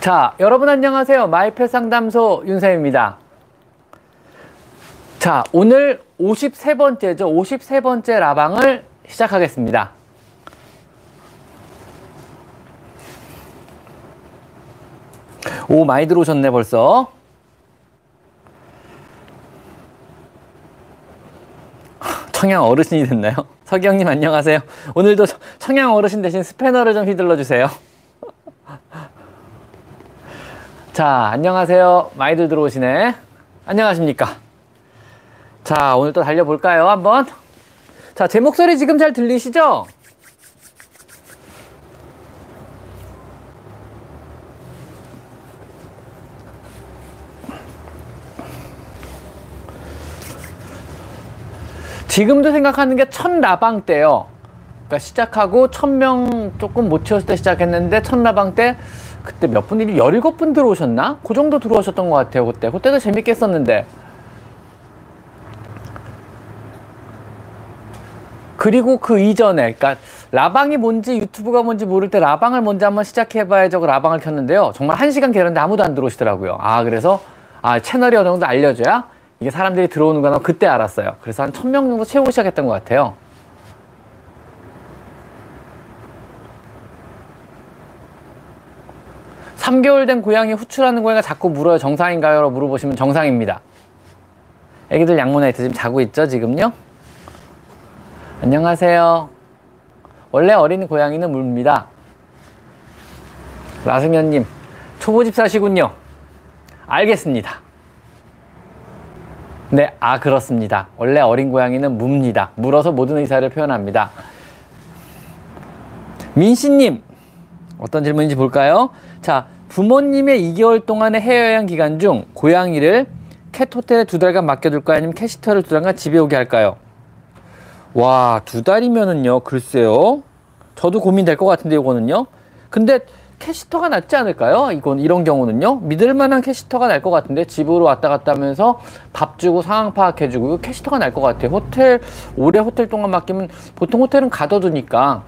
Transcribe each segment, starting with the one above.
자, 여러분 안녕하세요. 마이펫 상담소 윤쌤입니다. 자, 오늘 53번째죠. 53번째 라방을 시작하겠습니다. 오, 많이 들어오셨네, 벌써. 청양 어르신이 됐나요? 서기영님 안녕하세요. 오늘도 청양 어르신 대신 스패너를 좀 휘둘러 주세요. 자, 안녕하세요. 많이들 들어오시네. 안녕하십니까. 자, 오늘 또 달려볼까요? 한번. 자, 제 목소리 지금 잘 들리시죠? 지금도 생각하는 게첫 라방 때요. 그러니까 시작하고 천 명 조금 못 채웠을 때 시작했는데 첫 라방 때 그때 몇 분이 17분 들어오셨나? 그 정도 들어오셨던 것 같아요. 그때. 그때도 재밌게 했었는데. 그리고 그 이전에, 그러니까 라방이 뭔지 유튜브가 뭔지 모를 때 라방을 먼저 한번 시작해봐야죠. 라방을 켰는데요. 정말 한 시간 기다렸는데 아무도 안 들어오시더라고요. 아, 그래서 아, 채널이 어느 정도 알려줘야 이게 사람들이 들어오는구나 그때 알았어요. 그래서 한 천 명 정도 채우고 시작했던 것 같아요. 3개월 된 고양이 후출하는 고양이가 자꾸 물어요. 정상인가요? 라고 물어보시면 정상입니다. 애기들 양모나이트 지금 자고 있죠? 지금요? 안녕하세요. 원래 어린 고양이는 물입니다. 라승현님, 초보집사시군요. 알겠습니다. 네, 아, 그렇습니다. 원래 어린 고양이는 묵니다. 물어서 모든 의사를 표현합니다. 민씨님, 어떤 질문인지 볼까요? 자, 부모님의 2개월 동안의 해외여행 기간 중 고양이를 캣 호텔에 두 달간 맡겨둘까요? 아니면 캣시터를 두 달간 집에 오게 할까요? 와, 두 달이면은요, 글쎄요. 저도 고민될 것 같은데, 이거는요. 근데 cat sitter가 낫지 않을까요? 이건 이런 경우는요. 믿을 만한 cat sitter가 나을 것 같은데 집으로 왔다 갔다 하면서 밥 주고 상황 파악해 주고 이거 cat sitter가 나을 것 같아요. 호텔 오래 호텔 동안 맡기면 보통 호텔은 가둬두니까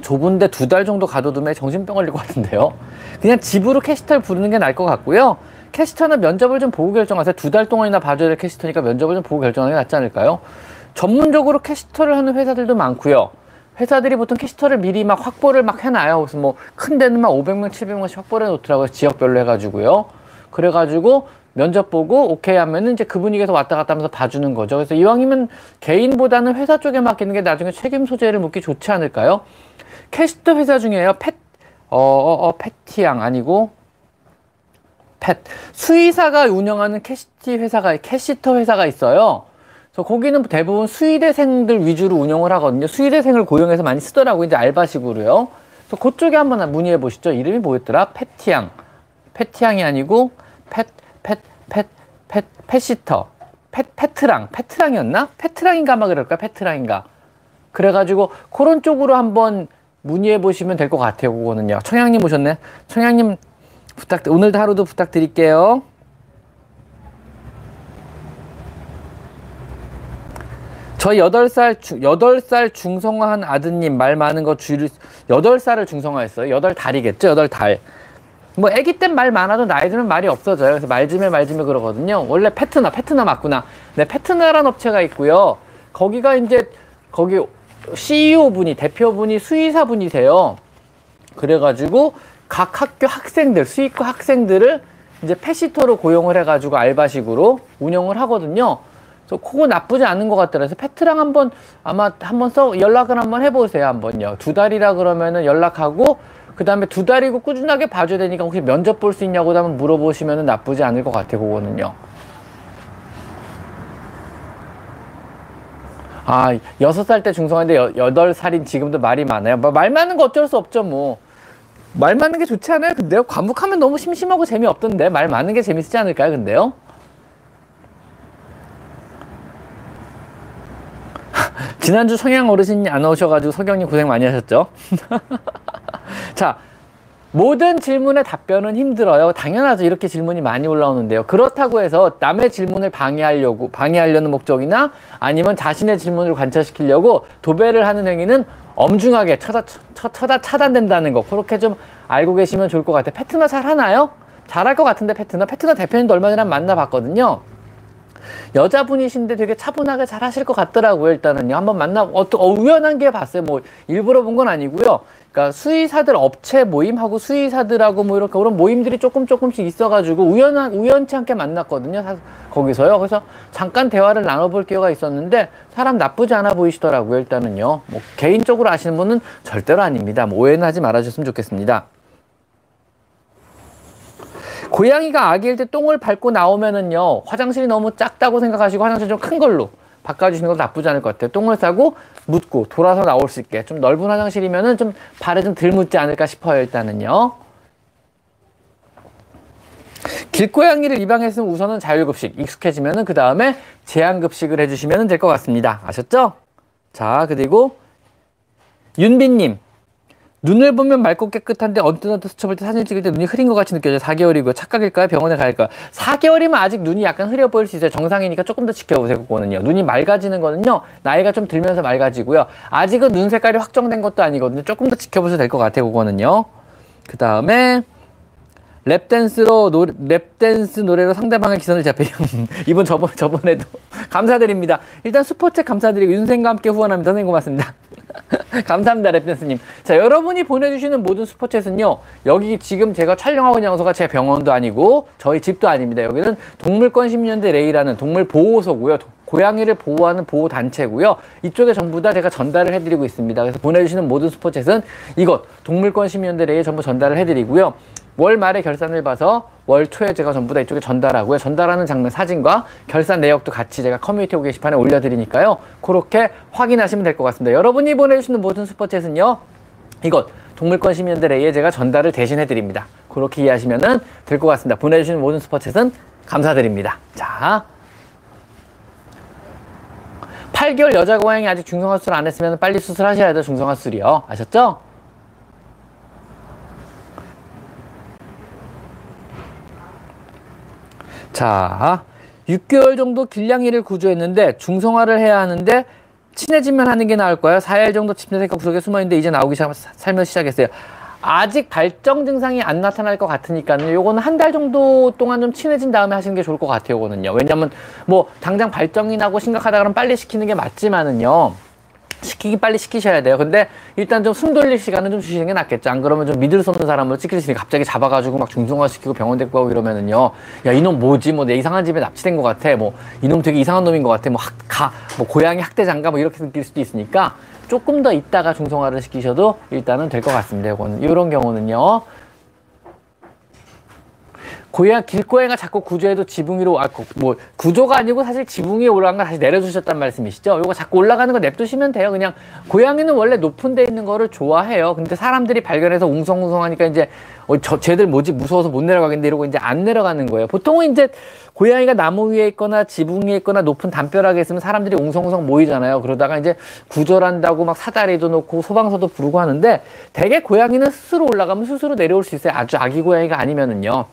좁은데 두 달 정도 가둬두면 정신병 걸릴 것 같은데요. 그냥 집으로 cat sitter를 부르는 게 나을 것 같고요. cat sitter는 면접을 좀 보고 결정하세요. 두 달 동안이나 봐줘야 될 cat sitter니까 면접을 좀 보고 결정하는 게 낫지 않을까요? 전문적으로 cat sitter를 하는 회사들도 많고요. 회사들이 보통 cat sitter를 미리 막 확보를 막 해놔요. 그래서 뭐 큰 데는 막 500명, 700명씩 확보를 해놓더라고요. 지역별로 해가지고요. 그래가지고 면접 보고 오케이 하면은 이제 그 분위기에서 왔다 갔다 하면서 봐주는 거죠. 그래서 이왕이면 개인보다는 회사 쪽에 맡기는 게 나중에 책임 소재를 묻기 좋지 않을까요? cat sitter 회사 중에요. 펫, 어, 어, 어 패티양 아니고 펫. 수의사가 운영하는 cat sitter 회사가, cat sitter 회사가 있어요. 그래서 거기는 대부분 수의대생들 위주로 운영을 하거든요. 수의대생을 고용해서 많이 쓰더라고요. 이제 알바식으로요. 그래서 그쪽에 한번 문의해 보시죠. 이름이 뭐였더라? 패티양. 패티양이 아니고 펫, 펫, 펫, 펫, 펫시터. 펫, 페트랑. 페트랑이었나? 페트랑인가 아마 그럴까? 페트랑인가. 그래가지고 그런 쪽으로 한번 문의해 보시면 될 것 같아요. 그거는요. 청양님 오셨네. 청양님 부탁, 오늘도 하루도 부탁드릴게요. 저 여덟 살 여덟 살 중성화한 아드님 말 많은 거 주를 여덟 살을 중성화했어요. 여덟 달이겠죠. 여덟 달. 뭐 아기 땐 말 많아도 나이 들면 말이 없어져요. 그래서 말즘에 말즘에 그러거든요. 원래 패트나 패트나 맞구나. 네, 패트나란 업체가 있고요. 거기가 이제 거기 CEO 분이 대표분이 수의사 분이세요. 그래가지고 각 학교 학생들 수의과 학생들을 이제 패시터로 고용을 해가지고 알바식으로 운영을 하거든요. 그래서 그거 나쁘지 않은 것 같더라고요. 그래서 페트랑 한번 아마 한번 써 연락을 한번 해보세요. 한번요. 두 달이라 그러면은 연락하고 그 다음에 두 달이고 꾸준하게 봐줘야 되니까 혹시 면접 볼 수 있냐고 한번 물어보시면은 나쁘지 않을 것 같아요. 그거는요. 아, 여섯 살 때 중성화인데 여덟 살인 지금도 말이 많아요. 뭐말 많은 거 어쩔 수 없죠, 뭐. 말 많은 게 좋지 않아요? 근데요? 과묵하면 너무 심심하고 재미없던데. 말 많은 게 재밌지 않을까요? 근데요? 지난주 성향 어르신이 안 오셔가지고 석영님 고생 많이 하셨죠? 자, 모든 질문의 답변은 힘들어요. 당연하죠. 이렇게 질문이 많이 올라오는데요. 그렇다고 해서 남의 질문을 방해하려고, 방해하려는 목적이나 아니면 자신의 질문을 관철시키려고 도배를 하는 행위는 엄중하게 쳐다, 쳐, 쳐다 차단된다는 거. 그렇게 좀 알고 계시면 좋을 것 같아요. 패트너 잘 하나요? 잘할 것 같은데 패트너. 패트너 대표님도 얼마 전에 만나봤거든요. 여자분이신데 되게 차분하게 잘 하실 것 같더라고요. 일단은요. 한번 만나, 어, 어, 우연한 게 봤어요. 뭐, 일부러 본 건 아니고요. 그러니까 수의사들 업체 모임하고 수의사들하고 뭐 이렇게 그런 모임들이 조금 조금씩 있어가지고 우연한 우연치 않게 만났거든요. 사, 거기서요. 그래서 잠깐 대화를 나눠볼 기회가 있었는데 사람 나쁘지 않아 보이시더라고요. 일단은요. 뭐 개인적으로 아시는 분은 절대로 아닙니다. 뭐 오해는 하지 말아주셨으면 좋겠습니다. 고양이가 아기일 때 똥을 밟고 나오면은요 화장실이 너무 작다고 생각하시고 화장실 좀 큰 걸로 바꿔주시는 것도 나쁘지 않을 것 같아요. 똥을 싸고 묻고 돌아서 나올 수 있게 좀 넓은 화장실이면은 좀 발에 좀 덜 묻지 않을까 싶어요. 일단은요. 길고양이를 입양했으면 우선은 자율급식 익숙해지면은 그 다음에 제한급식을 해주시면 될 것 같습니다. 아셨죠? 자 그리고 윤빈님 눈을 보면 맑고 깨끗한데 언뜻 언뜻 스쳐볼 때 사진 찍을 때 눈이 흐린 것 같이 느껴져요. 4개월이고 착각일까요? 병원에 갈까요? 4개월이면 아직 눈이 약간 흐려 보일 수 있어요. 정상이니까 조금 더 지켜보세요. 그거는요. 눈이 맑아지는 거는요. 나이가 좀 들면서 맑아지고요. 아직은 눈 색깔이 확정된 것도 아니거든요. 조금 더 지켜보셔도 될 것 같아요. 그거는요. 그 다음에 랩댄스로 노, 랩댄스 노래로 상대방의 기선을 잡혀요. 이번 저번 저번에도 감사드립니다. 일단 Super Chat 감사드리고 윤생과 함께 후원합니다. 선생님 고맙습니다. 감사합니다, 랩댄스님. 자, 여러분이 보내주시는 모든 슈퍼챗은요, 여기 지금 제가 촬영하고 있는 장소가 제 병원도 아니고, 저희 집도 아닙니다. 여기는 동물권 시민연대 레이라는 동물 보호소고요. 고양이를 보호하는 보호단체고요. 이쪽에 전부 다 제가 전달을 해드리고 있습니다. 그래서 보내주시는 모든 슈퍼챗은 이것, 동물권 시민연대 레이에 전부 전달을 해드리고요. 월 말에 결산을 봐서 월 초에 제가 전부 다 이쪽에 전달하고요. 전달하는 장면 사진과 결산 내역도 같이 제가 커뮤니티 게시판에 올려드리니까요. 그렇게 확인하시면 될 것 같습니다. 여러분이 보내주시는 모든 슈퍼챗은요. 이것 동물권 시민들 A에 제가 전달을 대신 해드립니다. 그렇게 이해하시면 될 것 같습니다. 보내주시는 모든 슈퍼챗은 감사드립니다. 자. 8개월 여자 고양이 아직 중성화 수술 안 했으면 빨리 수술하셔야 돼요. 중성화 수술이요. 아셨죠? 자, 6개월 정도 길냥이를 구조했는데 중성화를 해야 하는데 친해지면 하는 게 나을까요? 4일 정도 침대색 구석에 숨어있는데 이제 나오기 시작, 살면 시작했어요. 아직 발정 증상이 안 나타날 것 같으니까는 요거는 한 달 정도 동안 좀 친해진 다음에 하시는 게 좋을 것 같아요. 요거는요. 왜냐면 뭐 당장 발정이 나고 심각하다 그러면 빨리 시키는 게 맞지만은요. 시키기 빨리 시키셔야 돼요. 근데 일단 좀 숨 돌릴 시간은 좀 주시는 게 낫겠죠. 안 그러면 좀 믿을 수 없는 사람을 시키시니 갑자기 잡아가지고 막 중성화 시키고 병원 데리고 가고 이러면은요. 야, 이놈 뭐지? 뭐 내 이상한 집에 납치된 것 같아. 뭐 이놈 되게 이상한 놈인 것 같아. 뭐 학, 가, 뭐 고양이 학대장가 뭐 이렇게 느낄 수도 있으니까 조금 더 있다가 중성화를 시키셔도 일단은 될 것 같습니다. 이거는. 이런 경우는요. 고양 길고양이가 자꾸 구조해도 지붕 위로 아, 뭐 구조가 아니고 사실 지붕 위에 올라간 거 다시 내려주셨단 말씀이시죠? 이거 자꾸 올라가는 거 냅두시면 돼요. 그냥 고양이는 원래 높은 데 있는 거를 좋아해요. 근데 사람들이 발견해서 웅성웅성하니까 이제 어, 저 쟤들 뭐지 무서워서 못 내려가겠는데 이러고 이제 안 내려가는 거예요. 보통은 이제 고양이가 나무 위에 있거나 지붕 위에 있거나 높은 담벼락에 있으면 사람들이 웅성웅성 모이잖아요. 그러다가 이제 구절한다고 막 사다리도 놓고 소방서도 부르고 하는데 대개 고양이는 스스로 올라가면 스스로 내려올 수 있어요. 아주 아기 고양이가 아니면은요.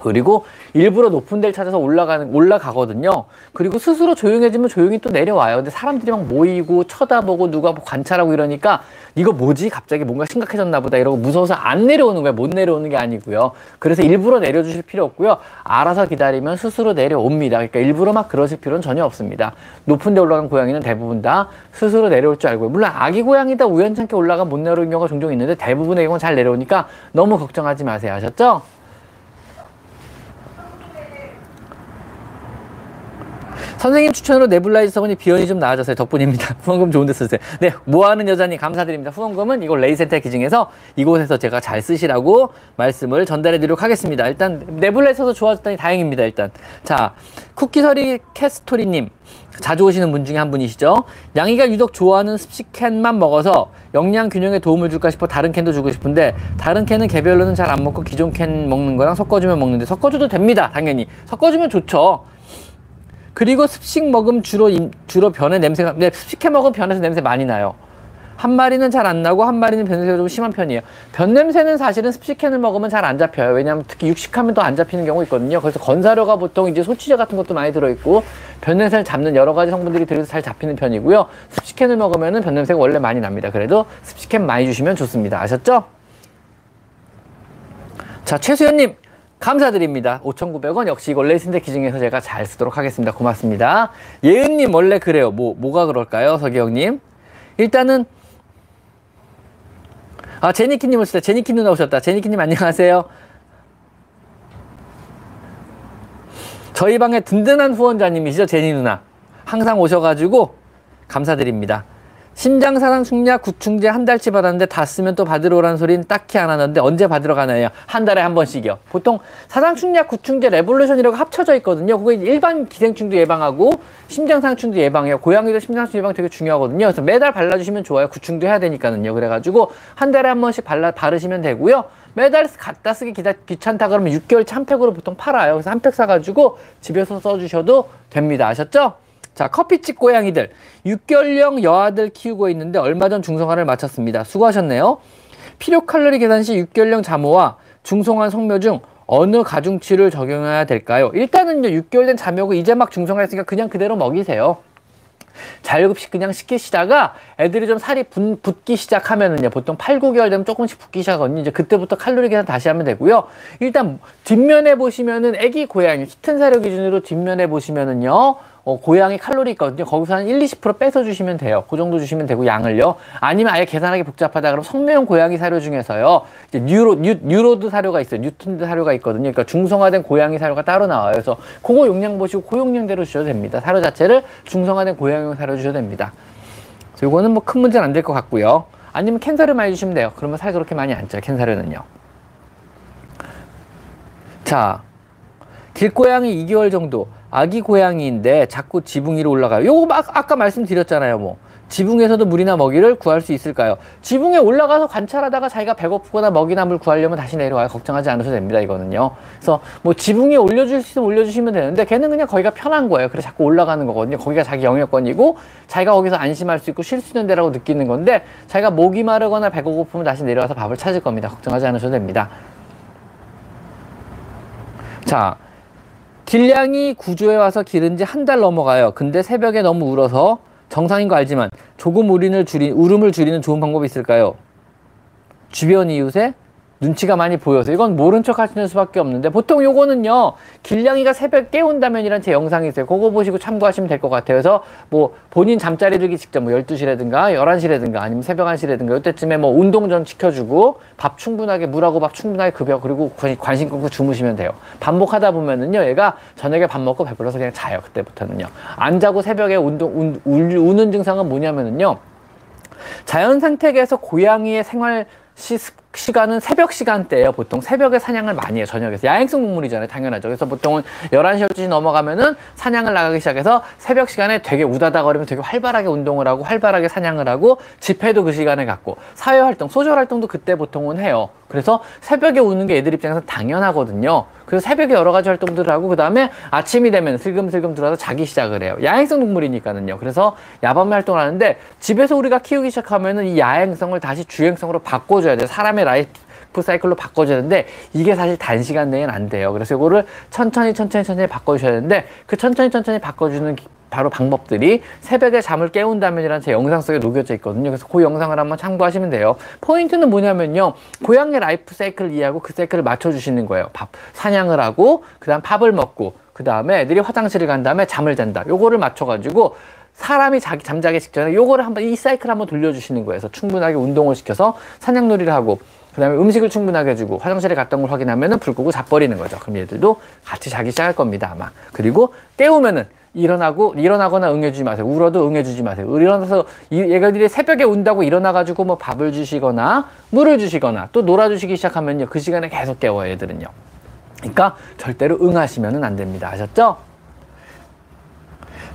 그리고 일부러 높은 데를 찾아서 올라가는 올라가거든요. 그리고 스스로 조용해지면 조용히 또 내려와요. 근데 사람들이 막 모이고 쳐다보고 누가 뭐 관찰하고 이러니까 이거 뭐지? 갑자기 뭔가 심각해졌나 보다 이러고 무서워서 안 내려오는 거예요. 못 내려오는 게 아니고요. 그래서 일부러 내려주실 필요 없고요. 알아서 기다리면 스스로 내려옵니다. 그러니까 일부러 막 그러실 필요는 전혀 없습니다. 높은 데 올라간 고양이는 대부분 다 스스로 내려올 줄 알고요. 물론 아기 고양이다 우연찮게 올라가 못 내려오는 경우가 종종 있는데 대부분의 경우는 잘 내려오니까 너무 걱정하지 마세요. 아셨죠? 선생님 추천으로 nebulizer 썼더니 비염이 좀 나아졌어요. 덕분입니다. 후원금 좋은 데 쓰세요. 네, 뭐하는 여자님 감사드립니다. 후원금은 이걸 레이센터 기증해서 이곳에서 제가 잘 쓰시라고 말씀을 전달해 드리도록 하겠습니다. 일단 네블라이즈에서 좋아졌다니 다행입니다. 일단 자 쿠키서리 캐스토리님 자주 오시는 분 중에 한 분이시죠. 양이가 유독 좋아하는 습식 캔만 먹어서 영양 균형에 도움을 줄까 싶어 다른 캔도 주고 싶은데 다른 캔은 개별로는 잘 안 먹고 기존 캔 먹는 거랑 섞어주면 먹는데 섞어줘도 됩니다. 당연히 섞어주면 좋죠. 그리고 습식 먹음 주로 주로 변의 냄새가 네, 습식해 먹은 변에서 냄새 많이 나요. 한 마리는 잘 안 나고 한 마리는 변냄새가 좀 심한 편이에요. 변냄새는 사실은 습식캔을 먹으면 잘 안 잡혀요. 왜냐하면 특히 육식하면 더 안 잡히는 경우 있거든요. 그래서 건사료가 보통 이제 소치제 같은 것도 많이 들어있고 변냄새를 잡는 여러 가지 성분들이 들어서 잘 잡히는 편이고요. 습식캔을 먹으면은 변냄새가 원래 많이 납니다. 그래도 습식캔 많이 주시면 좋습니다. 아셨죠? 자, 최수연님. 감사드립니다. 5,900원 역시 이거 레이슨데 기중에서 제가 잘 쓰도록 하겠습니다. 고맙습니다. 예은님 원래 그래요. 뭐 뭐가 그럴까요, 서기영님? 일단은 아 제니키님 오셨다. 제니키 누나 오셨다. 제니키님 안녕하세요. 저희 방에 든든한 후원자님이시죠, 제니 누나. 항상 오셔가지고 감사드립니다. 심장사상 충약 구충제 한 달치 받았는데 다 쓰면 또 받으러 오라는 소리는 딱히 안 하는데 언제 받으러 가나요? 한 달에 한 번씩이요. 보통 사상충약 구충제 레볼루션이라고 합쳐져 있거든요. 그거 일반 기생충도 예방하고 심장사상충도 예방해요. 고양이도 심장사상충 예방 되게 중요하거든요. 그래서 매달 발라주시면 좋아요. 구충도 해야 되니까는요. 그래가지고 한 달에 한 번씩 발라 바르시면 되고요. 매달 갖다 쓰기 귀찮다 그러면 6개월치 한 팩으로 보통 팔아요. 그래서 한 팩 사가지고 집에서 써주셔도 됩니다. 아셨죠? 자, 커피집 고양이들. 6개월령 여아들 키우고 있는데 얼마 전 중성화를 마쳤습니다. 수고하셨네요. 필요 칼로리 계산 시 6개월령 자모와 중성화 성묘 중 어느 가중치를 적용해야 될까요? 일단은 이제 6개월 된 자묘고 이제 막 중성화했으니까 그냥 그대로 먹이세요. 자율급식 그냥 시키시다가 애들이 좀 살이 분, 붙기 시작하면은요 보통 8, 9개월 되면 조금씩 붙기 시작하거든요 이제 그때부터 칼로리 계산 다시 하면 되고요 일단 뒷면에 보시면은 애기 고양이 히튼 사료 기준으로 뒷면에 보시면은요 어, 고양이 칼로리 있거든요. 거기서 한 1, 20% 빼서 주시면 돼요. 그 정도 주시면 되고 양을요. 아니면 아예 계산하기 복잡하다 그러면 성매형 고양이 사료 중에서요. 이제 neu, neu, neutered 사료가 있어요. neutered 사료가 있거든요. 그러니까 중성화된 고양이 사료가 따로 나와요. 그래서 그거 용량 보시고 그 용량대로 주셔도 됩니다. 사료 자체를 중성화된 고양이용 사료 주셔도 됩니다. 요거는 뭐 큰 문제는 안 될 것 같고요. 아니면 캔 사료 많이 주시면 돼요. 그러면 살 그렇게 많이 안 쪄요. 캔 사료는요. 자, 길고양이 2개월 정도. 아기 고양이인데 자꾸 지붕 위로 올라가요. 요거 막 아까 말씀드렸잖아요. 뭐 지붕에서도 물이나 먹이를 구할 수 있을까요? 지붕에 올라가서 관찰하다가 자기가 배고프거나 먹이나 물 구하려면 다시 내려와요. 걱정하지 않으셔도 됩니다. 이거는요. 그래서 뭐 지붕에 올려줄 수 있으면 올려주시면 되는데 걔는 그냥 거기가 편한 거예요. 그래서 자꾸 올라가는 거거든요. 거기가 자기 영역권이고 자기가 거기서 안심할 수 있고 쉴 수 있는 데라고 느끼는 건데 자기가 목이 마르거나 배가 고프면 다시 내려와서 밥을 찾을 겁니다. 걱정하지 않으셔도 됩니다. 자, 길냥이 구조에 와서 기른 지 한 달 넘어가요. 근데 새벽에 너무 울어서 정상인 거 알지만 조금 울음을 줄이, 울음을 줄이는 좋은 방법이 있을까요? 주변 이웃에 눈치가 많이 보여서. 이건 모른 척 하시는 수밖에 없는데 보통 요거는요 길냥이가 새벽 깨운다면이란 제 영상이 있어요. 그거 보시고 참고하시면 될 것 같아요. 그래서 뭐 본인 잠자리 들기 직전 뭐 12시라든가 11시라든가 아니면 새벽 1시라든가 이때쯤에 뭐 운동 좀 시켜주고 밥 충분하게 물하고 밥 충분하게 급여 그리고 관심 끊고 주무시면 돼요. 반복하다 보면은요 얘가 저녁에 밥 먹고 배불러서 그냥 자요 그때부터는요. 안 자고 새벽에 운동 운, 울, 우는 증상은 뭐냐면은요 자연 상태에서 고양이의 생활 시, 시간은 새벽 시간대예요. 보통 새벽에 사냥을 많이 해요. 저녁에서. 야행성 동물이잖아요. 당연하죠. 그래서 보통은 11시, 12시 넘어가면은 사냥을 나가기 시작해서 새벽 시간에 되게 우다다거리면 되게 활발하게 운동을 하고 활발하게 사냥을 하고 집회도 그 시간에 갖고 사회 활동, 소셜 활동도 그때 보통은 해요. 그래서 새벽에 우는 게 애들 입장에서 당연하거든요. 그래서 새벽에 여러 가지 활동들을 하고 그 다음에 아침이 되면 슬금슬금 들어와서 자기 시작을 해요. 야행성 동물이니까는요. 그래서 야밤 활동을 하는데 집에서 우리가 키우기 시작하면은 이 야행성을 다시 주행성으로 바꿔줘야 돼요. 사람의 라이프 사이클로 바꿔주는데 이게 사실 단시간 내에는 안 돼요. 그래서 이거를 천천히 천천히 천천히 바꿔주셔야 되는데 그 천천히 천천히 바꿔주는 바로 방법들이 새벽에 잠을 깨운다면이라는 제 영상 속에 녹여져 있거든요. 그래서 그 영상을 한번 참고하시면 돼요. 포인트는 뭐냐면요. 고양이 라이프 사이클을 이해하고 그 사이클을 맞춰주시는 거예요. 밥, 사냥을 하고, 그 다음 밥을 먹고, 그 다음에 애들이 화장실을 간 다음에 잠을 잔다. 요거를 맞춰가지고 사람이 자기 잠자기 직전에 요거를 한번 이 사이클 한번 돌려주시는 거예요. 그래서 충분하게 운동을 시켜서 사냥놀이를 하고 그 다음에 음식을 충분하게 해주고 화장실에 갔던 걸 확인하면은 불 끄고 자버리는 거죠. 그럼 얘들도 같이 자기 시작할 겁니다 아마. 그리고 깨우면은 일어나고 일어나거나 응해주지 마세요. 울어도 응해주지 마세요. 일어나서 얘가들이 새벽에 운다고 일어나가지고 뭐 밥을 주시거나 물을 주시거나 또 놀아주시기 시작하면요 그 시간에 계속 깨워요 애들은요. 그러니까 절대로 응하시면은 안 됩니다. 아셨죠?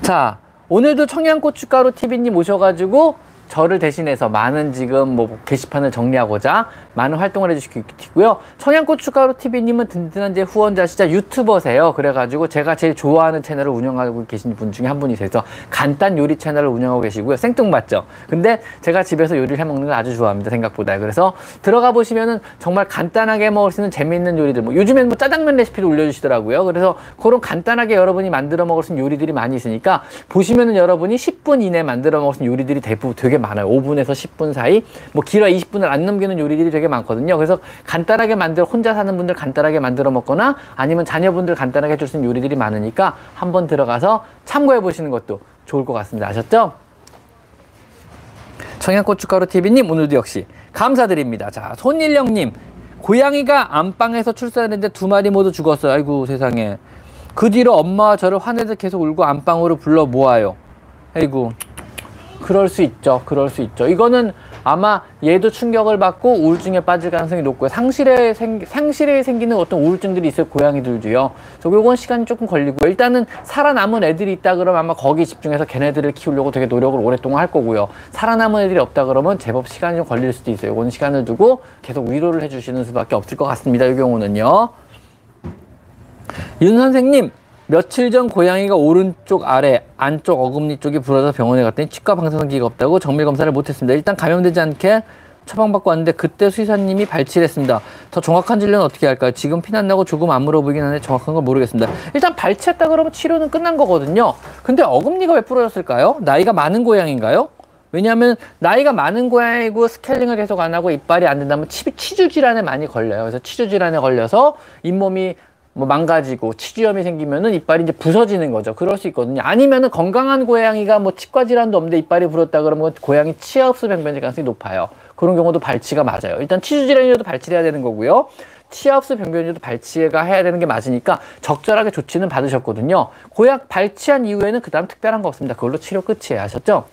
자 오늘도 청양고춧가루 TV님 오셔가지고 저를 대신해서 많은 지금 뭐 게시판을 정리하고자 많은 활동을 해주시고요. 청양고춧가루 TV님은 든든한 제 후원자시자 유튜버세요. 그래가지고 제가 제일 좋아하는 채널을 운영하고 계신 분 중에 한 분이세요. 간단 요리 채널을 운영하고 계시고요. 생뚱맞죠? 근데 제가 집에서 요리를 해 먹는 걸 아주 좋아합니다. 생각보다. 그래서 들어가 보시면은 정말 간단하게 먹을 수 있는 재미있는 요리들. 뭐 요즘엔 뭐 짜장면 레시피도 올려주시더라고요. 그래서 그런 간단하게 여러분이 만들어 먹을 수 있는 요리들이 많이 있으니까 보시면은 여러분이 10분 이내 만들어 먹을 수 있는 요리들이 대부분 되게 많아요. 5분에서 10분 사이. 뭐 길어 20분을 안 넘기는 요리들이 되게 많거든요. 그래서 간단하게 만들어 혼자 사는 분들 간단하게 만들어 먹거나 아니면 자녀분들 간단하게 해줄 수 있는 요리들이 많으니까 한번 들어가서 참고해 보시는 것도 좋을 것 같습니다. 아셨죠? 청양고춧가루 TV님 오늘도 역시 감사드립니다. 자 손일령님 고양이가 안방에서 출산했는데 두 마리 모두 죽었어요. 아이고 세상에. 그 뒤로 엄마와 저를 화내서 계속 울고 안방으로 불러 모아요. 아이고 그럴 수 있죠. 그럴 수 있죠. 이거는 아마 얘도 충격을 받고 우울증에 빠질 가능성이 높고요. 상실에, 생, 상실에 생기는 어떤 우울증들이 있어요. 고양이들도요. 그래서 요건 시간이 조금 걸리고요. 일단은 살아남은 애들이 있다 그러면 아마 거기 집중해서 걔네들을 키우려고 되게 노력을 오랫동안 할 거고요. 살아남은 애들이 없다 그러면 제법 시간이 좀 걸릴 수도 있어요. 요건 시간을 두고 계속 위로를 해주시는 수밖에 없을 것 같습니다. 이 경우는요. 윤 선생님, 며칠 전 고양이가 오른쪽 아래 안쪽 어금니 쪽이 부러져 병원에 갔더니 치과 방사선기가 없다고 정밀 검사를 못했습니다. 일단 감염되지 않게 처방받고 왔는데 그때 수의사님이 발치를 했습니다. 더 정확한 진료는 어떻게 할까요? 지금 피난 나고 조금 안 물어보긴 하는데 정확한 건 모르겠습니다. 일단 발치했다 그러면 치료는 끝난 거거든요. 근데 어금니가 왜 부러졌을까요? 나이가 많은 고양인가요? 왜냐하면 나이가 많은 고양이고 스케일링을 계속 안 하고 이빨이 안 된다면 치주 질환에 많이 걸려요. 그래서 치주 질환에 걸려서 잇몸이 뭐 망가지고 치주염이 생기면은 이빨이 이제 부서지는 거죠. 그럴 수 있거든요. 아니면은 건강한 고양이가 뭐 치과 질환도 없는데 이빨이 부었다 그러면 고양이 치아 흡수 병변일 가능성이 높아요. 그런 경우도 발치가 맞아요. 일단 치주 질환이라도 발치를 해야 되는 거고요. 치아흡수 병변이라도 발치가 해야 되는 게 맞으니까 적절하게 조치는 받으셨거든요. 고양 발치한 이후에는 그 다음 특별한 거 없습니다. 그걸로 치료 끝이에요. 아셨죠?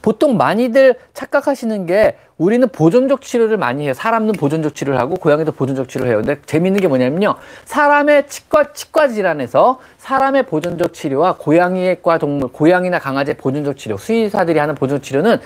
보통 많이들 착각하시는 게 우리는 보존적 치료를 많이 해요. 사람은 보존적 치료를 하고 고양이도 보존적 치료를 해요. 근데 재밌는 게 뭐냐면요. 사람의 치과 치과 질환에서 사람의 보존적 치료와 고양이과 동물, 고양이나 강아지의 보존적 치료, 수의사들이 하는 보존적 치료는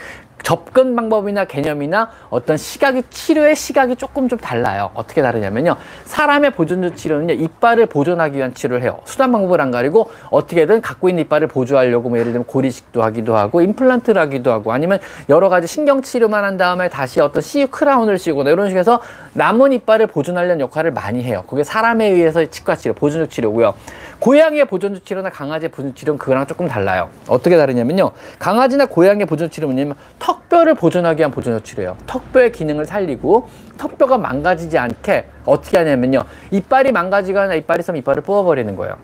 접근 방법이나 개념이나 어떤 시각이 치료의 시각이 조금 좀 달라요. 어떻게 다르냐면요. 사람의 보존적 치료는요. 이빨을 보존하기 위한 치료를 해요. 수단 방법을 안 가리고 어떻게든 갖고 있는 이빨을 보조하려고 뭐 예를 들면 고리식도 하기도 하고 임플란트를 하기도 하고 아니면 여러 가지 신경 치료만 한 다음에 다시 어떤 CU 크라운을 씌우거나 이런 식으로 해서 남은 이빨을 보존하려는 역할을 많이 해요. 그게 사람에 의해서 치과 치료, 보존적 치료고요. 고양이의 보존적 치료나 강아지의 보존적 치료는 그거랑 조금 달라요. 어떻게 다르냐면요. 강아지나 고양이의 보존적 치료는 뭐냐면 턱뼈를 보존하기 위한 보존적 치료예요. 턱뼈의 기능을 살리고 턱뼈가 망가지지 않게 어떻게 하냐면요. 이빨이 망가지거나 이빨이 있으면 이빨을 뽑아버리는 거예요.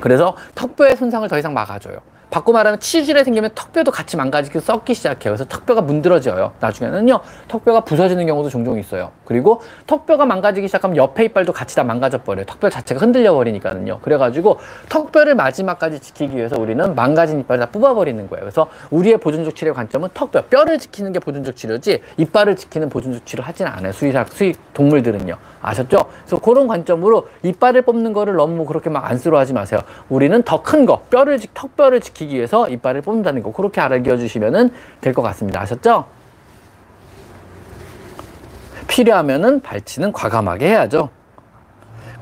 그래서 턱뼈의 손상을 더 이상 막아줘요. 바꿔 말하면 치질에 생기면 턱뼈도 같이 망가지고 썩기 시작해요. 그래서 턱뼈가 문드러져요. 나중에는요, 턱뼈가 부서지는 경우도 종종 있어요. 그리고 턱뼈가 망가지기 시작하면 옆에 이빨도 같이 다 망가져 버려요. 턱뼈 자체가 흔들려 버리니까는요. 그래가지고 턱뼈를 마지막까지 지키기 위해서 우리는 망가진 이빨을 다 뽑아버리는 거예요. 그래서 우리의 보존적 치료 관점은 턱뼈, 뼈를 지키는 게 보존적 치료지 이빨을 지키는 보존적 치료 하지는 않아요. 수의사, 수의 동물들은요. 아셨죠? 그래서 그런 관점으로 이빨을 뽑는 거를 너무 그렇게 막 안쓰러워하지 마세요. 우리는 더 큰 거, 뼈를, 턱뼈를 지키기 위해서 이빨을 뽑는다는 거. 그렇게 알아주시면 될것 같습니다. 아셨죠? 필요하면은 발치는 과감하게 해야죠.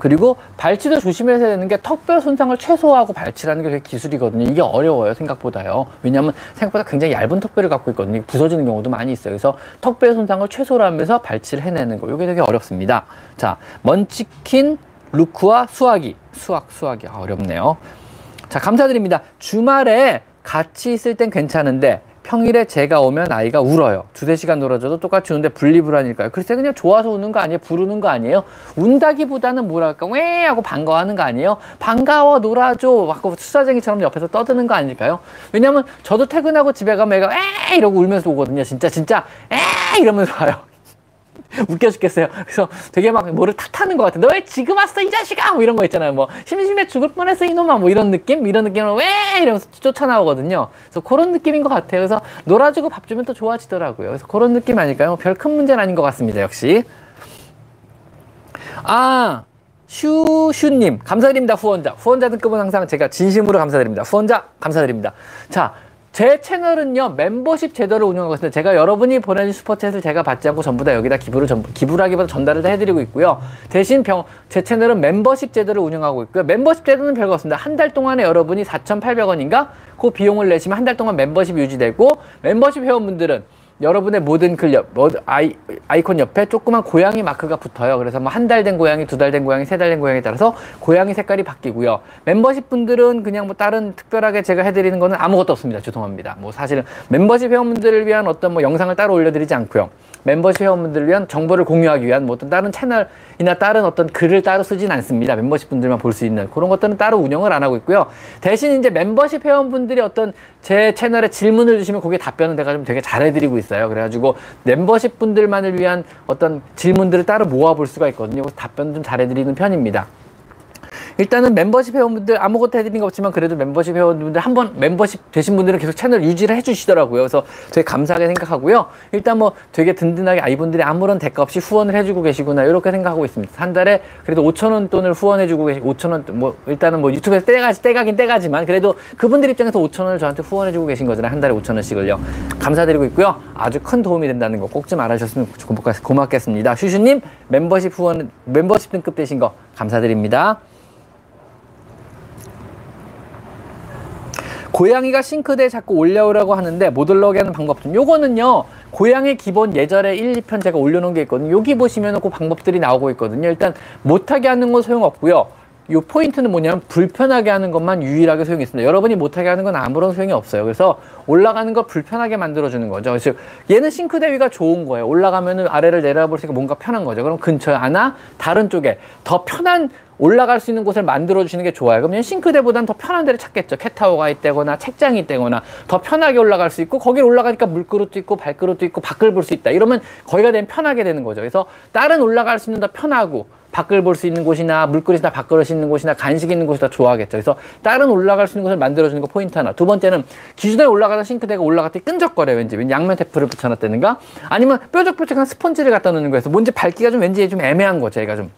그리고 발치도 조심해야 되는 게 턱뼈 손상을 최소화하고 발치라는 게 되게 기술이거든요. 이게 어려워요, 생각보다요. 왜냐하면 생각보다 굉장히 얇은 턱뼈를 갖고 있거든요. 부서지는 경우도 많이 있어요. 그래서 턱뼈 손상을 최소로 하면서 발치를 해내는 거. 이게 되게 어렵습니다. 자, 먼치킨, 루크와 수화기. 수학, 수학이 아, 어렵네요. 자, 감사드립니다. 주말에 같이 있을 땐 괜찮은데 평일에 제가 오면 아이가 울어요. 두세 시간 놀아줘도 똑같이 우는데 분리불안일까요? 글쎄 그냥 좋아서 우는 거 아니에요? 부르는 거 아니에요? 운다기보다는 뭐랄까 왜 하고 반가워하는 거 아니에요? 반가워 놀아줘 하고 수사쟁이처럼 옆에서 떠드는 거 아닐까요? 왜냐면 저도 퇴근하고 집에 가면 애가 에 이러고 울면서 오거든요. 진짜 진짜 에 이러면서 와요. 웃겨 죽겠어요. 그래서 되게 막 뭐를 탓하는 것. 너왜 지금 왔어 이 자식아! 뭐 이런 거 있잖아요. 뭐 심심해 죽을 뻔했어 이놈아 뭐 이런 느낌? 이런 느낌으로 왜 이러면서 쫓아 나오거든요. 그래서 그런 느낌인 것 같아요. 그래서 놀아주고 밥 주면 또 좋아지더라고요. 그래서 그런 느낌 아닐까요? 별 큰 문제는 아닌 것 같습니다. 역시. 아 슈슈님 감사드립니다 후원자 후원자 등급은 항상 제가 진심으로 감사드립니다 후원자 감사드립니다 자 제 채널은요 멤버십 제도를 운영하고 있습니다. 제가 여러분이 보내준 슈퍼챗을 제가 받지 않고 전부 다 여기다 기부를 전 기부라기보다 전달을 다 해드리고 있고요. 대신 병, 제 채널은 멤버십 제도를 운영하고 있고요. 멤버십 제도는 별거 없습니다. 한 달 동안에 여러분이 4,800원인가 그 비용을 내시면 한 달 동안 멤버십 유지되고 멤버십 회원분들은 여러분의 모든 글 옆, 뭐, 아이, 아이콘 옆에 조그만 고양이 마크가 붙어요. 그래서 뭐 한 달 된 고양이, 두 달 된 고양이, 세 달 된 고양이에 따라서 고양이 색깔이 바뀌고요. 멤버십 분들은 그냥 뭐 다른 특별하게 제가 해드리는 거는 아무것도 없습니다. 죄송합니다. 뭐 사실은 멤버십 회원분들을 위한 어떤 뭐 영상을 따로 올려드리지 않고요. 멤버십 회원분들을 위한 정보를 공유하기 위한 뭐 어떤 다른 채널이나 다른 어떤 글을 따로 쓰진 않습니다. 멤버십 분들만 볼 수 있는 그런 것들은 따로 운영을 안 하고 있고요. 대신 이제 멤버십 회원분들이 어떤 제 채널에 질문을 주시면 거기에 답변은 제가 좀 되게 잘해드리고 있어요. 그래가지고 멤버십 분들만을 위한 어떤 질문들을 따로 모아볼 수가 있거든요. 그래서 답변 좀 잘해드리는 편입니다. 일단은 멤버십 회원분들 아무것도 해드린 거 없지만 그래도 멤버십 회원분들 한 번 멤버십 되신 분들은 계속 채널 유지를 해주시더라고요. 그래서 되게 감사하게 생각하고요. 일단 뭐 되게 든든하게 아 이분들이 아무런 대가 없이 후원을 해주고 계시구나 이렇게 생각하고 있습니다. 한 달에 그래도 5천 원 돈을 후원해주고 계시고 5천 원 뭐 일단은 뭐 유튜브에서 떼가지 떼가긴 떼가지만 그래도 그분들 입장에서 5천 원을 저한테 후원해주고 계신 거잖아요. 한 달에 5천 원씩을요. 감사드리고 있고요. 아주 큰 도움이 된다는 거 꼭 좀 알아주셨으면 고맙겠습니다. 슈슈님 멤버십 후원 멤버십 등급 되신 거 감사드립니다. 고양이가 싱크대에 자꾸 올려오라고 하는데 못 올라오게 하는 방법 좀 요거는요. 고양이 기본 예절에 1, 2편 제가 올려놓은 게 있거든요. 여기 보시면 그 방법들이 나오고 있거든요. 일단 못하게 하는 건 소용없고요 요 포인트는 뭐냐면 불편하게 하는 것만 유일하게 소용이 있습니다. 여러분이 못하게 하는 건 아무런 소용이 없어요. 그래서 올라가는 걸 불편하게 만들어주는 거죠. 즉 얘는 싱크대 위가 좋은 거예요. 올라가면은 아래를 내려볼 수 있으니까 뭔가 편한 거죠. 그럼 근처에 하나 다른 쪽에 더 편한 올라갈 수 있는 곳을 만들어 주시는 게 좋아요. 그러면 싱크대보다는 더 편한 데를 찾겠죠. 캣타워가 있다거나 책장이 있다거나 더 편하게 올라갈 수 있고 거기 올라가니까 물그릇도 있고 발그릇도 있고 밖을 볼 수 있다. 이러면 거기가 되면 편하게 되는 거죠. 그래서 다른 올라갈 수 있는 더 편하고 밖을 볼 수 있는 곳이나 물그릇이나 밥그릇 있는 곳이나 간식 있는 곳이 더 좋아하겠죠. 그래서 다른 올라갈 수 있는 곳을 만들어주는 거 포인트 하나. 두 번째는 기존에 올라가던 싱크대가 올라갈 때 끈적거려 왠지. 양면 테프를 붙여놨다든가 아니면 뾰족뾰족한 스펀지를 갖다 놓는 거에서 뭔지 밟기가 좀 왠지 좀 애매한 거죠. 얘가 좀.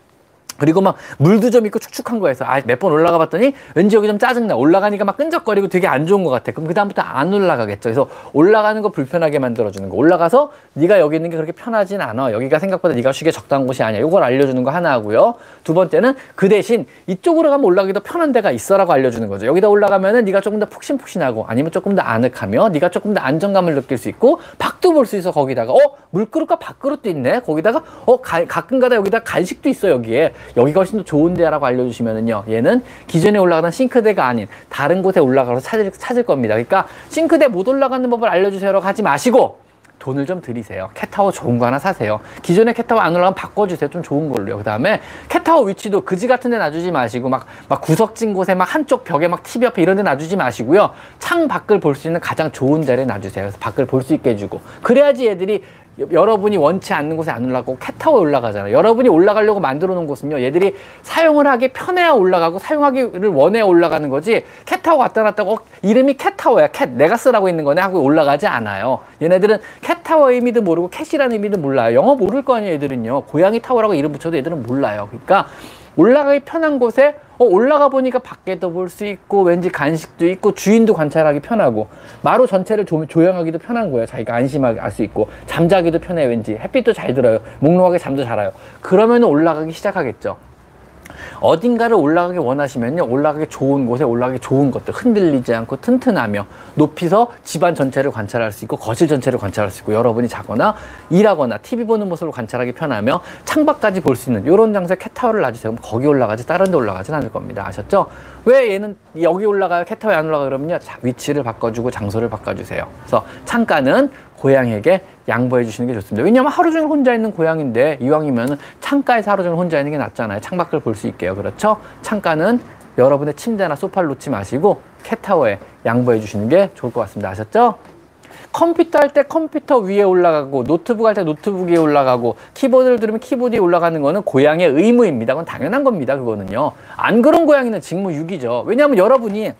그리고 막 물도 좀 있고 축축한 거에서 아, 몇 번 올라가 봤더니 왠지 여기 좀 짜증나. 올라가니까 막 끈적거리고 되게 안 좋은 것 같아. 그럼 그다음부터 안 올라가겠죠. 그래서 올라가는 거 불편하게 만들어주는 거. 올라가서 네가 여기 있는 게 그렇게 편하진 않아. 여기가 생각보다 네가 쉬게 적당한 곳이 아니야. 이걸 알려주는 거 하나 하고요. 두 번째는 그 대신 이쪽으로 가면 올라가기 더 편한 데가 있어 라고 알려주는 거죠. 여기다 올라가면은 네가 조금 더 푹신푹신하고 아니면 조금 더 아늑하며 네가 조금 더 안정감을 느낄 수 있고 밖도 볼 수 있어 거기다가 어 물그릇과 밥그릇도 있네. 거기다가 어 가, 가끔가다 여기다 간식도 있어 여기에. 여기가 훨씬 더 좋은 데라고 알려주시면은요, 얘는 기존에 올라가던 싱크대가 아닌 다른 곳에 올라가서 찾을, 찾을 겁니다. 그러니까 싱크대 못 올라가는 법을 알려주세요라고 하지 마시고, 돈을 좀 들이세요. 캣타워 좋은 거 하나 사세요. 기존에 캣타워 안 올라가면 바꿔주세요. 좀 좋은 걸로요. 그 다음에 캣타워 위치도 그지 같은 데 놔주지 마시고 막, 막 구석진 곳에 막 한쪽 벽에 막 TV 옆에 이런 데 놔주지 마시고요. 창 밖을 볼 수 있는 가장 좋은 데를 놔주세요. 그래서 밖을 볼 수 있게 해주고. 그래야지 애들이 여러분이 원치 않는 곳에 안 올라가고 캣타워에 올라가잖아요. 여러분이 올라가려고 만들어 놓은 곳은요. 얘들이 사용을 하기 편해야 올라가고 사용하기를 원해야 올라가는 거지 캣타워 갖다 놨다고 어, 이름이 캣타워야. Cat 내가 쓰라고 있는 거네 하고 올라가지 않아요. 얘네들은 캣타워의 의미도 모르고 cat이라는 의미도 몰라요. 영어 모를 거 아니에요. 애들은요. 고양이 타워라고 이름 붙여도 애들은 몰라요. 그러니까 올라가기 편한 곳에 어, 올라가 보니까 밖에도 볼 수 있고 왠지 간식도 있고 주인도 관찰하기 편하고 마루 전체를 조, 조용하기도 편한 거예요. 자기가 안심하게 알 수 있고 잠자기도 편해 왠지 햇빛도 잘 들어요. 몽롱하게 잠도 잘 와요. 그러면 올라가기 시작하겠죠. 어딘가를 올라가기 원하시면요. 올라가기 좋은 곳에 올라가기 좋은 것들 흔들리지 않고 튼튼하며 높이서 집안 전체를 관찰할 수 있고 거실 전체를 관찰할 수 있고 여러분이 자거나 일하거나 TV 보는 모습을 관찰하기 편하며 창밖까지 볼 수 있는 이런 장소에 캣타워를 놔주세요. 그럼 거기 올라가지 다른 데 올라가진 않을 겁니다. 아셨죠? 왜 얘는 여기 올라가요? 캣타워에 안 올라가 그러면요. 자, 위치를 바꿔주고 장소를 바꿔주세요. 그래서 창가는 고양이에게 양보해 주시는 게 좋습니다. 왜냐하면 하루 종일 혼자 있는 고양인데 이왕이면 창가에서 하루 종일 혼자 있는 게 낫잖아요. 창밖을 볼 수 있게요. 그렇죠? 창가는 여러분의 침대나 소파를 놓지 마시고 캣타워에 양보해 주시는 게 좋을 것 같습니다. 아셨죠? 컴퓨터 할 때 컴퓨터 위에 올라가고 노트북 할 때 노트북 위에 올라가고 키보드를 들으면 키보드 에 올라가는 거는 고양이의 의무입니다. 그건 당연한 겁니다. 그거는요. 안 그런 고양이는 직무유기죠. 왜냐하면 여러분이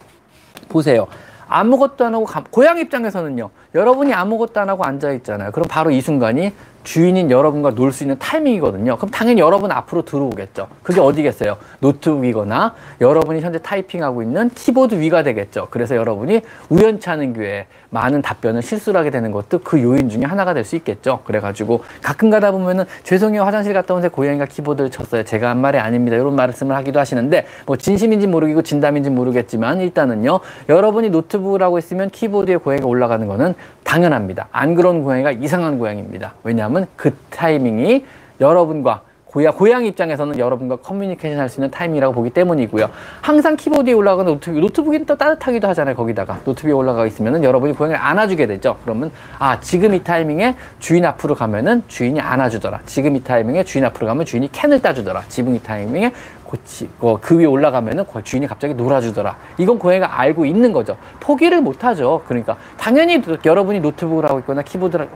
보세요. 아무것도 안 하고 가, 고양이 입장에서는요. 여러분이 아무것도 안 하고 앉아 있잖아요. 그럼 바로 이 순간이 주인인 여러분과 놀 수 있는 타이밍이거든요. 그럼 당연히 여러분 앞으로 들어오겠죠. 그게 어디겠어요? 노트북이거나 여러분이 현재 타이핑하고 있는 키보드 위가 되겠죠. 그래서 여러분이 우연치 않은 기회에 많은 답변을 실수를 하게 되는 것도 그 요인 중에 하나가 될 수 있겠죠. 그래가지고 가끔 가다 보면은 죄송해요. 화장실 갔다 온 새 고양이가 키보드를 쳤어요. 제가 한 말이 아닙니다. 이런 말씀을 하기도 하시는데 뭐 진심인지 모르겠고 진담인지 모르겠지만 일단은요. 여러분이 노트북을 하고 있으면 키보드에 고양이가 올라가는 거는 당연합니다. 안 그런 고양이가 이상한 고양이입니다. 왜냐하면 그 타이밍이 여러분과 고양, 고양 입장에서는 여러분과 커뮤니케이션 할 수 있는 타이밍이라고 보기 때문이고요. 항상 키보드에 올라가는 노트북, 노트북이 또 따뜻하기도 하잖아요. 거기다가. 노트북에 올라가 있으면은 여러분이 고양이를 안아주게 되죠. 그러면, 아, 지금 이 타이밍에 주인 앞으로 가면은 주인이 안아주더라. 지금 이 타이밍에 주인 앞으로 가면 주인이 캔을 따주더라. 지금 이 타이밍에 고치, 어, 그 위에 올라가면은 주인이 갑자기 놀아주더라. 이건 고양이가 알고 있는 거죠. 포기를 못 하죠. 그러니까, 당연히 여러분이 노트북을 하고 있거나 키보드를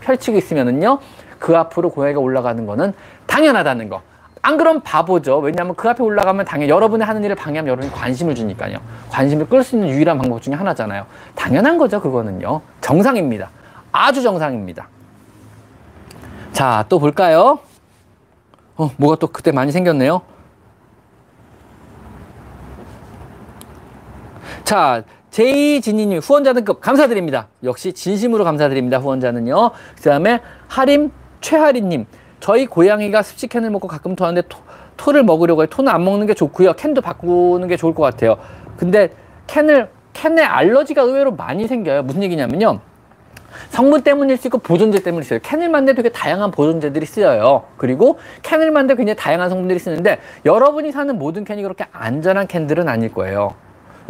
펼치고 있으면은요. 그 앞으로 고양이가 올라가는 거는 당연하다는 거. 안 그럼 바보죠. 왜냐하면 그 앞에 올라가면 당연히 여러분이 하는 일을 방해하면 여러분이 관심을 주니까요. 관심을 끌 수 있는 유일한 방법 중에 하나잖아요. 당연한 거죠. 그거는요. 정상입니다. 아주 정상입니다. 자, 또 볼까요? 어, 뭐가 또 그때 많이 생겼네요. 자, 제이진이님 후원자 등급 감사드립니다. 역시 진심으로 감사드립니다. 후원자는요. 그 다음에 하림 최하리님 저희 고양이가 습식캔을 먹고 가끔 토하는데 토, 토를 먹으려고 해요. 토는 안 먹는 게 좋고요. 캔도 바꾸는 게 좋을 것 같아요. 근데 캔을 캔에 알러지가 의외로 많이 생겨요. 무슨 얘기냐면요. 성분 때문일 수 있고 보존제 때문일 수 있어요. 캔을 만들 되게 다양한 보존제들이 쓰여요. 그리고 캔을 만들 굉장히 다양한 성분들이 쓰는데 여러분이 사는 모든 캔이 그렇게 안전한 캔들은 아닐 거예요.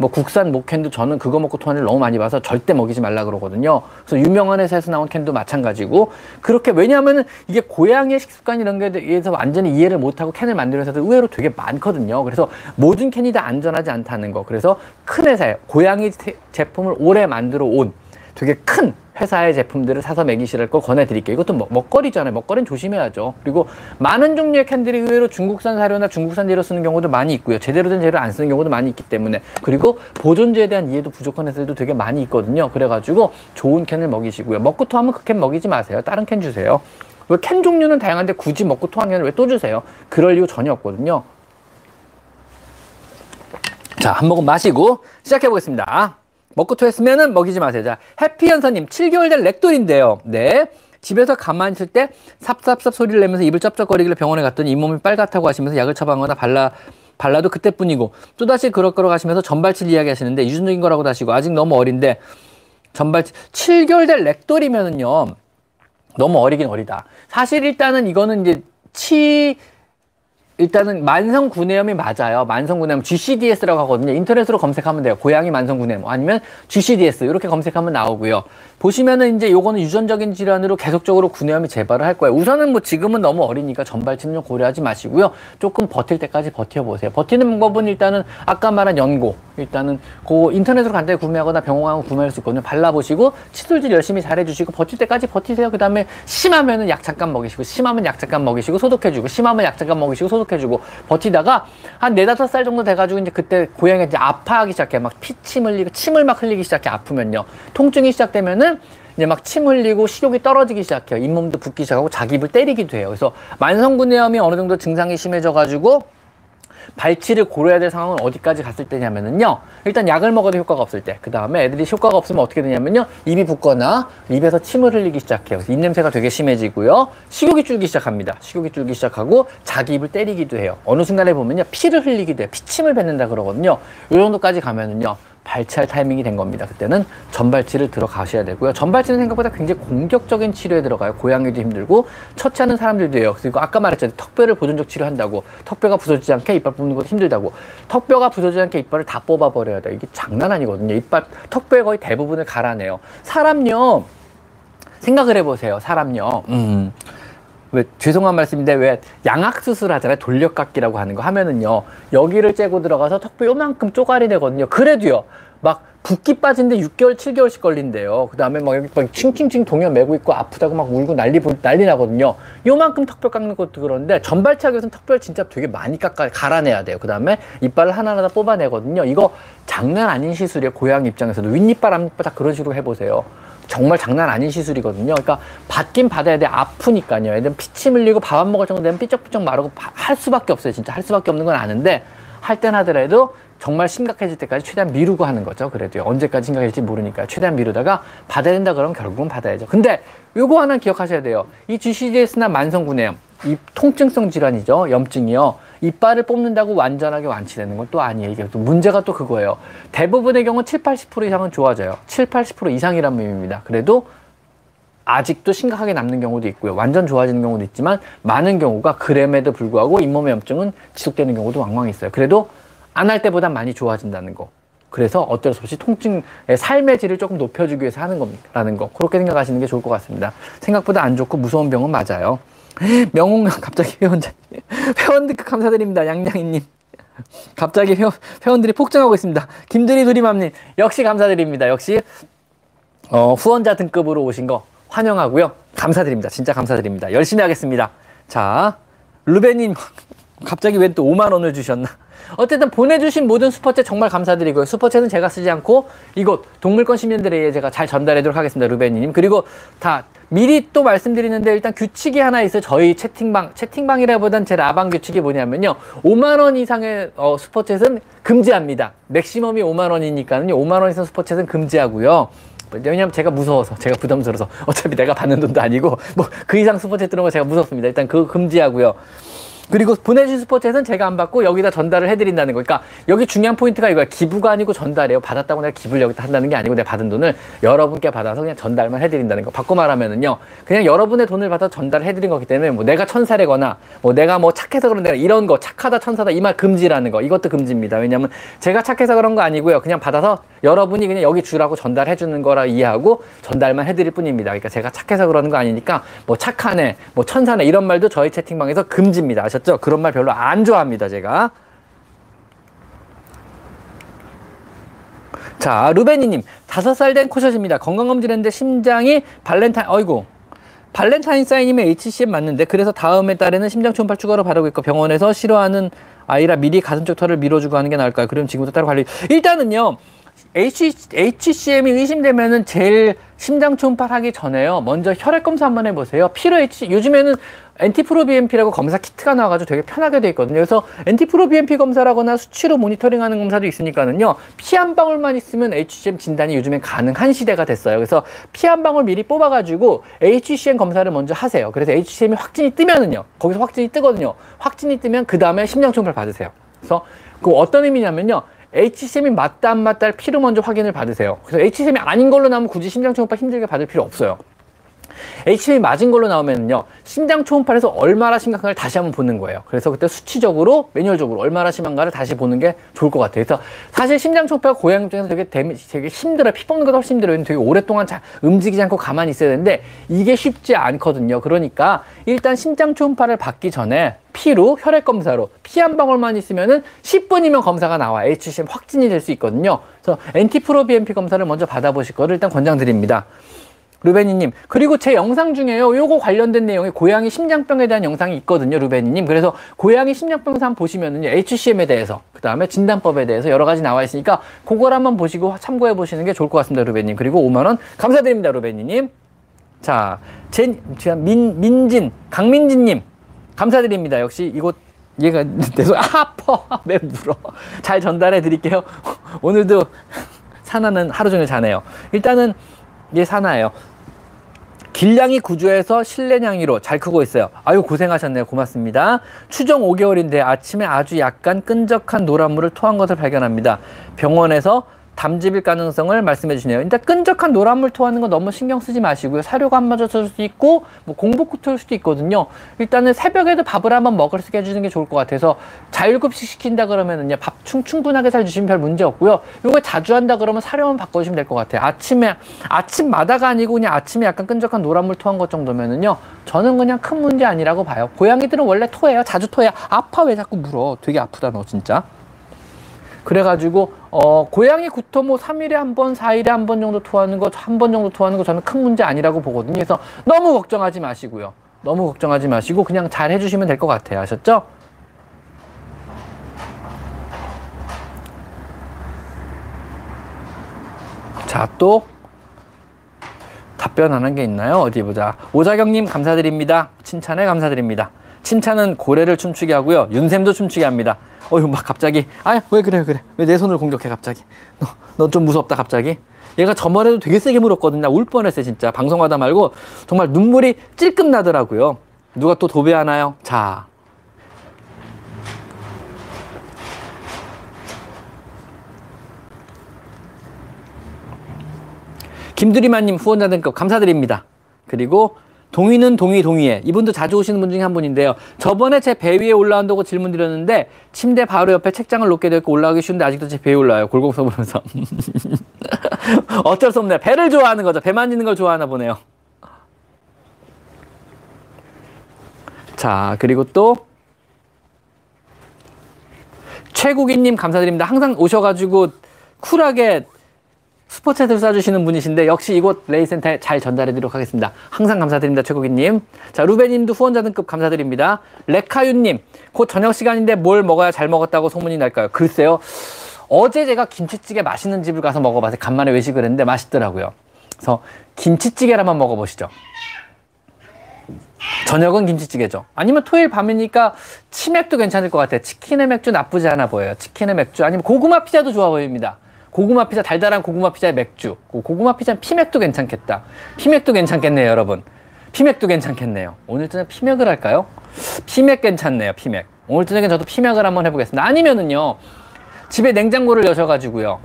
뭐 국산 목캔도 저는 그거 먹고 토하는 걸 너무 많이 봐서 절대 먹이지 말라 그러거든요. 그래서 유명한 회사에서 나온 캔도 마찬가지고 그렇게 왜냐하면 이게 고양이의 식습관 이런 거에 대해서 완전히 이해를 못하고 캔을 만드는 회사도 의외로 되게 많거든요. 그래서 모든 캔이 다 안전하지 않다는 거. 그래서 큰 회사에 고양이 제품을 오래 만들어 온 되게 큰 회사의 제품들을 사서 먹이시랄 걸 권해드릴게요. 이것도 먹, 먹거리잖아요. 먹거리는 조심해야죠. 그리고 많은 종류의 캔들이 의외로 중국산 사료나 중국산 재료 쓰는 경우도 많이 있고요. 제대로 된 재료 안 쓰는 경우도 많이 있기 때문에 그리고 보존제에 대한 이해도 부족한 회사들도 되게 많이 있거든요. 그래가지고 좋은 캔을 먹이시고요. 먹고 토하면 그 캔 먹이지 마세요. 다른 캔 주세요. 캔 종류는 다양한데 굳이 먹고 토한 캔을 왜 또 주세요? 그럴 이유 전혀 없거든요. 자, 한 모금 마시고 시작해 보겠습니다. 먹고 토했으면은 먹이지 마세요. 자, 해피 연사님, 7개월 된 렉돌인데요. 네. 집에서 가만히 있을 때 삽삽삽 소리를 내면서 입을 쩝쩝거리길래 병원에 갔더니 잇몸이 빨갛다고 하시면서 약을 처방하거나 발라 발라도 그때뿐이고 또다시 그럭그럭 하시면서 전발칠 이야기 하시는데 유전적인 거라고 하시고 아직 너무 어린데 전발칠 7개월 된 렉돌이면은요 너무 어리긴 어리다. 사실 일단은 이거는 이제 치 일단은 만성 구내염이 맞아요. 만성 구내염 GCDS라고 하거든요. 인터넷으로 검색하면 돼요. 고양이 만성 구내염 아니면 GCDS 이렇게 검색하면 나오고요. 보시면은 이제 요거는 유전적인 질환으로 계속적으로 구내염이 재발을 할 거예요. 우선은 뭐 지금은 너무 어리니까 좀 고려하지 마시고요. 조금 버틸 때까지 버텨보세요. 버티는 방법은 일단은 아까 말한 연고 일단은 그 인터넷으로 간단히 구매하거나 병원 가서 구매할 수 있거든요. 발라보시고 치솔질 열심히 잘해주시고 버틸 때까지 버티세요. 그 다음에 심하면은 약 잠깐 먹이시고 심하면 약 잠깐 먹이시고 소독해주고 심하면 약 잠깐 먹이시고 소독해주고 버티다가 한 네다섯 살 정도 돼가지고 이제 그때 고양이가 이제 아파하기 시작해 막 피침 흘리고 침을 막 흘리기 시작해 아프면요. 통증이 시작되면은 이제 막 침 흘리고 식욕이 떨어지기 시작해요. 잇몸도 붓기 시작하고 자기 입을 때리기도 해요. 그래서 만성구내염이 어느 정도 증상이 심해져가지고 발치를 고려해야 될 상황은 어디까지 갔을 때냐면은요. 일단 약을 먹어도 효과가 없을 때. 그 다음에 애들이 효과가 없으면 어떻게 되냐면요. 입이 붓거나 입에서 침을 흘리기 시작해요. 입냄새가 되게 심해지고요. 식욕이 줄기 시작합니다. 식욕이 줄기 시작하고 자기 입을 때리기도 해요. 어느 순간에 보면요. 피를 흘리기도 해요. 피침을 뱉는다 그러거든요. 이 정도까지 가면은요. 발치할 타이밍이 된 겁니다. 그때는 전발치를 들어가셔야 되고요. 전발치는 생각보다 굉장히 공격적인 치료에 들어가요. 고양이도 힘들고 처치하는 사람들도 해요. 그리고 아까 말했잖아요. 턱뼈를 보존적 치료한다고 턱뼈가 부서지지 않게 이빨 뽑는 것도 힘들다고 턱뼈가 부서지지 않게 이빨을 다 뽑아버려야 돼. 이게 장난 아니거든요. 이빨 턱뼈의 거의 대부분을 갈아내요. 사람요 생각을 해보세요. 사람요. 음. 왜 죄송한 말씀인데 왜 양악 수술 하잖아요. 돌려깎기라고 하는 거 하면은요. 여기를 째고 들어가서 턱뼈 요만큼 쪼가리 되거든요. 그래도요. 막 붓기 빠진데 6개월 7개월씩 걸린대요. 그 다음에 막 여기 막 칭칭칭 동여 매고 있고 아프다고 막 울고 난리 난리 나거든요. 요만큼 턱뼈 깎는 것도 그런데 전발차기에서는 턱뼈를 진짜 되게 많이 깎아 갈아내야 돼요. 그 다음에 이빨을 하나하나 뽑아내거든요. 이거 장난 아닌 시술이에요 고양이 입장에서도. 윗니빨 앞니빨 다 그런 식으로 해보세요 정말 장난 아닌 시술이거든요. 그러니까 받긴 받아야 돼. 아프니까요. 애들 피침 흘리고 밥 안 먹을 정도 되면 삐쩍삐쩍 마르고 할 수밖에 없어요. 진짜 할 수밖에 없는 건 아는데 할 땐 하더라도 정말 심각해질 때까지 최대한 미루고 하는 거죠. 그래도 언제까지 심각해질지 모르니까 최대한 미루다가 받아야 된다 그러면 결국은 받아야죠. 근데 요거 하나 기억하셔야 돼요. 이 GCDS나 만성구내염, 이 통증성 질환이죠. 염증이요. 이빨을 뽑는다고 완전하게 완치되는 건 또 아니에요. 이게 또 문제가 또 그거예요. 대부분의 경우 7, 80% 이상은 좋아져요. 7, 80% 이상이란 의미입니다. 그래도 아직도 심각하게 남는 경우도 있고요. 완전 좋아지는 경우도 있지만 많은 경우가 그램에도 불구하고 잇몸의 염증은 지속되는 경우도 왕왕 있어요. 그래도 안 할 때보다 많이 좋아진다는 거. 그래서 어쩔 수 없이 통증의 삶의 질을 조금 높여주기 위해서 하는 겁니다라는 거. 그렇게 생각하시는 게 좋을 것 같습니다. 생각보다 안 좋고 무서운 병은 맞아요. 명홍 갑자기 회원자 회원 등급 감사드립니다. 양양이님. 갑자기 회원, 회원들이 폭증하고 있습니다. 김두리 두리맘님 역시 감사드립니다. 역시 어, 후원자 등급으로 오신 거 환영하고요. 감사드립니다. 진짜 감사드립니다. 열심히 하겠습니다. 자, 루베님 갑자기 왜 또 5만 원을 주셨나? 어쨌든 보내주신 모든 슈퍼챗 정말 감사드리고요. 슈퍼챗은 제가 쓰지 않고 이곳 동물권 시민연대에게 제가 잘 전달하도록 하겠습니다. 루베님 그리고 다 미리 또 말씀드리는데 일단 규칙이 하나 있어요. 저희 채팅방 채팅방이라보단 제 라방 규칙이 뭐냐면요. 5만 원 이상의 어, 슈퍼챗은 금지합니다. 맥시멈이 5만 원이니까는요. 5만 원 이상 슈퍼챗은 금지하고요. 왜냐면 제가 무서워서 제가 부담스러워서 어차피 내가 받는 돈도 아니고 뭐 그 이상 슈퍼챗 들어오면 제가 무섭습니다. 일단 그거 금지하고요. 그리고 보내주신 슈퍼챗은 제가 안 받고 여기다 전달을 해드린다는 거. 그러니까 여기 중요한 포인트가 이거야. 기부가 아니고 전달이에요. 받았다고 내가 기부를 여기다 한다는 게 아니고 내가 받은 돈을 여러분께 받아서 그냥 전달만 해드린다는 거. 바꿔 말하면은요. 그냥 여러분의 돈을 받아 전달해드린 거기 때문에 뭐 내가 천사래거나 뭐 내가 뭐 착해서 그런 내가 이런 거 착하다 천사다 이 말 금지라는 거. 이것도 금지입니다. 왜냐면 제가 착해서 그런 거 아니고요. 그냥 받아서 여러분이 그냥 여기 주라고 전달해 주는 거라 이해하고 전달만 해드릴 뿐입니다. 그러니까 제가 착해서 그러는 거 아니니까 뭐 착하네, 뭐 천사네 이런 말도 저희 채팅방에서 금지입니다. 아셨죠? 그런 말 별로 안 좋아합니다. 제가. 자, 루베니님, 다섯 살 된 코숏입니다. 건강검진했는데 심장이 발렌타인, 어이구, Valentine sign이면 HCM 맞는데 그래서 다음 달에는 심장 초음파 추가로 바르고 있고 병원에서 싫어하는 아이라 미리 가슴 쪽 털을 밀어주고 하는 게 나을까요? 그럼 지금부터 따로 관리. 일단은요. H, HCM이 의심되면은 제일 심장 초음파를 하기 전에요. 먼저 혈액 검사 한번 해보세요. 피로 H, 요즘에는 NT-proBNP라고 검사 키트가 나와가지고 되게 편하게 돼 있거든요. 그래서 NT-proBNP 검사라거나 수치로 모니터링하는 검사도 있으니까는요. 피 한 방울만 있으면 HCM 진단이 요즘엔 가능한 시대가 됐어요. 그래서 피 한 방울 미리 뽑아가지고 HCM 검사를 먼저 하세요. 그래서 HCM이 확진이 뜨면은요. 거기서 확진이 뜨거든요. 확진이 뜨면 그 다음에 심장 초음파를 받으세요. 그래서 그 어떤 의미냐면요. HCM이 맞다 안 맞다를 피로 먼저 확인을 받으세요. 그래서 HCM이 아닌 걸로 나오면 굳이 심장 초음파 힘들게 받을 필요 없어요. HCM이 맞은 걸로 나오면요. 심장 초음파에서 얼마나 심각한가를 다시 한번 보는 거예요. 그래서 그때 수치적으로, 매뉴얼적으로 얼마나 심한가를 다시 보는 게 좋을 것 같아요. 그래서 사실 심장 초음파가 고양 입장에서 되게, 되게 힘들어요. 피 뽑는 것도 훨씬 힘들어요. 되게 오랫동안 잘 움직이지 않고 가만히 있어야 되는데 이게 쉽지 않거든요. 그러니까 일단 심장 초음파를 받기 전에 피로 혈액 검사로 피 한 방울만 있으면은 10분이면 검사가 나와 HCM 확진이 될 수 있거든요. 그래서 엔티프로비엠피 검사를 먼저 받아보실 거를 일단 권장드립니다. 루베니님. 그리고 제 영상 중에요. 요거 관련된 내용이 고양이 심장병에 대한 영상이 있거든요 루베니님. 그래서 고양이 심장병 상 보시면은요 HCM에 대해서 그 다음에 진단법에 대해서 여러 가지 나와 있으니까 그걸 한번 보시고 참고해 보시는 게 좋을 것 같습니다 루베님. 그리고 5만원. 감사드립니다 루베니님. 자 제, 민, 민진 강민진님. 감사드립니다. 역시 이곳 얘가 계속 아퍼 왜 물어? 잘 전달해 드릴게요. 오늘도 사나는 하루 종일 자네요. 일단은 얘 사나예요 길냥이 구조에서 실내냥이로 잘 크고 있어요. 아유 고생하셨네요. 고맙습니다. 추정 5개월인데 아침에 아주 약간 끈적한 노란물을 토한 것을 발견합니다. 병원에서 담즙일 가능성을 말씀해 주시네요. 일단 끈적한 노란물 토하는 거 너무 신경 쓰지 마시고요. 사료가 안 맞았을 수도 있고 뭐 공복구토일 수도 있거든요. 일단은 새벽에도 밥을 한번 먹을 수 있게 해주는 게 좋을 것 같아서 자율급식 시킨다 그러면은요 밥 충, 충분하게 잘 주시면 별 문제 없고요. 이거 자주 한다 그러면 사료만 바꿔주시면 될 것 같아요. 아침에 아침마다가 아니고 그냥 아침에 약간 끈적한 노란물 토한 것 정도면은요 저는 그냥 큰 문제 아니라고 봐요. 고양이들은 원래 토해요. 자주 토해요. 아파 왜 자꾸 물어? 되게 아프다 너 진짜. 그래가지고 어 고양이 구토 뭐 3일에 한 번, 4일에 한 번 정도 토하는 거, 한 번 정도 토하는 거 저는 큰 문제 아니라고 보거든요. 그래서 너무 걱정하지 마시고요. 너무 걱정하지 마시고 그냥 잘 해주시면 될 것 같아요. 아셨죠? 자, 또 답변 안한게 있나요? 어디 보자. 오자경님 감사드립니다. 칭찬에 감사드립니다. 칭찬은 고래를 춤추게 하고요. 윤샘도 춤추게 합니다. 어휴 막 갑자기 아 왜 그래 그래 왜 내 손을 공격해 갑자기 너너좀 무섭다 갑자기 얘가 저번에도 되게 세게 물었거든요. 울 뻔했어요 진짜 방송하다 말고 정말 눈물이 찔끔 나더라고요. 누가 또 도배하나요? 자 김두리만님 후원자 등급 감사드립니다. 그리고 동의는 동의 동의해. 이분도 자주 오시는 분 중에 한 분인데요. 저번에 제 배 위에 올라온다고 질문 드렸는데 침대 바로 옆에 책장을 놓게 됐고 올라가기 쉬운데 아직도 제 배에 올라와요. 골고서 보면서. 어쩔 수 없네요. 배를 좋아하는 거죠. 배 만지는 걸 좋아하나 보네요. 자, 그리고 또 최국인님 감사드립니다. 항상 오셔가지고 쿨하게 스포츠를 쏴주시는 분이신데 역시 이곳 레이센터에 잘 전달해드리도록 하겠습니다. 항상 감사드립니다. 최국이님. 자 루베님도 후원자 등급 감사드립니다. 레카윤님 곧 저녁 시간인데 뭘 먹어야 잘 먹었다고 소문이 날까요? 글쎄요. 어제 제가 김치찌개 맛있는 집을 가서 먹어봐서 간만에 외식을 했는데 맛있더라고요. 그래서 김치찌개를 한번 먹어보시죠. 저녁은 김치찌개죠. 아니면 토요일 밤이니까 치맥도 괜찮을 것 같아요. 치킨의 맥주 나쁘지 않아 보여요. 치킨의 맥주 아니면 고구마 피자도 좋아 보입니다. 고구마 피자 달달한 고구마 피자에 맥주 고구마 피자 피맥도 괜찮겠다 피맥도 괜찮겠네요 여러분 피맥도 괜찮겠네요 오늘 저녁 피맥을 할까요 피맥 괜찮네요 피맥 오늘 저녁에 저도 피맥을 한번 해보겠습니다 아니면은요 집에 냉장고를 여셔가지고요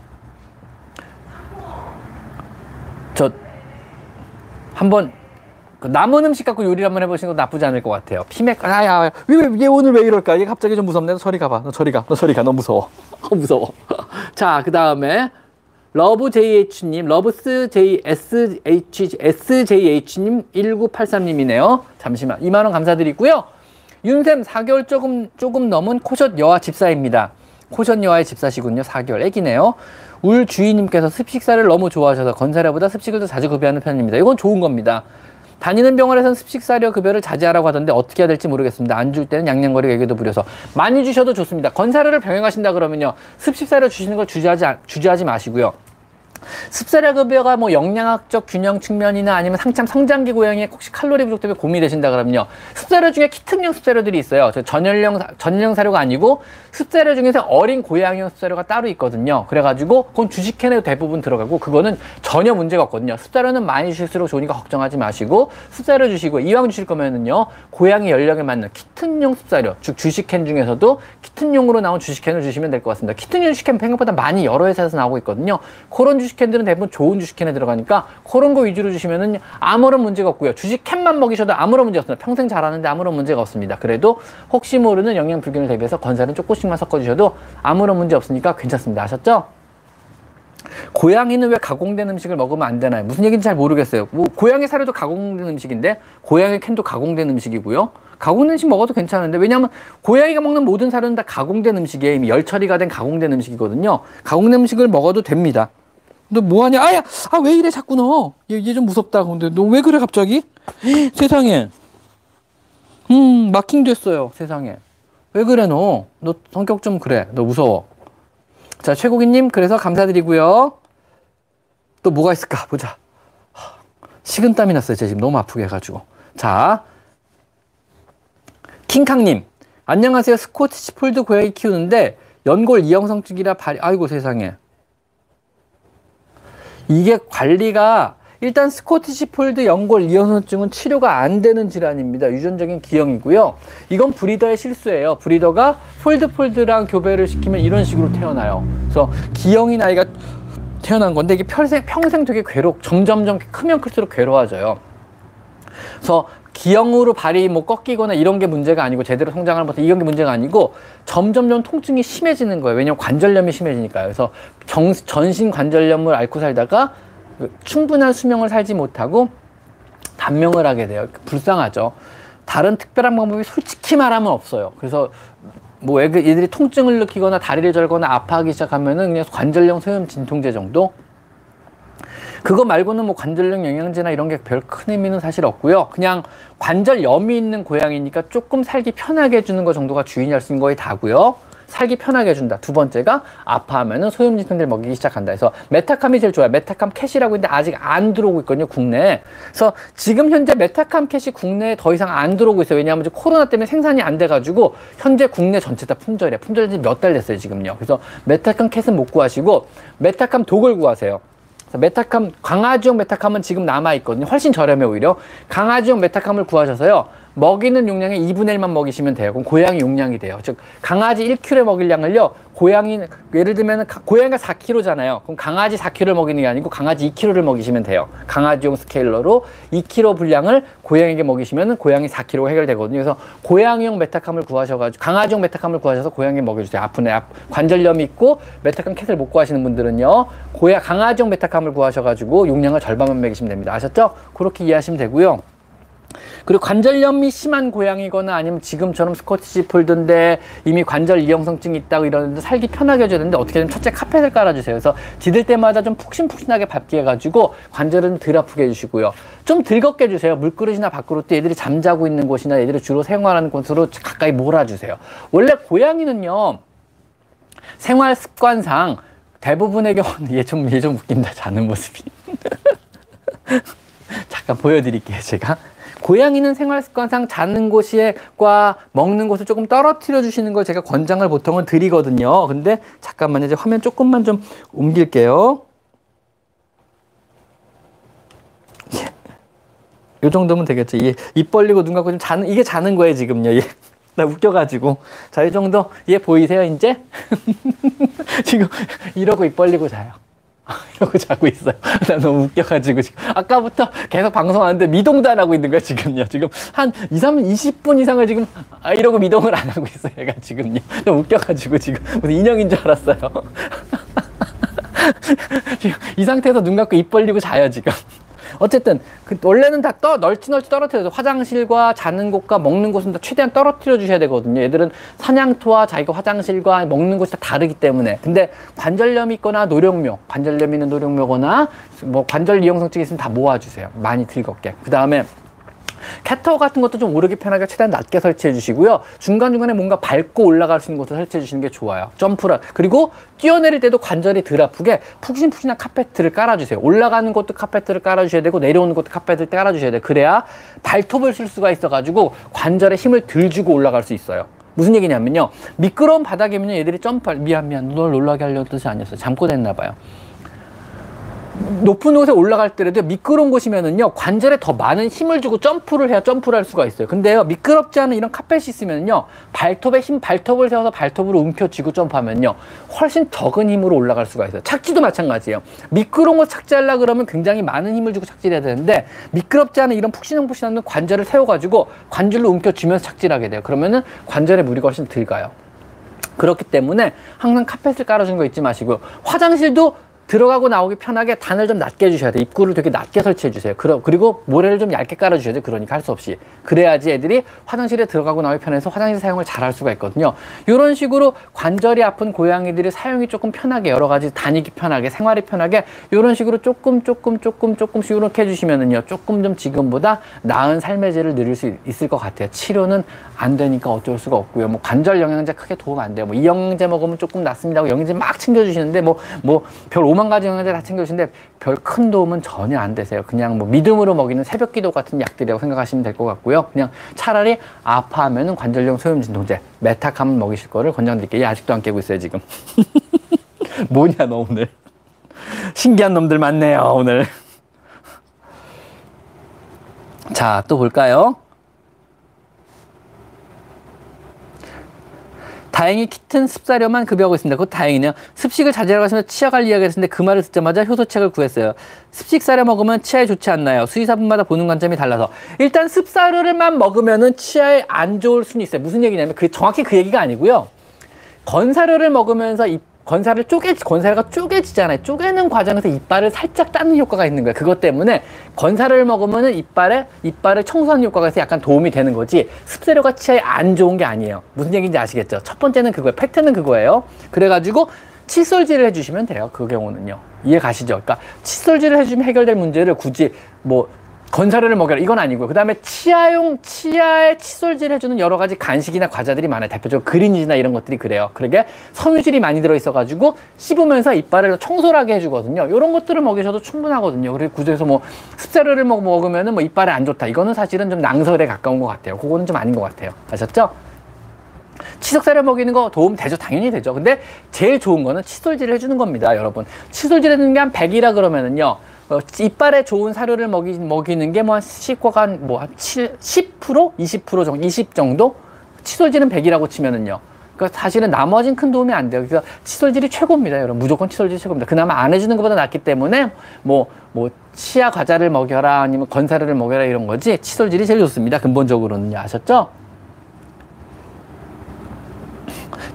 저 한번 그 남은 음식 갖고 요리를 한번 해보시는 것도 나쁘지 않을 것 같아요. 피맥, 아야, 왜, 왜, 얘 오늘 왜 이럴까? 얘 갑자기 좀 무섭네. 너 저리 가봐. 너 저리 가. 너 저리 가. 너 무서워. 어, 무서워. 자, 그 다음에, 러브 JH님, 러브스 JSH, SJH님, 1983님이네요. 잠시만. 2만원 감사드리고요. 윤샘 4개월 조금, 조금 넘은 코숏 여아 집사입니다. 코숏 여아의 집사시군요. 4개월 애기네요. 울 주인님께서 습식사를 너무 좋아하셔서 건사료보다 습식을 더 자주 급여하는 편입니다. 이건 좋은 겁니다. 다니는 병원에서는 습식사료 급여를 자제하라고 하던데 어떻게 해야 될지 모르겠습니다. 안 줄 때는 양양거리 얘기도 부려서 많이 주셔도 좋습니다. 건사료를 병행하신다 그러면요. 습식사료 주시는 걸 주저하지, 주저하지 마시고요. 습사료급여가 뭐 영양학적 균형 측면이나 아니면 한참 성장기 고양이의 혹시 칼로리 부족 때문에 고민이 되신다 그러면요. 습사료 중에 키특형 습사료들이 있어요. 전연령, 전연령 사료가 아니고 습사료 중에서 어린 고양이용 습사료가 따로 있거든요. 그래가지고 그건 주식캔에 대부분 들어가고 그거는 전혀 문제가 없거든요. 습사료는 많이 주실수록 좋으니까 걱정하지 마시고 습사료 주시고 이왕 주실 거면은요. 고양이 연령에 맞는 키튼용 습사료, 즉 주식캔 중에서도 키튼용으로 나온 주식캔을 주시면 될 것 같습니다. 키튼용 주식캔 생각보다 많이 여러 회사에서 나오고 있거든요. 그런 주식 캔들은 대부분 좋은 주식캔에 들어가니까 그런 거 위주로 주시면은 아무런 문제가 없고요. 주식캔만 먹이셔도 아무런 문제 없습니다. 평생 잘하는데 아무런 문제가 없습니다. 그래도 혹시 모르는 영양 불균형을 대비해서 건사는 조금씩만 섞어주셔도 아무런 문제 없으니까 괜찮습니다. 아셨죠? 고양이는 왜 가공된 음식을 먹으면 안 되나요? 무슨 얘기인지 잘 모르겠어요. 뭐 고양이 사료도 가공된 음식인데 고양이 캔도 가공된 음식이고요. 가공된 음식 먹어도 괜찮은데 왜냐하면 고양이가 먹는 모든 사료는 다 가공된 음식이에요. 이미 열 처리가 된 가공된 음식이거든요. 가공된 음식을 먹어도 됩니다. 너 뭐하냐? 아야, 아 왜 이래 자꾸 너? 얘 얘 좀 무섭다. 근데 너 왜 그래 갑자기? 세상에. 음 마킹 됐어요. 세상에. 왜 그래 너? 너 성격 좀 그래. 너 무서워. 자 최고기님 그래서 감사드리고요. 또 뭐가 있을까 보자. 식은땀이 났어요. 제 지금 너무 아프게 해가지고. 자 킹캉님 안녕하세요. 스코티시 폴드 고양이 키우는데 연골 이형성증이라 발 아이고 세상에. 이게 관리가 일단 스코티시 폴드 연골 이형성증은 치료가 안 되는 질환입니다. 유전적인 기형이고요. 이건 breeder의 실수예요. breeder가 폴드 폴드랑 교배를 시키면 이런 식으로 태어나요. 그래서 기형인 아이가 태어난 건데 이게 평생 평생 되게 괴롭 점점점 크면 클수록 괴로워져요. 그래서 기형으로 발이 뭐 꺾이거나 이런 게 문제가 아니고 제대로 성장하는 것도 이런 게 문제가 아니고 점점점 통증이 심해지는 거예요. 왜냐면 관절염이 심해지니까요. 그래서 정, 전신 관절염을 앓고 살다가 충분한 수명을 살지 못하고 단명을 하게 돼요. 불쌍하죠. 다른 특별한 방법이 솔직히 말하면 없어요. 그래서 뭐 애들이 통증을 느끼거나 다리를 절거나 아파하기 시작하면은 그냥 관절염 소염 진통제 정도 그거 말고는 뭐 관절염 영양제나 이런 게 별 큰 의미는 사실 없고요. 그냥 관절염이 있는 고양이니까 조금 살기 편하게 해주는 거 정도가 주인이 할 수 있는 거에 다고요. 살기 편하게 해준다. 두 번째가 아파하면은 소염진통제를 먹이기 시작한다. 그래서 메타캄이 제일 좋아요. 메타캄 캣이라고 있는데 아직 안 들어오고 있거든요. 국내에. 그래서 지금 현재 메타캄 캣이 국내에 더 이상 안 들어오고 있어요. 왜냐하면 이제 코로나 때문에 생산이 안 돼가지고 현재 국내 전체 다 품절이에요. 품절이 몇달 됐어요. 지금요. 그래서 메타캄 캣은 못 구하시고 메타캄 독을 구하세요. 메타캄 강아지용 메타캄은 지금 남아 있거든요. 훨씬 저렴해 오히려 강아지용 메타캄을 구하셔서요. 먹이는 용량의 2분의 1만 먹이시면 돼요. 그럼 고양이 용량이 돼요. 즉 강아지 1kg 먹일 양을요. 고양이 예를 들면 고양이가 4kg잖아요. 그럼 강아지 4kg를 먹이는 게 아니고 강아지 2kg를 먹이시면 돼요. 강아지용 스케일러로 2kg 분량을 고양이에게 먹이시면 고양이 4kg 해결되거든요. 그래서 고양이용 메타캄을 구하셔가지고 강아지용 메타캄을 구하셔서 고양이 먹여주세요. 아픈 애 관절염이 있고 메타캄 캣을 못 구하시는 분들은요. 고야 강아지용 메타캄을 구하셔가지고 용량을 절반만 먹이시면 됩니다. 아셨죠? 그렇게 이해하시면 되고요. 그리고 관절염이 심한 고양이거나 아니면 지금처럼 스코티시 폴드인데 이미 관절 이형성증이 있다고 이러는데 살기 편하게 해줘야 되는데 어떻게 든 첫째 카펫을 깔아주세요. 그래서 디딜 때마다 좀 푹신푹신하게 밟게 해가지고 관절은 덜 아프게 해주시고요. 좀 즐겁게 해주세요. 물그릇이나 밥그릇도 애들이 잠자고 있는 곳이나 애들이 주로 생활하는 곳으로 가까이 몰아주세요. 원래 고양이는요. 생활 습관상 대부분의 경우는 얘 좀, 얘 좀 웃긴다. 자는 모습이. 잠깐 보여드릴게요, 제가. 고양이는 생활 습관상 자는 곳과 먹는 곳을 조금 떨어뜨려 주시는 걸 제가 권장을 보통은 드리거든요. 근데 잠깐만요. 이제 화면 조금만 좀 옮길게요. 예. 요 정도면 되겠죠. 예. 입 벌리고 눈 감고 좀 자는, 이게 자는 거예요, 지금요. 예. 나 웃겨가지고. 자, 이 정도, 예, 보이세요, 이제? 지금 이러고 입 벌리고 자요. 이러고 자고 있어요. 나 너무 웃겨가지고 지금 아까부터 계속 방송하는데 미동도 안 하고 있는 거야 지금요. 지금 한 2, 3, 20분 이상을 지금 아 이러고 미동을 안 하고 있어요. 얘가 지금요. 너무 웃겨가지고 지금 무슨 인형인 줄 알았어요. 이 상태에서 눈 감고 입 벌리고 자요 지금. 어쨌든 그 원래는 다 떠, 널찍 널찍 떨어뜨려서 화장실과 자는 곳과 먹는 곳은 다 최대한 떨어뜨려 주셔야 되거든요. 얘들은 사냥터와 자기가 화장실과 먹는 곳이 다 다르기 때문에. 근데 관절염이 있거나 노령묘, 관절염 있는 노령묘거나 뭐 관절 이용성증이 있으면 다 모아주세요. 많이 들겁게. 그 다음에 캣타워 같은 것도 좀 오르기 편하게 최대한 낮게 설치해 주시고요. 중간중간에 뭔가 밟고 올라갈 수 있는 곳을 설치해 주시는 게 좋아요. 점프를. 그리고 뛰어내릴 때도 관절이 덜 아프게 푹신푹신한 카페트를 깔아주세요. 올라가는 것도 카페트를 깔아주셔야 되고 내려오는 것도 카페트를 깔아주셔야 돼요. 그래야 발톱을 쓸 수가 있어가지고 관절에 힘을 덜 주고 올라갈 수 있어요. 무슨 얘기냐면요. 미끄러운 바닥이면 얘들이 점프, 미안, 미안, 널 놀라게 하려는 뜻이 아니었어요. 잠꼬 됐나 봐요. 높은 곳에 올라갈 때라도 미끄러운 곳이면은요 관절에 더 많은 힘을 주고 점프를 해야 점프를 할 수가 있어요. 근데요 미끄럽지 않은 이런 카펫이 있으면요 발톱에 힘 발톱을 세워서 발톱으로 움켜쥐고 점프하면요 훨씬 적은 힘으로 올라갈 수가 있어요. 착지도 마찬가지예요. 미끄러운 곳 착지하려 그러면 굉장히 많은 힘을 주고 착지를 해야 되는데 미끄럽지 않은 이런 푹신푹신한 관절을 세워가지고 관절로 움켜쥐면서 착지를 하게 돼요. 그러면은 관절에 무리가 훨씬 덜 가요. 그렇기 때문에 항상 카펫을 깔아주는 거 잊지 마시고요. 화장실도 들어가고 나오기 편하게 단을 좀 낮게 해주셔야 돼요. 입구를 되게 낮게 설치해 주세요. 그리고 모래를 좀 얇게 깔아주셔야 돼요. 그러니까 할 수 없이. 그래야지 애들이 화장실에 들어가고 나오기 편해서 화장실 사용을 잘 할 수가 있거든요. 이런 식으로 관절이 아픈 고양이들이 사용이 조금 편하게 여러 가지 다니기 편하게 생활이 편하게 이런 식으로 조금 조금 조금 조금씩 이렇게 해주시면은요. 조금 좀 지금보다 나은 삶의 질을 누릴 수 있을 것 같아요. 치료는 안 되니까 어쩔 수가 없고요. 뭐 관절 영양제 크게 도움 안 돼요. 뭐 이 영양제 먹으면 조금 낫습니다. 고 영양제 막 챙겨주시는데 뭐 뭐별 5만 가지 영양제 다 챙겨주시는데 별 큰 도움은 전혀 안 되세요. 그냥 뭐 믿음으로 먹이는 새벽 기도 같은 약들이라고 생각하시면 될 것 같고요. 그냥 차라리 아파하면은 관절용 소염 진통제 메타캄 먹이실 거를 권장드릴게요. 얘 아직도 안 깨고 있어요 지금. 뭐냐 너 오늘. 신기한 놈들 많네요 오늘. 자 또 볼까요? 다행히 키튼 습사료만 급여하고 있습니다. 그것 다행이네요. 습식을 자제하라고 하시면 치아 관리 이야기했는데 그 말을 듣자마자 효소책을 구했어요. 습식 사료 먹으면 치아에 좋지 않나요? 수의사분마다 보는 관점이 달라서 일단 습사료를만 먹으면은 치아에 안 좋을 수는 있어요. 무슨 얘기냐면 그 정확히 그 얘기가 아니고요. 건사료를 먹으면서 이 건사를 쪼개 건사료가 쪼개지잖아요. 쪼개는 과정에서 이빨을 살짝 닦는 효과가 있는 거예요. 그것 때문에 건사료를 먹으면은 이빨에 이빨을 청소하는 효과가 있어 약간 도움이 되는 거지. 습세료가 치아에 안 좋은 게 아니에요. 무슨 얘기인지 아시겠죠? 첫 번째는 그거예요. 팩트는 그거예요. 그래가지고 칫솔질을 해주시면 돼요. 그 경우는요. 이해 가시죠? 그러니까 칫솔질을 해주면 해결될 문제를 굳이 뭐 건사료를 먹여라 이건 아니고요. 그다음에 치아용 치아에 칫솔질 해주는 여러 가지 간식이나 과자들이 많아요. 대표적으로 그린이나 이런 것들이 그래요. 그러게 섬유질이 많이 들어 있어가지고 씹으면서 이빨을 청솔하게 해주거든요. 이런 것들을 먹이셔도 충분하거든요. 그리고 구조에서 뭐 습자료를 먹, 먹으면은 뭐 이빨에 안 좋다. 이거는 사실은 좀 낭설에 가까운 것 같아요. 그거는 좀 아닌 것 같아요. 아셨죠? 치석사료 먹이는 거 도움 되죠? 당연히 되죠. 근데 제일 좋은 거는 칫솔질을 해주는 겁니다, 여러분. 칫솔질 해주는 게 한 100이라 그러면은요. 어, 이빨에 좋은 사료를 먹이, 먹이는 게 뭐한 10과 한뭐한 7, 10% 20% 정도, 20 정도? 칫솔질은 100이라고 치면은요. 그러니까 사실은 나머진 큰 도움이 안 돼요. 그래서 칫솔질이 최고입니다, 여러분. 무조건 칫솔질이 최고입니다. 그나마 안 해주는 것보다 낫기 때문에 뭐, 뭐, 치아 과자를 먹여라 아니면 건사료를 먹여라 이런 거지 칫솔질이 제일 좋습니다. 근본적으로는요. 아셨죠?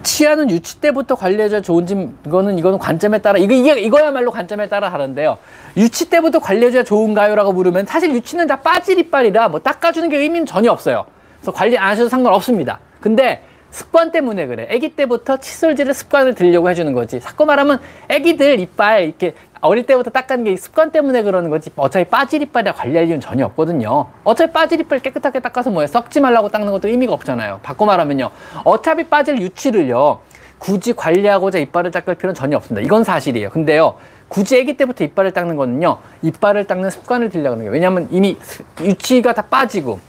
치아는 유치 때부터 관리해줘야 좋은지 이거는 이거는 관점에 따라 이거 이게 이거야말로 관점에 따라 다른데요. 유치 때부터 관리해줘야 좋은가요라고 물으면 사실 유치는 다 빠질 이빨이라 뭐 닦아주는 게 의미는 전혀 없어요. 그래서 관리 안 하셔도 상관없습니다. 근데 습관 때문에 그래. 아기 때부터 칫솔질을 습관을 들려고 해주는 거지. 사건 말하면 아기들 이빨 이렇게 어릴 때부터 닦는 게 습관 때문에 그러는 거지. 어차피 빠질 이빨이라 관리할 이유는 전혀 없거든요. 어차피 빠질 이빨 깨끗하게 닦아서 뭐해? 썩지 말라고 닦는 것도 의미가 없잖아요. 바꿔 말하면요. 어차피 빠질 유치를요 굳이 관리하고자 이빨을 닦을 필요는 전혀 없습니다. 이건 사실이에요. 근데요 굳이 아기 때부터 이빨을 닦는 거는요 이빨을 닦는 습관을 들려고 하는 거예요. 왜냐하면 이미 유치가 다 빠지고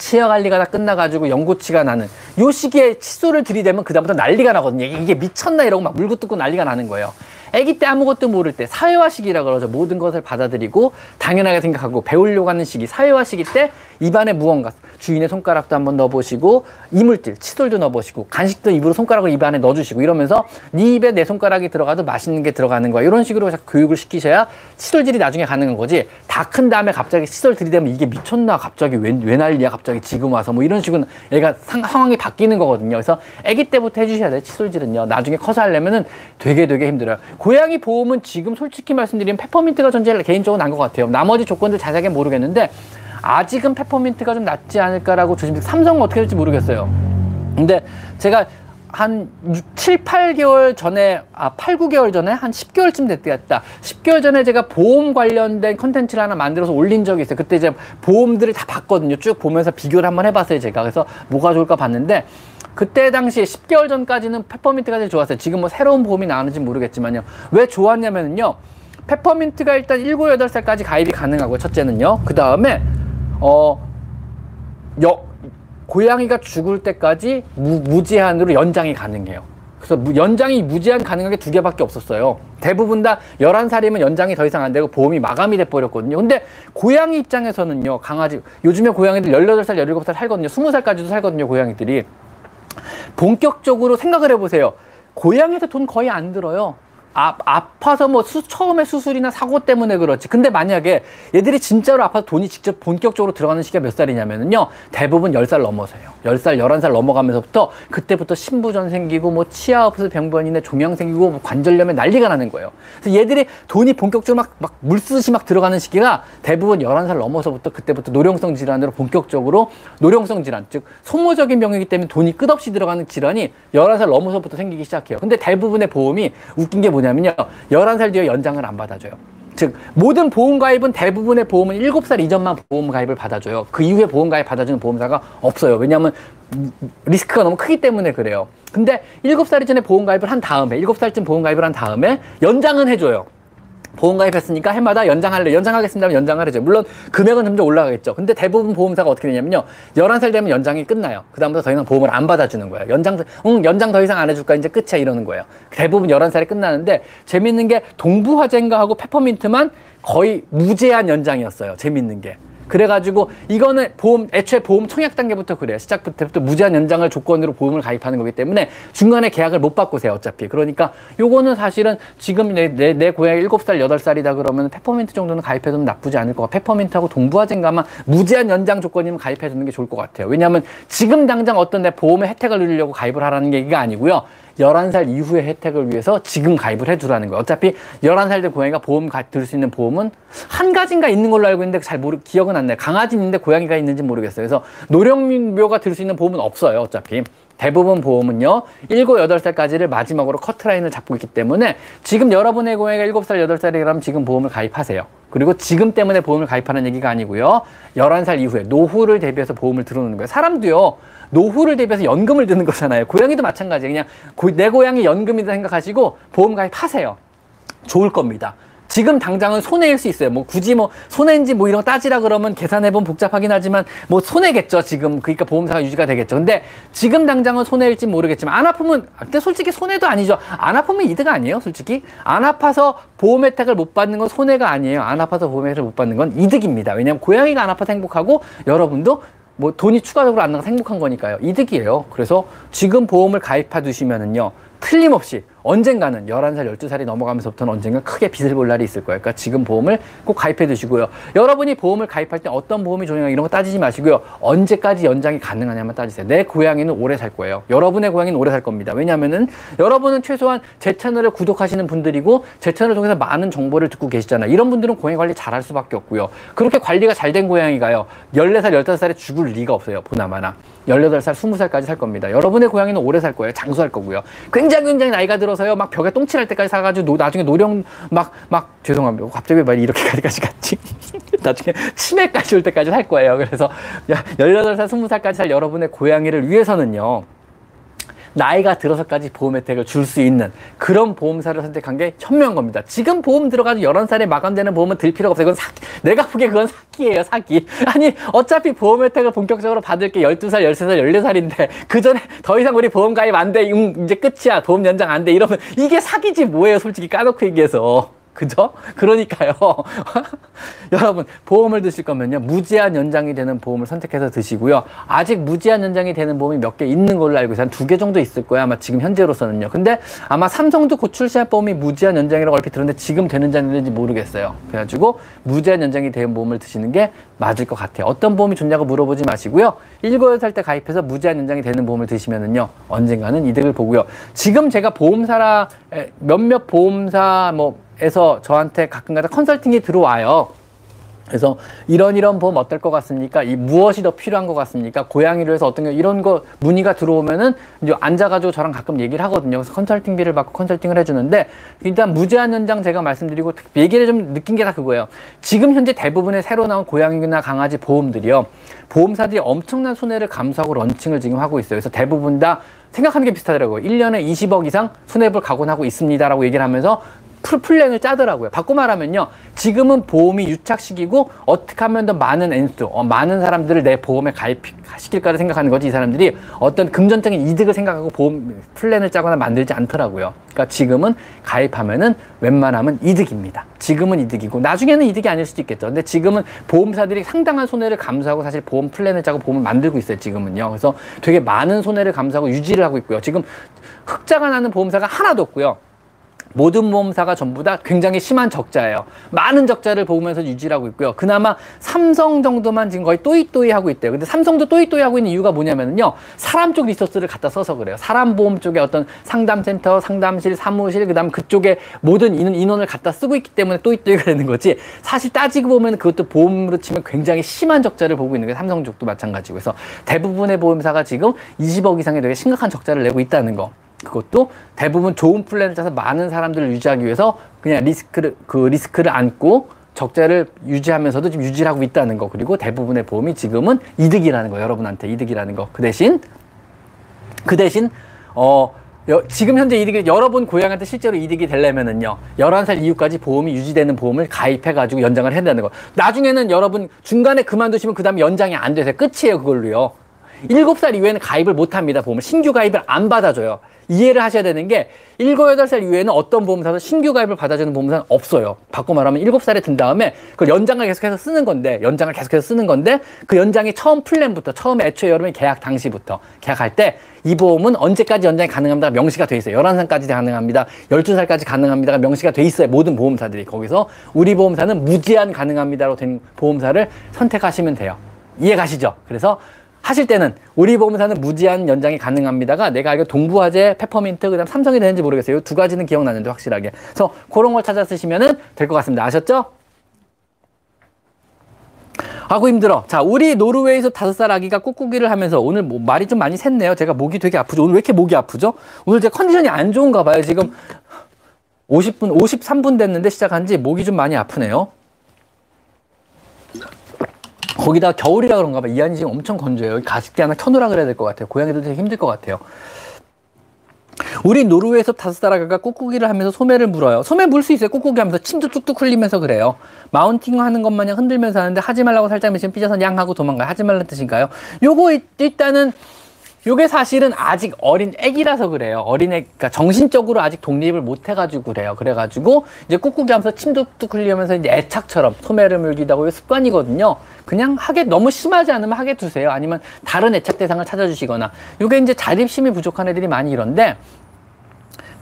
치아 관리가 다 끝나가지고 연고치가 나는. 요 시기에 칫솔을 들이대면 그다음부터 난리가 나거든요. 이게 미쳤나 이러고 막 물고 뜯고 난리가 나는 거예요. 아기 때 아무것도 모를 때 사회화 시기라 그러죠. 모든 것을 받아들이고 당연하게 생각하고 배우려고 하는 시기 사회화 시기 때 입안에 무언가 주인의 손가락도 한번 넣어보시고 이물질 칫솔도 넣어보시고 간식도 입으로 손가락을 입안에 넣어주시고 이러면서 네 입에 내 손가락이 들어가도 맛있는 게 들어가는 거야. 이런 식으로 교육을 시키셔야 칫솔질이 나중에 가능한 거지. 다 큰 다음에 갑자기 칫솔 들이대면 이게 미쳤나? 갑자기 왜, 왜 난리야? 갑자기 지금 와서? 뭐 이런 식으로 얘가 상, 상황이 바뀌는 거거든요. 그래서 아기 때부터 해주셔야 돼요 칫솔질은요. 나중에 커서 하려면은 되게 되게 힘들어요. 고양이 보험은 지금 솔직히 말씀드리면 페퍼민트가 전 제일 개인적으로 난 것 같아요. 나머지 조건들 자세하게 모르겠는데 아직은 페퍼민트가 좀 낫지 않을까라고 조심. 삼성은 어떻게 될지 모르겠어요. 근데 제가 한 6, 7, 8개월 전에, 아, 8, 9개월 전에 한 10개월쯤 됐겠다. 10개월 전에 제가 보험 관련된 컨텐츠를 하나 만들어서 올린 적이 있어요. 그때 이제 보험들을 다 봤거든요. 쭉 보면서 비교를 한번 해봤어요. 제가. 그래서 뭐가 좋을까 봤는데, 그때 당시에 10개월 전까지는 페퍼민트가 제일 좋았어요. 지금 뭐 새로운 보험이 나오는지 모르겠지만요. 왜 좋았냐면요. 페퍼민트가 일단 7, 8살까지 가입이 가능하고요. 첫째는요. 그 다음에 어, 여, 고양이가 죽을 때까지 무, 무제한으로 연장이 가능해요. 그래서 연장이 무제한 가능한 게 두 개밖에 없었어요. 대부분 다 11살이면 연장이 더 이상 안 되고 보험이 마감이 돼버렸거든요. 근데 고양이 입장에서는요, 강아지, 요즘에 고양이들 18살, 17살 살거든요. 20살까지도 살거든요, 고양이들이. 본격적으로 생각을 해보세요. 고양이한테 돈 거의 안 들어요. 아, 아파서 뭐 수, 처음에 수술이나 사고 때문에 그렇지. 근데 만약에 얘들이 진짜로 아파서 돈이 직접 본격적으로 들어가는 시기가 몇 살이냐면은요. 대부분 10살 넘어서요. 10살, 11살 넘어가면서부터 그때부터 신부전 생기고 뭐 치아 없어서 병변이네 종양 생기고 뭐 관절염에 난리가 나는 거예요. 그래서 얘들이 돈이 본격적으로 막, 막 물쓰듯이 막 들어가는 시기가 대부분 11살 넘어서부터 그때부터 노령성 질환으로 본격적으로 노령성 질환, 즉 소모적인 병이기 때문에 돈이 끝없이 들어가는 질환이 11살 넘어서부터 생기기 시작해요. 근데 대부분의 보험이 웃긴 게 뭐냐면 요. 11살 뒤에 연장을 안 받아줘요. 즉 모든 보험 가입은 대부분의 보험은 7살 이전만 보험 가입을 받아줘요. 그 이후에 보험 가입 받아주는 보험사가 없어요. 왜냐하면 리스크가 너무 크기 때문에 그래요. 근데 7살 이전에 보험 가입을 한 다음에 7살쯤 보험 가입을 한 다음에 연장은 해줘요. 보험 가입했으니까 해마다 연장할래 연장하겠습니다 하면 연장을 해죠 물론 금액은 점점 올라가겠죠. 근데 대부분 보험사가 어떻게 되냐면요. 11살 되면 연장이 끝나요. 그 다음부터 더 이상 보험을 안 받아주는 거예요. 연장 응 연장 더 이상 안 해줄까? 이제 끝이야 이러는 거예요. 대부분 11살에 끝나는데 재밌는 게 동부화재인가 하고 페퍼민트만 거의 무제한 연장이었어요. 재밌는 게 그래가지고 이거는 보험 애초에 보험 청약 단계부터 그래요. 시작부터 무제한 연장을 조건으로 보험을 가입하는 거기 때문에 중간에 계약을 못 바꾸세요. 어차피 그러니까 요거는 사실은 지금 내, 내, 내 고양이 7살 8살이다 그러면 페퍼민트 정도는 가입해두면 나쁘지 않을 것 같아요. 페퍼민트하고 동부화쟁가만 무제한 연장 조건이면 가입해두는 게 좋을 것 같아요. 왜냐하면 지금 당장 어떤 내 보험의 혜택을 누리려고 가입을 하라는 얘기가 아니고요. 11살 이후의 혜택을 위해서 지금 가입을 해두라는 거예요. 어차피 11살 된 고양이가 보험 들 수 있는 보험은 한 가지인가 있는 걸로 알고 있는데 잘 모르, 기억은 안 나요. 강아지 있는데 고양이가 있는지 모르겠어요. 그래서 노령묘가 들 수 있는 보험은 없어요. 어차피. 대부분 보험은요, 7, 8살까지를 마지막으로 커트라인을 잡고 있기 때문에 지금 여러분의 고양이가 7살, 8살이라면 지금 보험을 가입하세요. 그리고 지금 때문에 보험을 가입하는 얘기가 아니고요. 11살 이후에 노후를 대비해서 보험을 들어놓는 거예요. 사람도요, 노후를 대비해서 연금을 드는 거잖아요. 고양이도 마찬가지예요. 그냥 고, 내 고양이 연금이다 생각하시고 보험 가입하세요. 좋을 겁니다. 지금 당장은 손해일 수 있어요. 뭐 굳이 뭐 손해인지 뭐 이런 거 따지라 그러면 계산해보면 복잡하긴 하지만 뭐 손해겠죠. 지금 그러니까 보험사가 유지가 되겠죠. 근데 지금 당장은 손해일지 모르겠지만 안 아프면 근데 솔직히 손해도 아니죠. 안 아프면 이득 아니에요. 솔직히 안 아파서 보험 혜택을 못 받는 건 손해가 아니에요. 안 아파서 보험 혜택을 못 받는 건 이득입니다. 왜냐하면 고양이가 안 아파서 행복하고 여러분도 뭐 돈이 추가적으로 안 나가서 행복한 거니까요. 이득이에요. 그래서 지금 보험을 가입해 두시면은요. 틀림없이 언젠가는 11살, 12살이 넘어가면서부터는 언젠가 크게 빚을 볼 날이 있을 거예요. 그러니까 지금 보험을 꼭 가입해 두시고요. 여러분이 보험을 가입할 때 어떤 보험이 좋냐 이런 거 따지지 마시고요. 언제까지 연장이 가능하냐만 따지세요. 내 고양이는 오래 살 거예요. 여러분의 고양이는 오래 살 겁니다. 왜냐하면은 여러분은 최소한 제 채널을 구독하시는 분들이고 제 채널을 통해서 많은 정보를 듣고 계시잖아요. 이런 분들은 고양이 관리 잘할 수밖에 없고요. 그렇게 관리가 잘 된 고양이가요. 14살, 15살에 죽을 리가 없어요. 보나마나. 18살, 20살까지 살 겁니다. 여러분의 고양이는 오래 살 거예요. 장수할 거고요. 굉장히 굉장히 나이가 들어서요. 막 벽에 똥칠할 때까지 사가지고 노, 나중에 노령 막, 막, 죄송합니다. 갑자기 말이 이렇게까지 갔지. 나중에 치매까지 올 때까지 살 거예요. 그래서 18살, 20살까지 살 여러분의 고양이를 위해서는요. 나이가 들어서까지 보험 혜택을 줄 수 있는 그런 보험사를 선택한 게 현명한 겁니다. 지금 보험 들어가지고 11살에 마감되는 보험은 들 필요가 없어요. 그건 사기. 내가 보기에 그건 사기예요, 사기. 아니, 어차피 보험 혜택을 본격적으로 받을 게 12살, 13살, 14살인데 그 전에 더 이상 우리 보험 가입 안 돼. 음, 이제 끝이야. 보험 연장 안 돼. 이러면 이게 사기지 뭐예요, 솔직히 까놓고 얘기해서. 그죠? 그러니까요. 여러분, 보험을 드실 거면요. 무제한 연장이 되는 보험을 선택해서 드시고요. 아직 무제한 연장이 되는 보험이 몇 개 있는 걸로 알고 있어요. 한 두 개 정도 있을 거예요. 아마 지금 현재로서는요. 근데 아마 삼성도 곧 출시할 보험이 무제한 연장이라고 얼핏 들었는데 지금 되는지 안 되는지 모르겠어요. 그래가지고 무제한 연장이 된 보험을 드시는 게 맞을 것 같아요. 어떤 보험이 좋냐고 물어보지 마시고요. 7, 8살 때 가입해서 무제한 연장이 되는 보험을 드시면은요. 언젠가는 이득을 보고요. 지금 제가 보험사라 몇몇 보험사 뭐 에서 저한테 가끔가다 컨설팅이 들어와요. 그래서 이런 이런 보험 어떨 것 같습니까? 이 무엇이 더 필요한 것 같습니까? 고양이를 해서 어떤 게 이런 거 문의가 들어오면은 이제 앉아가지고 저랑 가끔 얘기를 하거든요. 그래서 컨설팅비를 받고 컨설팅을 해주는데 일단 무제한 연장 제가 말씀드리고 얘기를 좀 느낀 게 다 그거예요. 지금 현재 대부분의 새로 나온 고양이나 강아지 보험들이요. 보험사들이 엄청난 손해를 감수하고 런칭을 지금 하고 있어요. 그래서 대부분 다 생각하는 게 비슷하더라고요. 1년에 20억 이상 손해볼 각오하고 있습니다라고 얘기를 하면서 플랜을 짜더라고요. 바꿔 말하면요. 지금은 보험이 유착식이고 어떻게 하면 더 많은 N수, 어, 많은 사람들을 내 보험에 가입시킬까를 생각하는 거지 이 사람들이 어떤 금전적인 이득을 생각하고 보험 플랜을 짜거나 만들지 않더라고요. 그러니까 지금은 가입하면은 웬만하면 이득입니다. 지금은 이득이고 나중에는 이득이 아닐 수도 있겠죠. 근데 지금은 보험사들이 상당한 손해를 감수하고 사실 보험 플랜을 짜고 보험을 만들고 있어요. 지금은요. 그래서 되게 많은 손해를 감수하고 유지를 하고 있고요. 지금 흑자가 나는 보험사가 하나도 없고요. 모든 보험사가 전부 다 굉장히 심한 적자예요. 많은 적자를 보면서 유지를 하고 있고요. 그나마 삼성 정도만 지금 거의 또이또이 하고 있대요. 근데 삼성도 또이또이 하고 있는 이유가 뭐냐면요. 사람 쪽 resource를 갖다 써서 그래요. 사람 보험 쪽에 어떤 상담센터, 상담실, 사무실, 그 다음 그쪽에 모든 인원, 을 갖다 쓰고 있기 때문에 또이또이가 되는 거지. 사실 따지고 보면 그것도 보험으로 치면 굉장히 심한 적자를 보고 있는 게 삼성 쪽도 마찬가지고. 그래서 대부분의 보험사가 지금 20억 이상의 되게 심각한 적자를 내고 있다는 거. 그것도 대부분 좋은 플랜을 짜서 많은 사람들을 유지하기 위해서 그냥 리스크를 그 리스크를 안고 적자를 유지하면서도 지금 유지를 하고 있다는 거. 그리고 대부분의 보험이 지금은 이득이라는 거 여러분한테. 이득이라는 거. 그 대신 그 대신 어 여, 지금 현재 이득이 여러분 고양이한테 실제로 이득이 되려면은요 11살 이후까지 보험이 유지되는 보험을 가입해 가지고 연장을 해야 되는 거. 나중에는 여러분 중간에 그만두시면 그 다음에 연장이 안 돼서 끝이에요 그걸로요. 7살 이후에는 가입을 못 합니다 보험을. 신규 가입을 안 받아줘요 이해를 하셔야 되는 게 일곱 여덟 살 이후에는 어떤 보험사도 신규 가입을 받아주는 보험사는 없어요. 바꿔 말하면 일곱 살에 든 다음에 그 연장을 계속해서 쓰는 건데 연장을 계속해서 쓰는 건데 그 연장이 처음 플랜부터 처음에 애초에 여러분이 계약 당시부터 계약할 때 이 보험은 언제까지 연장이 가능합니다. 명시가 돼 있어요. 열한 살까지 가능합니다. 열두 살까지 가능합니다가 명시가 돼 있어요. 모든 보험사들이 거기서 우리 보험사는 무제한 가능합니다로 된 보험사를 선택하시면 돼요. 이해 가시죠? 그래서 하실 때는 우리 보험사는 무제한 연장이 가능합니다가 내가 알기로 동부화재, 페퍼민트, 그다음 삼성이 되는지 모르겠어요. 이 두 가지는 기억나는데 확실하게. 그래서 그런 걸 찾아 쓰시면은 될 것 같습니다. 아셨죠? 아고 힘들어. 자, 우리 노르웨이에서 다섯 살 아기가 꾹꾹이를 하면서 오늘 뭐 말이 좀 많이 샜네요. 제가 목이 되게 아프죠. 오늘 왜 이렇게 목이 아프죠? 오늘 제 컨디션이 안 좋은가 봐요. 지금 50분, 53분 됐는데 시작한 지 목이 좀 많이 아프네요. 거기다 겨울이라 그런가 봐. 이 안이 지금 엄청 건조해요. 가습기 하나 켜놓으라 그래야 될 것 같아요. 고양이도 되게 힘들 것 같아요. 우리 노르웨이에서 다섯 살 아가가 꾹꾹이를 하면서 소매를 물어요. 소매 물 수 있어요. 꾹꾹이 하면서 침도 뚝뚝 흘리면서 그래요. 마운팅 하는 것 마냥 흔들면서 하는데 하지 말라고 살짝 미시면 삐져서 양하고 도망가요. 하지 말라는 뜻인가요? 요거 일단은 요게 사실은 아직 어린 애기라서 그래요. 어린 애, 그러니까 정신적으로 아직 독립을 못 해가지고 그래요. 그래가지고 이제 꾹꾹이 하면서 침도 뚝 흘리면서 이제 애착처럼 소매를 물기도 하고 습관이거든요. 그냥 하게 너무 심하지 않으면 하게 두세요. 아니면 다른 애착 대상을 찾아주시거나. 요게 이제 자립심이 부족한 애들이 많이 이런데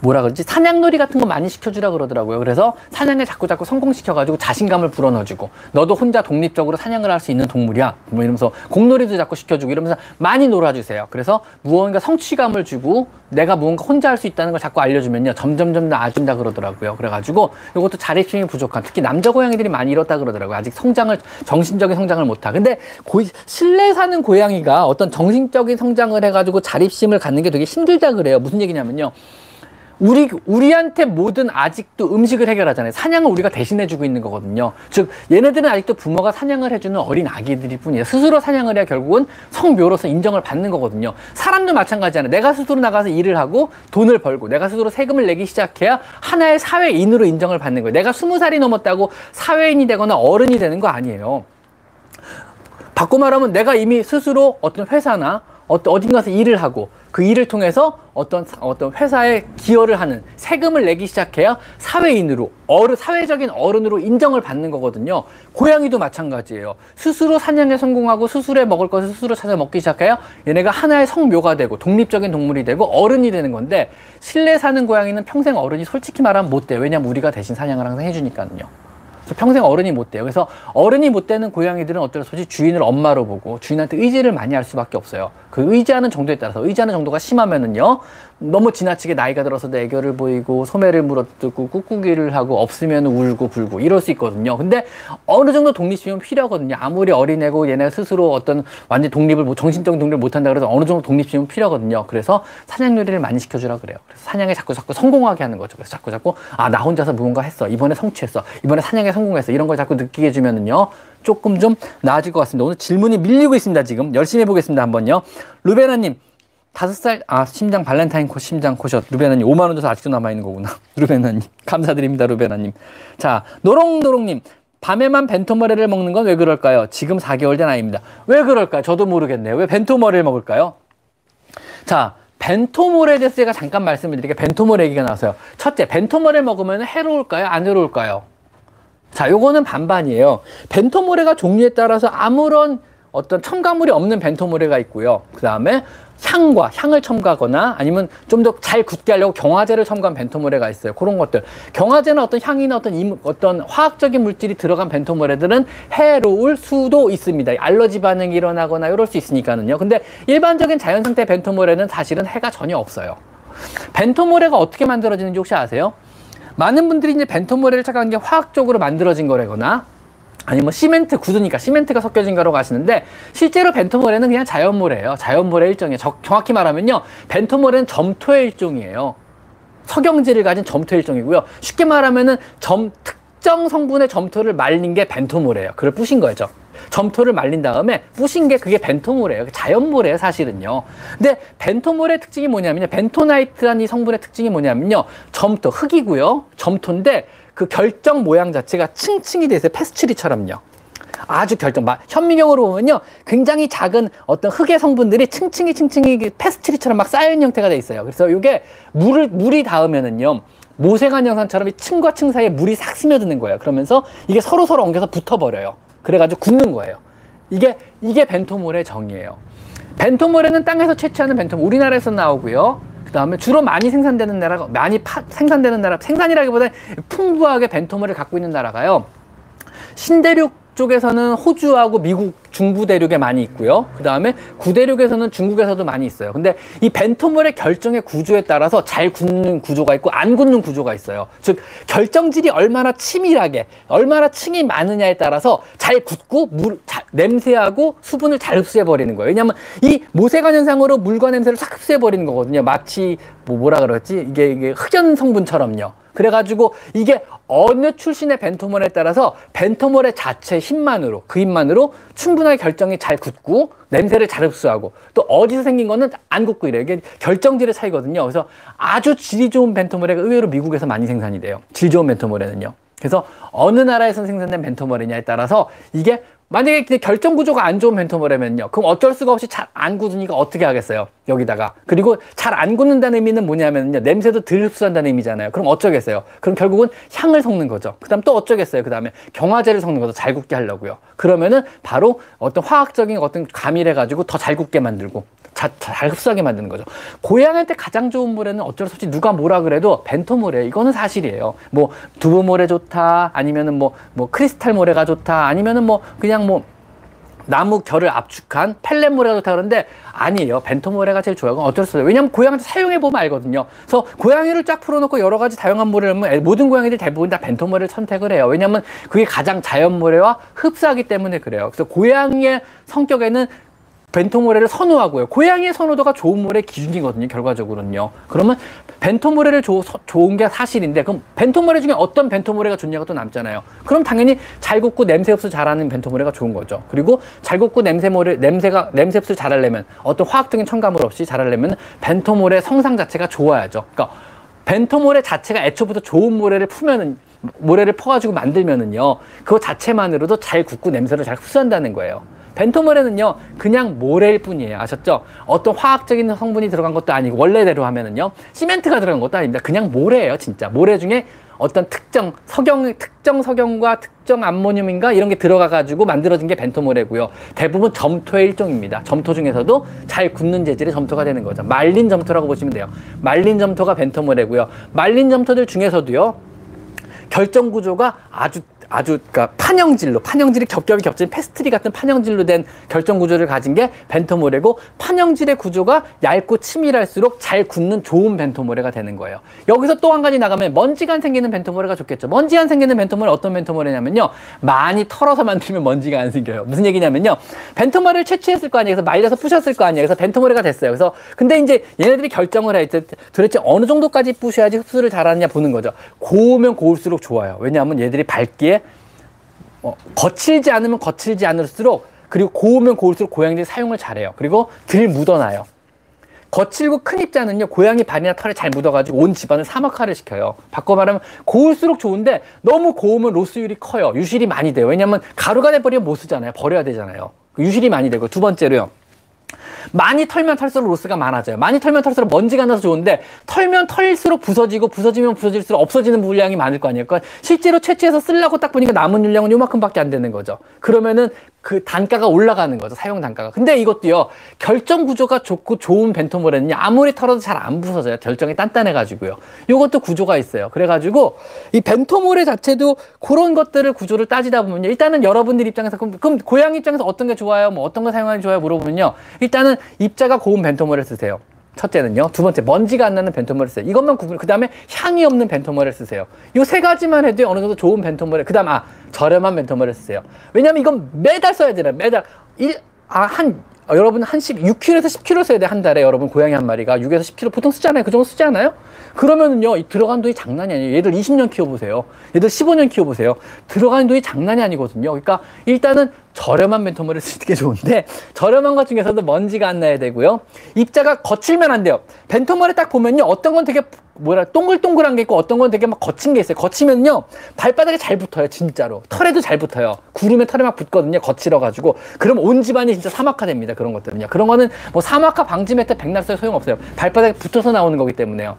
뭐라 그러지 사냥놀이 같은 거 많이 시켜주라 그러더라고요. 그래서 사냥에 자꾸 자꾸 성공시켜가지고 자신감을 불어넣어주고 너도 혼자 독립적으로 사냥을 할 수 있는 동물이야. 뭐 이러면서 공놀이도 자꾸 시켜주고 이러면서 많이 놀아주세요. 그래서 무언가 성취감을 주고 내가 무언가 혼자 할 수 있다는 걸 자꾸 알려주면요 점점점 나아진다 그러더라고요. 그래가지고 이것도 자립심이 부족한 특히 남자 고양이들이 많이 이렇다 그러더라고요. 아직 성장을 정신적인 성장을 못하. 근데 고, 실내 사는 고양이가 어떤 정신적인 성장을 해가지고 자립심을 갖는 게 되게 힘들다 그래요. 무슨 얘기냐면요. 우리 우리한테 모든 아직도 음식을 해결하잖아요. 사냥을 우리가 대신해주고 있는 거거든요. 즉 얘네들은 아직도 부모가 사냥을 해주는 어린 아기들일 뿐이에요. 스스로 사냥을 해야 결국은 성묘로서 인정을 받는 거거든요. 사람도 마찬가지잖아요. 내가 스스로 나가서 일을 하고 돈을 벌고 내가 스스로 세금을 내기 시작해야 하나의 사회인으로 인정을 받는 거예요. 내가 스무 살이 넘었다고 사회인이 되거나 어른이 되는 거 아니에요. 바꿔 말하면 내가 이미 스스로 어떤 회사나 어딘가서 일을 하고 그 일을 통해서 어떤 어떤 회사에 기여를 하는 세금을 내기 시작해야 사회인으로 어른 사회적인 어른으로 인정을 받는 거거든요. 고양이도 마찬가지예요. 스스로 사냥에 성공하고 스스로 먹을 것을 스스로 찾아 먹기 시작해야 얘네가 하나의 성묘가 되고 독립적인 동물이 되고 어른이 되는 건데 실내 사는 고양이는 평생 어른이 솔직히 말하면 못 돼요. 왜냐면 우리가 대신 사냥을 항상 해주니까요. 평생 어른이 못 돼요. 그래서 어른이 못 되는 고양이들은 어쩔 수 없이 주인을 엄마로 보고 주인한테 의지를 많이 할 수밖에 없어요. 그 의지하는 정도에 따라서 의지하는 정도가 심하면은요. 너무 지나치게 나이가 들어서 애교를 보이고 소매를 물어뜯고 꾹꾹이를 하고 없으면 울고 불고 이럴 수 있거든요. 근데 어느 정도 독립심은 필요하거든요. 아무리 어린애고 얘네가 스스로 어떤 완전 독립을 뭐 정신적인 독립을 못한다 그래서 어느 정도 독립심은 필요하거든요. 그래서 사냥놀이를 많이 시켜주라 그래요. 그래서 사냥에 자꾸 자꾸 성공하게 하는 거죠. 그래서 자꾸 자꾸 아 나 혼자서 무언가 했어. 이번에 성취했어. 이번에 사냥에 성공했어. 이런 걸 자꾸 느끼게 해주면은요. 조금 좀 나아질 것 같습니다. 오늘 질문이 밀리고 있습니다. 지금 열심히 해보겠습니다. 한번요. 루베나님 다섯 살, 아, 심장 발렌타인 코, 심장 코셔. 루베나님, 5만원 줘서 아직도 남아있는 거구나. 루베나님. 감사드립니다, 루베나님. 자, 노롱노롱님. 밤에만 벤토머리를 먹는 건 왜 그럴까요? 지금 4개월 된 아이입니다. 왜 그럴까요? 저도 모르겠네요. 왜 벤토머리를 먹을까요? 자, 벤토모레에 대해서 제가 잠깐 말씀을 드릴게요. 벤토모레 얘기가 나왔어요. 첫째, 벤토모레를 먹으면 해로울까요? 안 해로울까요? 자, 요거는 반반이에요. 벤토모레가 종류에 따라서 아무런 어떤 첨가물이 없는 벤토모레가 있고요. 그 다음에 향과 향을 첨가하거나 아니면 좀 더 잘 굳게 하려고 경화제를 첨가한 벤토모레가 있어요. 그런 것들. 경화제는 어떤 향이나 어떤 임, 어떤 화학적인 물질이 들어간 벤토모레들은 해로울 수도 있습니다. 알러지 반응이 일어나거나 이럴 수 있으니까는요. 근데 일반적인 자연 상태 벤토모레는 사실은 해가 전혀 없어요. 벤토모레가 어떻게 만들어지는지 혹시 아세요? 많은 분들이 이제 벤토모래를 착각한 게 화학적으로 만들어진 거라거나 아니 뭐 시멘트 굳으니까 시멘트가 섞여진 거라고 하시는데 실제로 벤토모래는 그냥 자연모래예요. 자연모래 일종이에요. 저, 정확히 말하면요. 벤토모래는 점토의 일종이에요. 석영지를 가진 점토의 일종이고요. 쉽게 말하면은 점 특정 성분의 점토를 말린 게 벤토모래예요. 그걸 부신 거죠. 점토를 말린 다음에 부신 게 그게 벤토모래예요. 자연모래예요, 사실은요. 근데 벤토모래 특징이 뭐냐면요. 벤토나이트라는 이 성분의 특징이 뭐냐면요. 점토, 흙이고요. 점토인데 그 결정 모양 자체가 층층이 돼 있어요. 페스츄리처럼요. 아주 결정, 막 현미경으로 보면요. 굉장히 작은 어떤 흙의 성분들이 층층이 층층이 페스츄리처럼 막 쌓여있는 형태가 돼 있어요. 그래서 이게 물을, 물이 닿으면은요. 모세관 영상처럼 이 층과 층 사이에 물이 싹 스며드는 거예요. 그러면서 이게 서로 서로 엉겨서 붙어버려요. 그래가지고 굳는 거예요. 이게, 이게 벤토몰의 정의예요. 벤토몰에는 땅에서 채취하는 벤토몰, 우리나라에서 나오고요. 그 다음에 주로 많이 생산되는 나라가 많이 파, 생산되는 나라 생산이라기보다 풍부하게 벤토물을 갖고 있는 나라가요 신대륙 북쪽에서는 호주하고 미국 중부 대륙에 많이 있고요. 그 다음에 구대륙에서는 중국에서도 많이 있어요. 근데 이 벤토몰의 결정의 구조에 따라서 잘 굳는 구조가 있고 안 굳는 구조가 있어요. 즉 결정질이 얼마나 치밀하게 얼마나 층이 많으냐에 따라서 잘 굳고 물 자, 냄새하고 수분을 잘 흡수해 버리는 거예요. 왜냐하면 이 모세관 현상으로 물과 냄새를 싹 흡수해 버리는 거거든요. 마치 뭐 뭐라 그러지 이게 이게 흑연 성분처럼요. 그래가지고 이게 어느 출신의 벤토몰에 따라서 벤토몰의 자체 힘만으로 그 힘만으로 충분하게 결정이 잘 굳고 냄새를 잘 흡수하고 또 어디서 생긴 거는 안 굳고 이래요. 이게 결정질의 차이거든요. 그래서 아주 질이 좋은 벤토몰가 의외로 미국에서 많이 생산이 돼요. 질 좋은 벤토몰에는요. 그래서 어느 나라에서 생산된 벤토몰이냐에 따라서 이게 만약에 결정 구조가 안 좋은 벤토몰이면요. 그럼 어쩔 수가 없이 잘 안 굳으니까 어떻게 하겠어요? 여기다가. 그리고 잘 안 굳는다는 의미는 뭐냐면요. 냄새도 덜 흡수한다는 의미잖아요. 그럼 어쩌겠어요? 그럼 결국은 향을 섞는 거죠. 그 다음 또 어쩌겠어요? 그 다음에 경화제를 섞는 거죠. 잘 굳게 하려고요. 그러면은 바로 어떤 화학적인 어떤 가미를 해가지고 더 잘 굳게 만들고 자, 잘 흡수하게 만드는 거죠. 고양이한테 가장 좋은 모래는 어쩔 수 없이 누가 뭐라 그래도 벤토 모래 이거는 사실이에요. 뭐 두부 모래 좋다 아니면은 뭐뭐 뭐 크리스탈 모래가 좋다 아니면은 뭐 그냥 뭐 나무 결을 압축한 펠렛 모래가 좋다 그러는데 아니에요. 벤토 모래가 제일 좋아요. 어쩔 수 없어요. 왜냐면 고양이한테 사용해 보면 알거든요. 그래서 고양이를 쫙 풀어놓고 여러 가지 다양한 모래를 하면 모든 고양이들 대부분 다 벤토 모래를 선택을 해요. 왜냐면 그게 가장 자연 모래와 흡사하기 때문에 그래요. 그래서 고양이의 성격에는 벤토 모래를 선호하고요. 고양이의 선호도가 좋은 모래 기준이거든요. 결과적으로는요. 그러면 벤토 모래를 조, 서, 좋은 게 사실인데 그럼 벤토 모래 중에 어떤 벤토 모래가 좋냐가 또 남잖아요. 그럼 당연히 잘 굽고 냄새 흡수 잘하는 벤토 모래가 좋은 거죠. 그리고 잘 굽고 냄새 모래 냄새가 냄새 흡수 잘하려면 어떤 화학적인 첨가물 없이 잘하려면 벤토 모래 성상 자체가 좋아야죠. 그러니까 벤토 모래 자체가 애초부터 좋은 모래를 풀면은 모래를 퍼가지고 만들면은요. 그거 자체만으로도 잘 굽고 냄새를 잘 흡수한다는 거예요. 벤토모레는요 그냥 모래일 뿐이에요. 아셨죠? 어떤 화학적인 성분이 들어간 것도 아니고 원래대로 하면은요 시멘트가 들어간 것도 아닙니다. 그냥 모래예요 진짜. 모래 중에 어떤 특정 석영 특정 석영과 특정 암모늄인가 이런 게 들어가 가지고 만들어진 게 벤토모레고요. 대부분 점토의 일종입니다. 점토 중에서도 잘 굳는 재질의 점토가 되는 거죠. 말린 점토라고 보시면 돼요. 말린 점토가 벤토모래고요. 말린 점토들 중에서도요 결정 구조가 아주 아주 그러니까 판형질로 판형질이 겹겹이 겹친 페스트리 같은 판형질로 된 결정 구조를 가진 게 벤토모래고 판형질의 구조가 얇고 치밀할수록 잘 굳는 좋은 벤토모래가 되는 거예요. 여기서 또 한 가지 나가면 먼지가 안 생기는 벤토모래가 좋겠죠. 먼지 안 생기는 벤토모래 어떤 벤토모래냐면요. 많이 털어서 만들면 먼지가 안 생겨요. 무슨 얘기냐면요. 벤토모래를 채취했을 거 아니에요. 그래서 말려서 부셨을 거 아니에요. 그래서 벤토모래가 됐어요. 그래서 근데 이제 얘네들이 결정을 해. 도대체 어느 정도까지 부셔야지 흡수를 잘하느냐 보는 거죠. 고우면 고울수록 좋아요. 왜냐하면 얘들이 밝기에 어, 거칠지 않으면 거칠지 않을수록 그리고 고우면 고울수록 고양이들이 사용을 잘해요. 그리고 덜 묻어나요. 거칠고 큰 입자는요 고양이 발이나 털에 잘 묻어가지고 온 집안을 사막화를 시켜요. 바꿔 말하면 고울수록 좋은데 너무 고우면 로스율이 커요. 유실이 많이 돼요. 왜냐하면 가루가 돼버리면 못 쓰잖아요. 버려야 되잖아요. 유실이 많이 되고 두 번째로요. 많이 털면 털수록 로스가 많아져요. 많이 털면 털수록 먼지가 나서 좋은데 털면 털수록 부서지고 부서지면 부서질수록 없어지는 물량이 많을 거 아니에요. 그러니까 실제로 채취해서 쓰려고 딱 보니까 남은 물량은 요만큼밖에 안 되는 거죠. 그러면은 그 단가가 올라가는 거죠. 사용 단가가. 근데 이것도요. 결정 구조가 좋고 좋은 벤토모레는요. 아무리 털어도 잘 안 부서져요. 결정이 단단해 가지고요. 요것도 구조가 있어요. 그래 가지고 이 벤토모레 자체도 그런 것들을 구조를 따지다 보면요. 일단은 여러분들 입장에서 그럼, 그럼 고양이 입장에서 어떤 게 좋아요? 뭐 어떤 거 사용하는 게 좋아요? 물어보면요. 일단은 입자가 고운 벤토모레를 쓰세요. 첫째는요. 두 번째, 먼지가 안 나는 벤토모를 쓰세요. 이것만 구분, 그 다음에 향이 없는 벤토모를 쓰세요. 이 세 가지만 해도 어느 정도 좋은 벤토모를, 그 다음, 아, 저렴한 벤토모를 쓰세요. 왜냐면 이건 매달 써야 되나 매달. 일, 아, 한, 어, 여러분 한 10, 6kg에서 10kg 써야 돼, 한 달에. 여러분 고양이 한 마리가 6에서 10kg 보통 쓰잖아요. 그 정도 쓰지 않아요? 그러면은요, 이 들어간 돈이 장난이 아니에요. 얘들 20년 키워보세요. 얘들 15년 키워보세요. 들어가는 돈이 장난이 아니거든요. 그러니까 일단은 저렴한 멘토모를 쓰는 게 좋은데 저렴한 것 중에서도 먼지가 안 나야 되고요. 입자가 거칠면 안 돼요. 벤토모를 딱 보면요. 어떤 건 되게 뭐라 동글동글한 게 있고 어떤 건 되게 막 거친 게 있어요. 거치면요. 발바닥에 잘 붙어요. 진짜로. 털에도 잘 붙어요. 구름에 털에 막 붙거든요. 거칠어 가지고. 그럼 온 집안이 진짜 사막화 됩니다. 그런 것들은요. 그런 거는 뭐 사막화 방지 매트 백날 써도 소용없어요. 발바닥에 붙어서 나오는 거기 때문에요.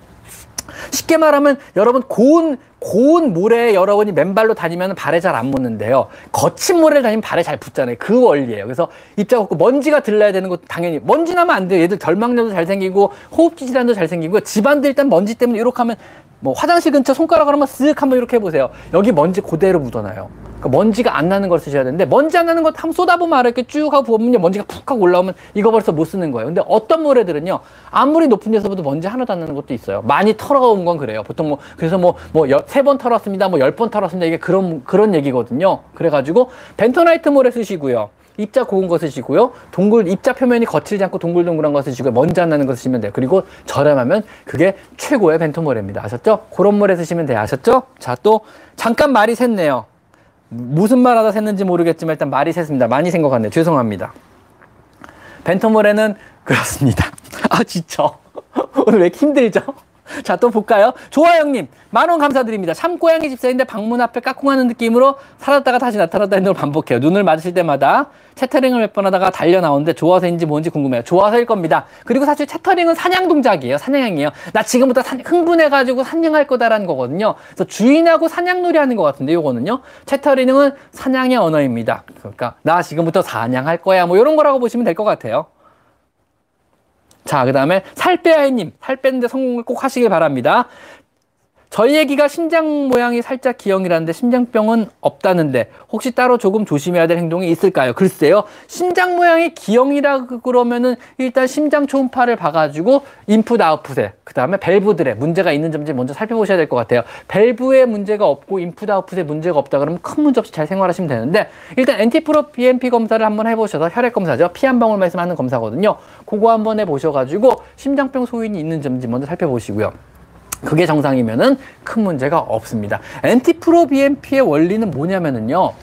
쉽게 말하면 여러분 고운 고운 모래에 여러분이 맨발로 다니면 발에 잘 안 묻는데요. 거친 모래를 다니면 발에 잘 붙잖아요. 그 원리예요. 그래서 입자가 없고 먼지가 들러야 되는 것도 당연히 먼지 나면 안 돼요. 얘들 결막염도 잘 생기고 호흡기 질환도 잘 생기고 집안도 일단 먼지 때문에 이렇게 하면 뭐 화장실 근처 손가락으로 한번 쓱 한번 이렇게 해보세요. 여기 먼지 그대로 묻어나요. 그러니까 먼지가 안 나는 걸 쓰셔야 되는데 먼지 안 나는 거 한번 쏟아보면. 이렇게 쭉 하고 부으면 먼지가 푹 하고 올라오면 이거 벌써 못 쓰는 거예요. 근데 어떤 모래들은요 아무리 높은 데서부터 먼지 하나도 안 나는 것도 있어요. 많이 털어온 건 그래요. 보통 뭐 그래서 뭐 뭐 세 번 털었습니다. 뭐 열 번 털었습니다. 이게 그런 그런 얘기거든요. 그래가지고 벤토나이트 모래 쓰시고요. 입자 고운 거 쓰시고요. 동글 입자 표면이 거칠지 않고 동글동글한 거 쓰시고요. 먼지 안 나는 거 쓰시면 돼요. 그리고 저렴하면 그게 최고의 벤토모래입니다. 아셨죠? 그런 모래 쓰시면 돼요. 아셨죠? 자, 또 잠깐 말이 샜네요. 무슨 말 하다 샜는지 모르겠지만 일단 말이 샜습니다. 많이 생것 같네요. 죄송합니다. 벤토모래는 그렇습니다. 아, 진짜. 오늘 왜 이렇게 힘들죠? 자, 또 볼까요? 조아영님, 만원 감사드립니다. 참고양이 집사인데 방문 앞에 까꿍하는 느낌으로 사라졌다가 다시 나타났다 걸 반복해요. 눈을 맞으실 때마다 채터링을 몇 번 하다가 달려 나오는데 좋아서인지 뭔지 궁금해요. 좋아서일 겁니다. 그리고 사실 채터링은 사냥 동작이에요. 사냥이에요. 나 지금부터 사, 흥분해가지고 사냥할 거다라는 거거든요. 그래서 주인하고 사냥놀이 하는 것 같은데 요거는요. 채터링은 사냥의 언어입니다. 그러니까 나 지금부터 사냥할 거야. 뭐 이런 거라고 보시면 될 것 같아요. 자, 그 다음에 살 빼야님, 살 빼는데 성공을 꼭 하시길 바랍니다. 저희 얘기가 심장 모양이 살짝 기형이라는데 심장병은 없다는데 혹시 따로 조금 조심해야 될 행동이 있을까요? 글쎄요. 심장 모양이 기형이라 그러면은 일단 심장 초음파를 봐가지고 인풋 아웃풋에 그 다음에 밸브들에 문제가 있는 점인지 먼저 살펴보셔야 될 것 같아요. 밸브에 문제가 없고 인풋 아웃풋에 문제가 없다 그러면 큰 문제 없이 잘 생활하시면 되는데 일단 엔티프로 BMP 검사를 한번 해보셔서 혈액 검사죠. 피 한 방울 말씀하는 검사거든요. 그거 한번 해보셔가지고 심장병 소인이 있는 점인지 먼저 살펴보시고요. 그게 정상이면은 큰 문제가 없습니다. 엔티프로 BMP의 원리는 뭐냐면은요.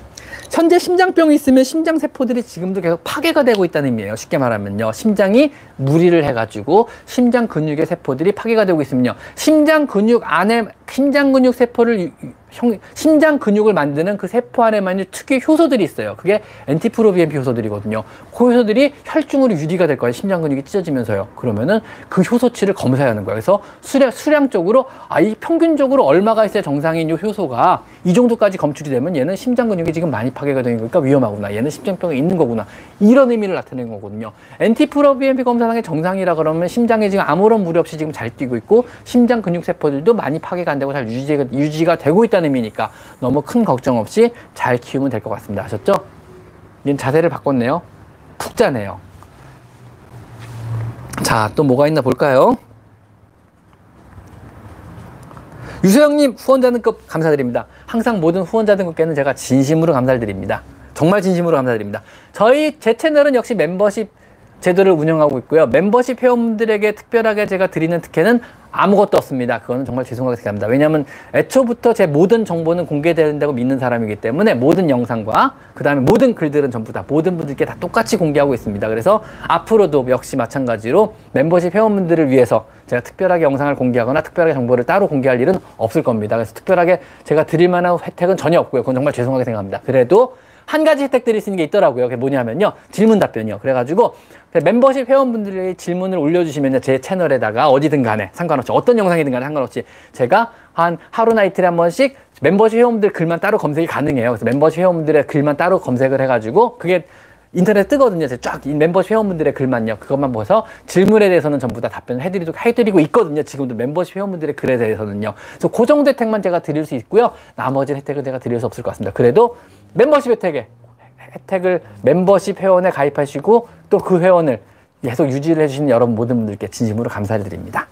현재 심장병이 있으면 심장 세포들이 지금도 계속 파괴가 되고 있다는 의미예요. 쉽게 말하면요. 심장이 무리를 해가지고 심장 근육의 세포들이 파괴가 되고 있으면요. 심장 근육 안에 심장 근육 세포를 형, 심장 근육을 만드는 그 세포 안에만 특유의 효소들이 있어요. 그게 엔티프로비엠피 효소들이거든요. 그 효소들이 혈중으로 유리가 될 거예요. 심장 근육이 찢어지면서요. 그러면은 그 효소치를 검사해야 하는 거예요. 그래서 수량, 수량적으로 아, 이 평균적으로 얼마가 있어야 정상인 이 효소가 이 정도까지 검출이 되면 얘는 심장 근육이 지금 많이 파괴가 되는 거니까 위험하구나. 얘는 심장병이 있는 거구나. 이런 의미를 나타내는 거거든요. 엔티프로비엠피 검사상의 정상이라 그러면 심장에 지금 아무런 무리 없이 지금 잘 뛰고 있고 심장 근육 세포들도 많이 파괴가 안 되고 잘 유지가, 유지가 되고 있다는 의미니까 너무 큰 걱정 없이 잘 키우면 될 것 같습니다. 아셨죠? 얘는 자세를 바꿨네요. 푹 자네요. 자, 또 뭐가 있나 볼까요? 유소영님 후원자 등급 감사드립니다. 항상 모든 후원자 등급께는 제가 진심으로 감사드립니다. 정말 진심으로 감사드립니다. 저희 제 채널은 역시 멤버십 제도를 운영하고 있고요. 멤버십 회원들에게 특별하게 제가 드리는 특혜는 아무것도 없습니다. 그거는 정말 죄송하게 생각합니다. 왜냐하면 애초부터 제 모든 정보는 공개된다고 믿는 사람이기 때문에 모든 영상과 그 다음에 모든 글들은 전부 다 모든 분들께 다 똑같이 공개하고 있습니다. 그래서 앞으로도 역시 마찬가지로 멤버십 회원분들을 위해서 제가 특별하게 영상을 공개하거나 특별하게 정보를 따로 공개할 일은 없을 겁니다. 그래서 특별하게 제가 드릴 만한 혜택은 전혀 없고요. 그건 정말 죄송하게 생각합니다. 그래도 한 가지 혜택들이 있는 게 있더라고요. 그게 뭐냐면요. 질문 답변이요. 그래가지고 멤버십 회원분들의 질문을 올려주시면요. 제 채널에다가 어디든 간에 상관없이 어떤 영상이든 간에 상관없이 제가 한 하루나 이틀에 한 번씩 멤버십 회원분들 글만 따로 검색이 가능해요. 그래서 멤버십 회원분들의 글만 따로 검색을 해가지고 그게 인터넷 뜨거든요. 쫙 멤버십 회원분들의 글만요. 그것만 보서 질문에 대해서는 전부 다 답변을 해드리도록 해드리고 있거든요. 지금도 멤버십 회원분들의 글에 대해서는요. 그래서 그 정도 혜택만 제가 드릴 수 있고요. 나머지 혜택은 제가 드릴 수 없을 것 같습니다. 그래도 멤버십 혜택에 혜택을 멤버십 회원에 가입하시고 또 그 회원을 계속 유지를 해주시는 여러분 모든 분들께 진심으로 감사를 드립니다.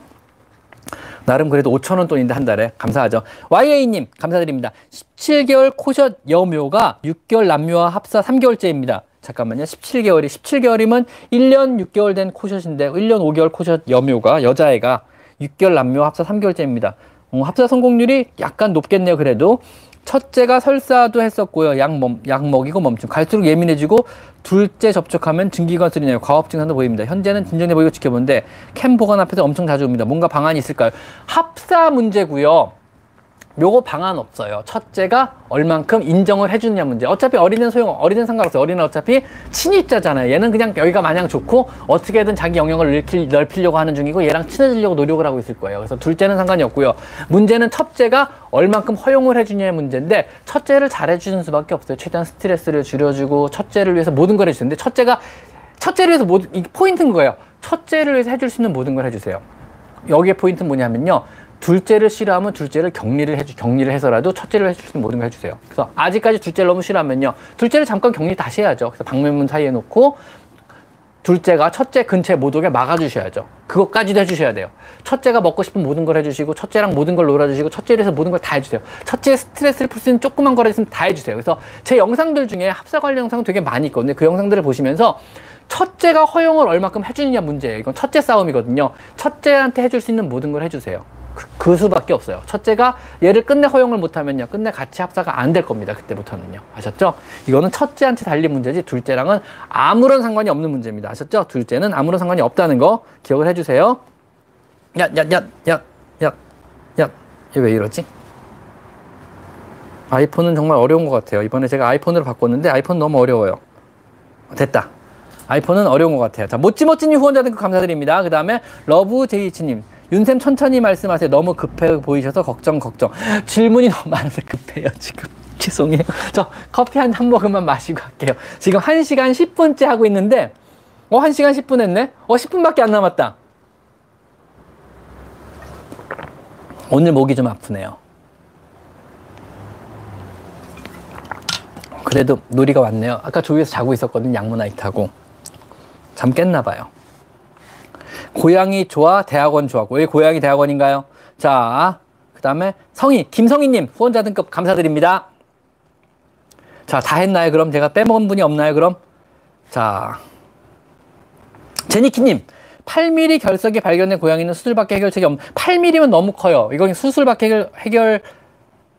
나름 그래도 5천원 돈인데 한 달에 감사하죠. YA님 감사드립니다. 17개월 코숏 여묘가 6개월 남묘와 합사 3개월째입니다. 잠깐만요. 17개월이 17개월이면 1년 6개월 된 코숏인데 1년 5개월 코숏 여묘가 여자애가 6개월 남묘 합사 3개월째입니다. 어, 합사 성공률이 약간 높겠네요. 그래도 첫째가 설사도 했었고요. 약, 멈, 약 먹이고 멈춤. 갈수록 예민해지고 둘째 접촉하면 증기관 소리네요. 과업 증상도 보입니다. 현재는 진정해 보이고 지켜보는데 캠 보관 앞에서 엄청 자주 옵니다. 뭔가 방안이 있을까요? 합사 문제고요. 요거 방안 없어요. 첫째가 얼만큼 인정을 해주느냐 문제. 어차피 어린이는 소용, 어린이는 상관없어요. 어린이는 어차피 친입자잖아요. 얘는 그냥 여기가 마냥 좋고 어떻게든 자기 영역을 넓히, 넓히려고 하는 중이고 얘랑 친해지려고 노력을 하고 있을 거예요. 그래서 둘째는 상관이 없고요. 문제는 첫째가 얼만큼 허용을 해주냐의 문제인데 첫째를 잘해주는 수밖에 없어요. 최대한 스트레스를 줄여주고 첫째를 위해서 모든 걸 해주는데 첫째가 첫째를 위해서 모든, 이 포인트인 거예요. 첫째를 위해서 해줄 수 있는 모든 걸 해주세요. 여기에 포인트는 뭐냐면요. 둘째를 싫어하면 둘째를 격리를 해주 격리를 해서라도 첫째를 해줄 수 있는 모든 걸 해주세요. 그래서 아직까지 둘째를 너무 싫어하면요, 둘째를 잠깐 격리 다시 해야죠. 그래서 방면문 사이에 놓고 둘째가 첫째 근처에 못 오게 막아주셔야죠. 그것까지도 해주셔야 돼요. 첫째가 먹고 싶은 모든 걸 해주시고, 첫째랑 모든 걸 놀아주시고, 첫째에서 모든 걸 다 해주세요. 첫째 스트레스를 풀 수 있는 조그만 거라 있으면 다 해주세요. 그래서 제 영상들 중에 합사 관련 영상 되게 많이 있거든요. 그 영상들을 보시면서 첫째가 허용을 얼마큼 해주느냐 문제예요. 이건 첫째 싸움이거든요. 첫째한테 해줄 수 있는 모든 걸 해주세요. 그, 그 수밖에 없어요. 첫째가 얘를 끝내 허용을 못하면요. 끝내 같이 합사가 안 될 겁니다. 그때부터는요. 아셨죠? 이거는 첫째한테 달린 문제지 둘째랑은 아무런 상관이 없는 문제입니다. 아셨죠? 둘째는 아무런 상관이 없다는 거 기억을 해주세요. 야, 야, 야, 야, 야, 야. 얘 왜 이러지? 아이폰은 정말 어려운 것 같아요. 이번에 제가 아이폰으로 바꿨는데 아이폰 너무 어려워요. 됐다. 아이폰은 어려운 것 같아요. 자, 모찌모찌님 후원자 등급 감사드립니다. 그 다음에 러브제이치님. 윤쌤 천천히 말씀하세요. 너무 급해 보이셔서 걱정 걱정. 질문이 너무 많아서 급해요 지금. 죄송해요. 저 커피 한, 한 모금만 마시고 할게요. 지금 1시간 10분째 하고 있는데 어 1시간 10분 했네? 어 10분밖에 안 남았다. 오늘 목이 좀 아프네요. 그래도 놀이가 왔네요. 아까 조위에서 자고 있었거든요. 양모나이트하고. 잠 깼나 봐요. 고양이 좋아, 대학원 좋아하고. 왜 고양이 대학원인가요? 자, 그 다음에 성희, 김성희님, 후원자 등급 감사드립니다. 자, 다 했나요? 그럼 제가 빼먹은 분이 없나요? 그럼? 자, 제니키님, 8mm 결석이 발견된 고양이는 수술밖에 해결책이 없, 8mm면 너무 커요. 이건 수술밖에 해결, 해결,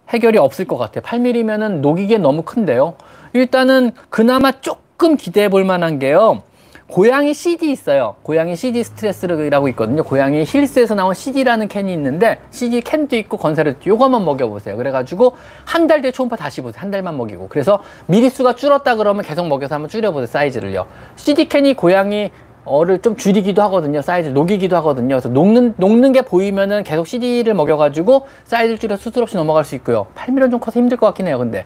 해결이 없을 것 같아요. 8mm면은 녹이기엔 너무 큰데요. 일단은 그나마 조금 기대해 볼 만한 게요. 고양이 CD 있어요. 고양이 CD 스트레스라고 있거든요. 고양이 힐스에서 나온 CD라는 캔이 있는데 CD 캔도 있고 있고 요거만 먹여보세요. 그래가지고 한 달 뒤에 초음파 다시 보세요. 한 달만 먹이고. 그래서 미리수가 줄었다 그러면 계속 먹여서 한번 줄여보세요. 사이즈를요. CD 캔이 고양이 어를 좀 줄이기도 하거든요. 사이즈 녹이기도 하거든요. 그래서 녹는 녹는 게 보이면은 계속 CD를 먹여가지고 사이즈를 줄여 수술 없이 넘어갈 수 있고요. 8mm 좀 커서 힘들 것 같긴 해요. 근데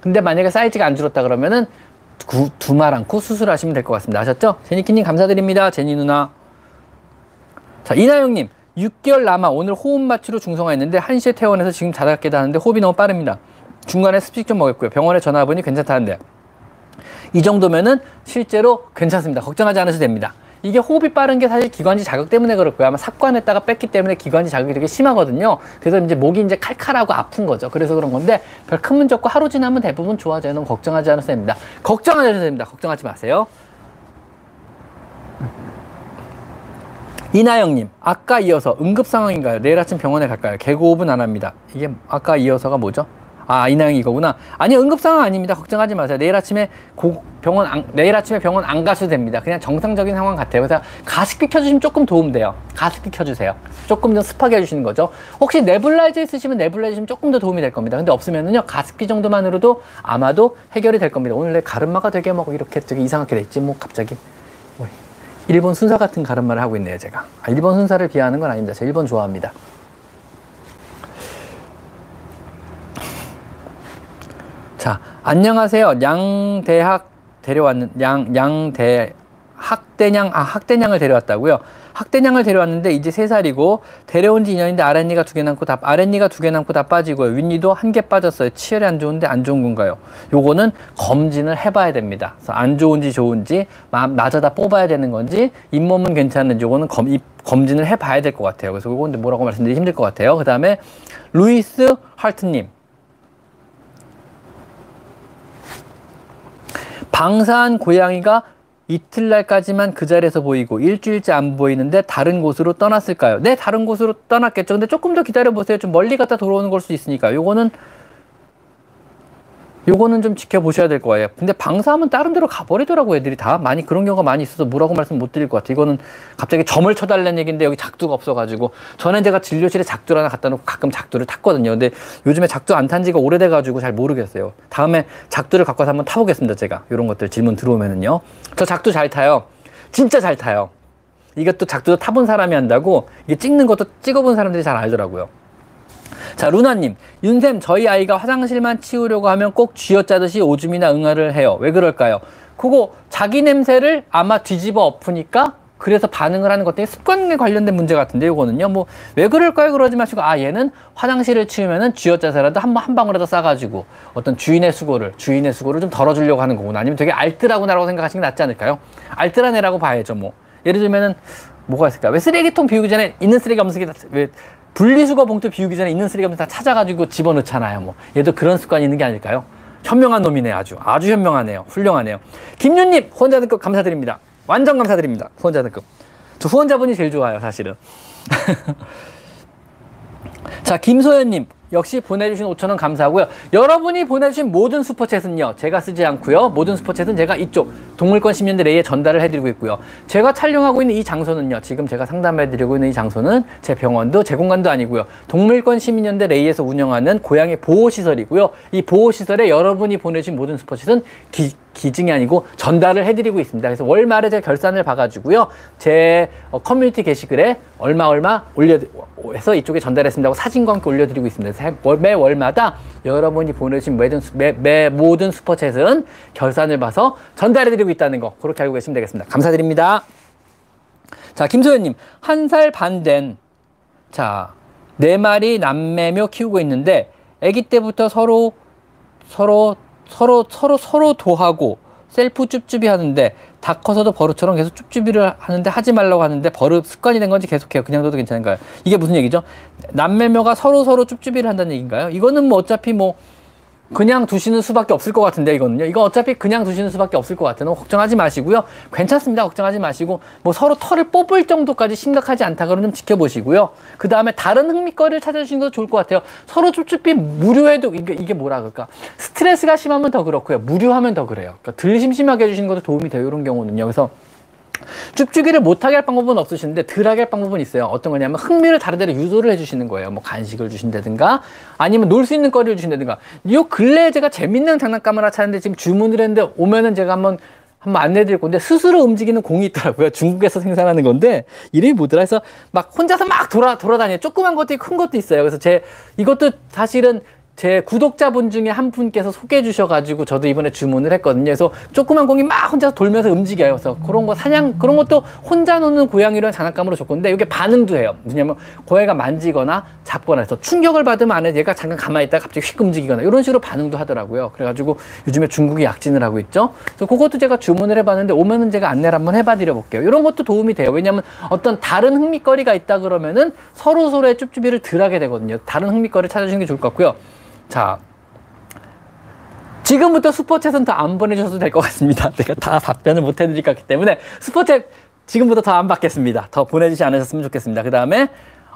근데 만약에 사이즈가 안 줄었다 그러면은 구, 두말 않고 수술하시면 될 것 같습니다. 아셨죠? 제니키님 감사드립니다. 제니 누나. 자 이나영님 6개월 남아 오늘 호흡 마취로 중성화했는데 1시에 퇴원해서 지금 자다 깨다 하는데 호흡이 너무 빠릅니다. 중간에 습식 좀 먹었고요. 병원에 전화 해보니 괜찮다는데 이 정도면은 실제로 괜찮습니다. 걱정하지 않으셔도 됩니다. 이게 호흡이 빠른 게 사실 기관지 자극 때문에 거예요. 아마 삭관했다가 뺐기 때문에 기관지 자극이 되게 심하거든요. 그래서 이제 목이 이제 칼칼하고 아픈 거죠. 그래서 그런 건데 별 큰 문제 없고 하루 지나면 대부분 좋아져요. 너무 걱정하지 않으셔도 됩니다. 걱정하지 않으셔도 됩니다. 걱정하지 마세요. 이나영님, 아까 이어서 응급 상황인가요? 내일 아침 병원에 갈까요? 개고흡은 안 합니다. 이게 아까 이어서가 뭐죠? 아, 이나영이 이거구나. 아니, 응급상황 아닙니다. 걱정하지 마세요. 내일 아침에 고, 병원, 안, 내일 아침에 병원 안 가셔도 됩니다. 그냥 정상적인 상황 같아요. 그래서 가습기 켜주시면 조금 도움돼요. 가습기 켜주세요. 조금 더 습하게 해주시는 거죠. 혹시 네블라이저 있으시면 네블라이저 좀 조금 더 도움이 될 겁니다. 근데 없으면은요, 가습기 정도만으로도 아마도 해결이 될 겁니다. 오늘 내 가르마가 되게 뭐 이렇게 되게 이상하게 됐지, 뭐 갑자기. 일본 순사 같은 가르마를 하고 있네요, 제가. 아, 일본 순사를 비하하는 건 아닙니다. 제가 일본 좋아합니다. 자, 안녕하세요. 양대학 데려왔는 양 양대 학대냥 아 학대냥을 데려왔다고요. 학대냥을 데려왔는데 이제 세 살이고 데려온 지 2년인데 아랫니가 두 개 남고 다 아랫니가 두 개 남고 다 빠지고요. 윗니도 한 개 빠졌어요. 치열이 안 좋은데 안 좋은 건가요? 요거는 검진을 해봐야 됩니다. 그래서 안 좋은지 좋은지 낮아다 뽑아야 되는 건지 잇몸은 괜찮은지 요거는 검, 이, 검진을 해봐야 될 것 같아요. 그래서 요거는 뭐라고 말씀드리기 힘들 것 같아요. 그 다음에 루이스 할트님 방사한 고양이가 이틀날까지만 그 자리에서 보이고 일주일째 안 보이는데 다른 곳으로 떠났을까요? 네, 다른 곳으로 떠났겠죠. 근데 조금 더 기다려 보세요. 좀 멀리 갔다 돌아오는 걸 수 있으니까. 요거는 요거는 좀 지켜보셔야 될 거예요. 근데 방사하면 다른 데로 가버리더라고 애들이 다 많이 그런 경우가 많이 있어서 뭐라고 말씀 못 드릴 것 같아요. 이거는 갑자기 점을 쳐달라는 얘기인데 여기 작두가 없어가지고 전에 제가 진료실에 작두를 하나 갖다 놓고 가끔 작두를 탔거든요. 근데 요즘에 작두 안 탄 지가 오래돼가지고 잘 모르겠어요. 다음에 작두를 갖고 와서 한번 타보겠습니다. 제가 이런 것들 질문 들어오면은요. 저 작두 잘 타요. 진짜 잘 타요. 이것도 작두도 타본 사람이 한다고 이게 찍는 것도 찍어본 사람들이 잘 알더라고요. 자, 루나님. 윤쌤, 저희 아이가 화장실만 치우려고 하면 꼭 쥐어짜듯이 오줌이나 응아를 해요. 왜 그럴까요? 그거 자기 냄새를 아마 뒤집어 엎으니까 그래서 반응을 하는 것들이 습관에 관련된 문제 같은데 이거는요 뭐 왜 그럴까요 그러지 마시고 아 얘는 화장실을 치우면은 쥐어짜서라도 한, 한 방울이라도 싸가지고 어떤 주인의 수고를 주인의 수고를 좀 덜어주려고 하는 거구나 아니면 되게 알뜰하구나라고 생각하시는 게 낫지 않을까요 알뜰한 애라고 봐야죠 뭐 예를 들면은 뭐가 있을까 왜 쓰레기통 비우기 전에 있는 쓰레기 없는 쓰레기 왜 분리수거 봉투 비우기 전에 있는 쓰레기 없는 다 찾아가지고 집어넣잖아요 뭐. 얘도 그런 습관이 있는 게 아닐까요? 현명한 놈이네 아주. 아주 현명하네요. 훌륭하네요. 김윤님 후원자 등급 감사드립니다. 완전 감사드립니다. 후원자 등급. 저 후원자분이 제일 좋아요 사실은. 자 김소연님 역시 보내주신 5천원 감사하고요. 여러분이 보내주신 모든 슈퍼챗은요, 제가 쓰지 않고요. 모든 슈퍼챗은 제가 이쪽 동물권 시민들 레이에 전달을 해드리고 있고요. 제가 촬영하고 있는 이 장소는요, 지금 제가 상담해드리고 있는 이 장소는 제 병원도 제 공간도 아니고요. 동물권 시민연대 레이에서 운영하는 고양이 보호시설이고요. 이 보호시설에 여러분이 보내주신 모든 슈퍼챗은 기, 기증이 아니고 전달을 해드리고 있습니다. 그래서 월말에 제가 결산을 봐가지고요. 제 어, 커뮤니티 게시글에 얼마 얼마 올려 해서 이쪽에 전달했습니다. 고 사진과 함께 올려드리고 있습니다. 매 월마다 여러분이 보내주신 모든, 매, 매 모든 슈퍼챗은 결산을 봐서 전달해드리고 있다는 거 그렇게 알고 계시면 되겠습니다. 감사드립니다. 자 김소연님 한 살 반 된 자네 마리 남매며 키우고 있는데 아기 때부터 서로 서로 서로 서로 서로 도하고 셀프 쭈쭈비 하는데 다 커서도 버릇처럼 계속 쭈쭈비를 하는데 하지 말라고 하는데 버릇 습관이 된 건지 계속해요. 그냥 둬도 괜찮은가요? 이게 무슨 얘기죠? 남매묘가 서로 서로 쭈쭈비를 한다는 얘기인가요? 이거는 뭐 어차피 뭐 그냥 두시는 수밖에 없을 것 같은데 이거는요. 이거 어차피 그냥 두시는 수밖에 없을 것 같아요. 걱정하지 마시고요. 괜찮습니다. 걱정하지 마시고 뭐 서로 털을 뽑을 정도까지 심각하지 않다 그러면 좀 지켜보시고요. 그 다음에 다른 흥미거리를 찾아주시는 것도 좋을 것 같아요. 서로 쭈쭈삐 무료해도 이게 이게 뭐라 그럴까? 스트레스가 심하면 더 그렇고요. 무료하면 더 그래요. 그러니까 덜 심심하게 해주시는 것도 도움이 돼요. 이런 경우는요. 그래서 쭈쭈기를 못하게 할 방법은 없으신데 덜하게 할 방법은 있어요. 어떤 거냐면 흥미를 다른 데로 유도를 해주시는 거예요. 뭐 간식을 주신다든가 아니면 놀 수 있는 거리를 주신다든가. 요 근래에 제가 재밌는 장난감을 하나 찾는데 지금 주문을 했는데 오면은 제가 한번 한번 안내드릴 건데 스스로 움직이는 공이 있더라고요. 중국에서 생산하는 건데 이름이 뭐더라 해서 막 혼자서 막 돌아 돌아다녀. 조그만 것도 있고 큰 것도 있어요. 그래서 제 이것도 사실은 제 구독자분 중에 한 분께서 소개해 주셔가지고 저도 이번에 주문을 했거든요. 그래서 조그만 공이 막 혼자 돌면서 움직여요. 그래서 그런 거 사냥, 그런 것도 혼자 노는 고양이를 장난감으로 줬건데 이게 반응도 해요. 뭐냐면 고양이가 만지거나 잡거나 해서 충격을 받으면 안에 얘가 잠깐 가만히 있다가 갑자기 휙 움직이거나 이런 식으로 반응도 하더라고요. 그래가지고 요즘에 중국이 약진을 하고 있죠. 그래서 그것도 제가 주문을 해봤는데 오면은 제가 안내를 한번 해봐 드려 볼게요. 이런 것도 도움이 돼요. 왜냐면 어떤 다른 흥미거리가 있다 그러면은 서로 서로의 쭈쭈비를 덜 하게 되거든요. 다른 흥미거리를 찾아주는 게 좋을 것 같고요. 자, 지금부터 슈퍼챗은 더 안 보내주셔도 될 것 같습니다. 제가 다 답변을 못 해드릴 것 같기 때문에 슈퍼챗 지금부터 더 안 받겠습니다. 더 보내주지 않으셨으면 좋겠습니다. 그 다음에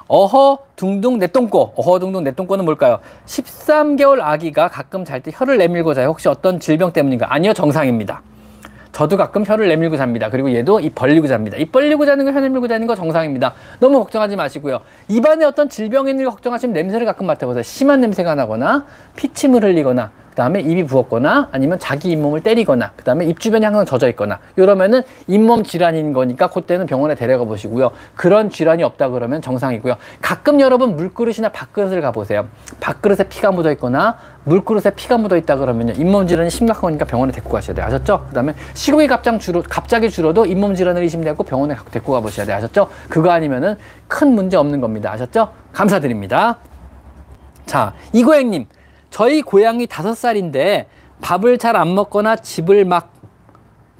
어허 둥둥 내똥꼬 어허 둥둥 내똥꼬는 뭘까요? 13개월 아기가 가끔 잘 때 혀를 내밀고 자요. 혹시 어떤 질병 때문인가? 아니요 정상입니다. 저도 가끔 혀를 내밀고 잡니다. 그리고 얘도 입 벌리고 잡니다. 입 벌리고 자는 거, 혀 내밀고 자는 거 정상입니다. 너무 걱정하지 마시고요. 입안에 어떤 질병이 있는 걸 걱정하시면 냄새를 가끔 맡아보세요. 심한 냄새가 나거나 피침을 흘리거나 그 다음에 입이 부었거나 아니면 자기 잇몸을 때리거나 그 다음에 입 주변이 항상 젖어 있거나 이러면은 잇몸 질환인 거니까 그때는 병원에 데려가 보시고요 그런 질환이 없다 그러면 정상이고요 가끔 여러분 물그릇이나 밥그릇을 가보세요 밥그릇에 피가 묻어 있거나 물그릇에 피가 묻어 있다 그러면요 잇몸 질환이 심각한 거니까 병원에 데리고 가셔야 돼요 아셨죠? 그 다음에 시국이 갑자기 줄어 갑자기 줄어도 잇몸 질환을 의심되고 병원에 데리고 가보셔야 돼요 아셨죠? 그거 아니면은 큰 문제 없는 겁니다 아셨죠? 감사드립니다 자 이고행님 저희 고양이 다섯 살인데 밥을 잘 안 먹거나 집을 막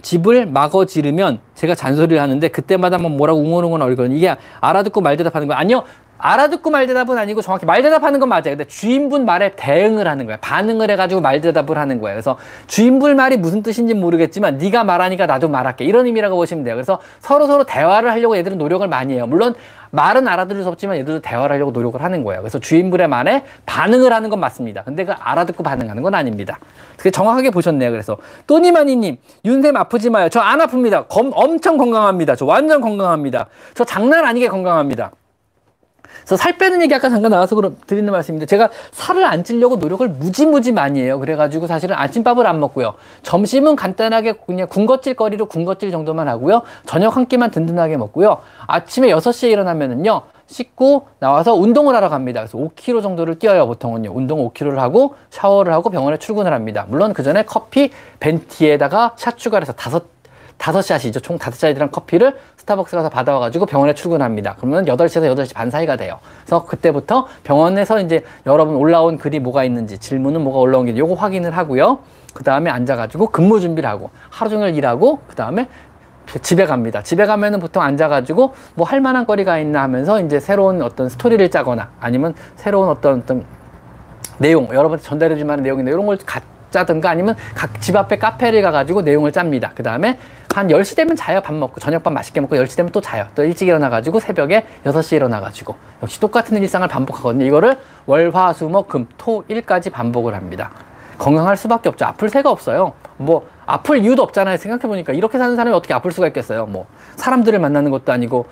집을 막어 지르면 제가 잔소리를 하는데 그때마다 막 뭐라고 웅얼웅얼 얼거든요. 이게 알아듣고 말 대답하는 거 아니요. 알아듣고 말 대답은 아니고 정확히 말 대답하는 건 맞아요. 근데 주인분 말에 대응을 하는 거예요. 반응을 해가지고 말 대답을 하는 거예요. 그래서 주인분 말이 무슨 뜻인지 모르겠지만 네가 말하니까 나도 말할게 이런 의미라고 보시면 돼요. 그래서 서로 서로 대화를 하려고 얘들은 노력을 많이 해요. 물론 말은 알아들을 수 없지만 얘들도 대화를 하려고 노력을 하는 거예요. 그래서 주인분의 말에 반응을 하는 건 맞습니다. 근데 그 알아듣고 반응하는 건 아닙니다. 그게 정확하게 보셨네요. 그래서 또니마니님 윤쌤 아프지 마요. 저 안 아픕니다. 검, 엄청 건강합니다. 저 완전 건강합니다. 저 장난 아니게 건강합니다. 그래서 살 빼는 얘기 아까 잠깐 나와서 그럼 드리는 말씀인데 제가 살을 안 찌려고 노력을 무지무지 많이 해요. 그래가지고 사실은 아침밥을 안 먹고요. 점심은 간단하게 그냥 군것질 거리로 군것질 정도만 하고요. 저녁 한 끼만 든든하게 먹고요. 아침에 6시에 일어나면은요. 씻고 나와서 운동을 하러 갑니다. 그래서 5km 정도를 뛰어요, 보통은요. 운동 5km를 하고 샤워를 하고 병원에 출근을 합니다. 물론 그 전에 커피 벤티에다가 샷 추가를 해서 다섯 다섯 샷이죠. 총 다섯 샷이랑 커피를 스타벅스 가서 받아와가지고 병원에 출근합니다. 그러면 여덟 시에서 여덟 시반 사이가 돼요. 그래서 그때부터 병원에서 이제 여러분 올라온 글이 뭐가 있는지 질문은 뭐가 올라온 게 요거 확인을 하고요. 그 다음에 앉아가지고 근무 준비를 하고 하루 종일 일하고 그 다음에 집에 갑니다. 집에 가면은 보통 앉아가지고 뭐 할 만한 거리가 있나 하면서 이제 새로운 어떤 스토리를 짜거나 아니면 새로운 어떤 어떤 내용 여러분한테 전달해 줄 만한 내용인데 이런 걸 짜든가 아니면 각 집 앞에 카페를 가가지고 내용을 짭니다. 그 다음에 한 10시 되면 자요. 밥 먹고. 저녁밥 맛있게 먹고 10시 되면 또 자요. 또 일찍 일어나가지고 새벽에 6시에 일어나가지고. 역시 똑같은 일상을 반복하거든요. 이거를 월, 화, 수, 목, 금, 토, 일까지 반복을 합니다. 건강할 수밖에 없죠. 아플 새가 없어요. 뭐, 아플 이유도 없잖아요. 생각해보니까. 이렇게 사는 사람이 어떻게 아플 수가 있겠어요. 뭐, 사람들을 만나는 것도 아니고,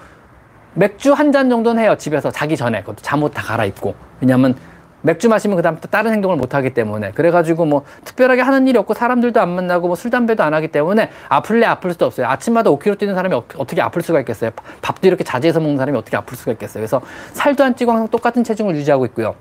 맥주 한 잔 정도는 해요. 집에서 자기 전에. 그것도 잠옷 다 갈아입고. 왜냐면 맥주 마시면 그다음부터 다른 행동을 못 하기 때문에 그래가지고 뭐 특별하게 하는 일이 없고 사람들도 안 만나고 뭐 술 담배도 안 하기 때문에 아플래 아플 수도 없어요 아침마다 5km 뛰는 사람이 어, 떻게 아플 수가 있겠어요 밥도 이렇게 자제해서 먹는 사람이 어떻게 아플 수가 있겠어요 그래서 살도 안 찌고 항상 똑같은 체중을 유지하고 있고요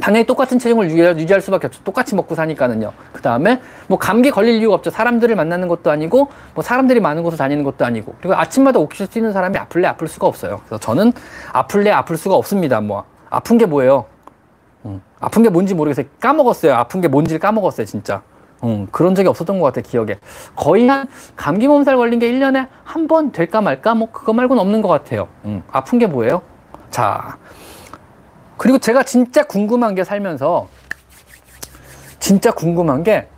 당연히 똑같은 체중을 유지할 수밖에 없죠. 똑같이 먹고 사니까는요. 그 다음에 뭐 감기 걸릴 이유가 없죠. 사람들을 만나는 것도 아니고 뭐 사람들이 많은 곳을 다니는 것도 아니고 그리고 아침마다 5km 뛰는 사람이 아플래 아플 수가 없어요. 그래서 저는 아플래 아플 수가 없습니다. 뭐 아픈 게 뭐예요? 음. 아픈 게 뭔지 모르겠어요. 까먹었어요. 아픈 게 뭔지를 까먹었어요, 진짜. 음, 그런 적이 없었던 것 같아요, 기억에. 거의 한 감기 몸살 걸린 게 1년에 한 번 될까 말까? 뭐, 그거 말고는 없는 것 같아요. 음, 아픈 게 뭐예요? 자. 그리고 제가 진짜 궁금한 게 살면서, 진짜 궁금한 게,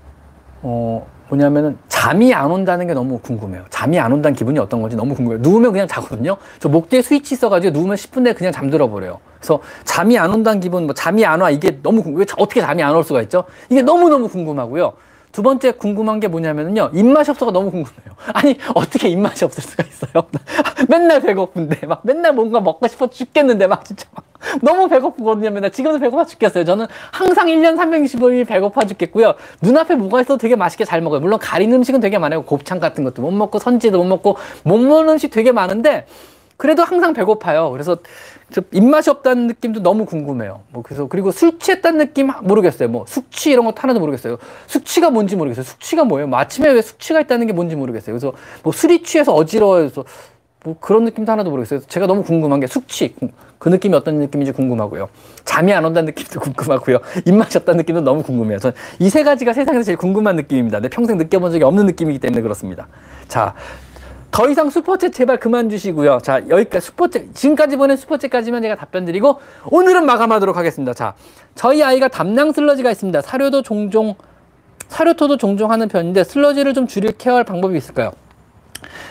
어, 뭐냐면은 잠이 안 온다는 게 너무 궁금해요. 잠이 안 온다는 기분이 어떤 건지 너무 궁금해요. 누우면 그냥 자거든요. 저 목 뒤에 스위치 있어가지고 누우면 10분 내에 그냥 잠들어 버려요. 그래서 잠이 안 온다는 기분, 뭐 잠이 안 와. 이게 너무 궁금, 왜 어떻게 잠이 안 올 수가 있죠? 이게 너무 너무 궁금하고요. 두 번째 궁금한 게 뭐냐면요. 입맛이 없어가 너무 궁금해요. 아니, 어떻게 입맛이 없을 수가 있어요? 맨날 배고픈데, 막 맨날 뭔가 먹고 싶어 죽겠는데, 막 진짜 막 너무 배고프거든요. 맨날 지금도 배고파 죽겠어요. 저는 항상 1년 365일 배고파 죽겠고요. 눈앞에 뭐가 있어도 되게 맛있게 잘 먹어요. 물론 가린 음식은 되게 많아요. 곱창 같은 것도 못 먹고, 선지도 못 먹고, 못 먹는 음식 되게 많은데, 그래도 항상 배고파요. 그래서 입맛이 없다는 느낌도 너무 궁금해요. 뭐 그래서 그리고 술 취했다는 느낌 모르겠어요. 뭐 숙취 이런 것도 하나도 모르겠어요. 숙취가 뭔지 모르겠어요. 숙취가 뭐예요? 뭐 아침에 왜 숙취가 있다는 게 뭔지 모르겠어요. 그래서 뭐 술이 취해서 어지러워서 뭐 그런 느낌도 하나도 모르겠어요. 제가 너무 궁금한 게 숙취 그 느낌이 어떤 느낌인지 궁금하고요. 잠이 안 온다는 느낌도 궁금하고요. 입맛이 없다는 느낌도 너무 궁금해요. 전 이 세 가지가 세상에서 제일 궁금한 느낌입니다. 내 평생 느껴본 적이 없는 느낌이기 때문에 그렇습니다. 자, 더 이상 슈퍼챗 제발 그만 주시고요. 자, 여기까지 슈퍼챗, 지금까지 보낸 슈퍼챗까지만 제가 답변 드리고 오늘은 마감하도록 하겠습니다. 자, 저희 아이가 담낭 슬러지가 있습니다. 사료도 종종, 사료토도 종종 하는 편인데 슬러지를 좀 줄일 케어할 방법이 있을까요?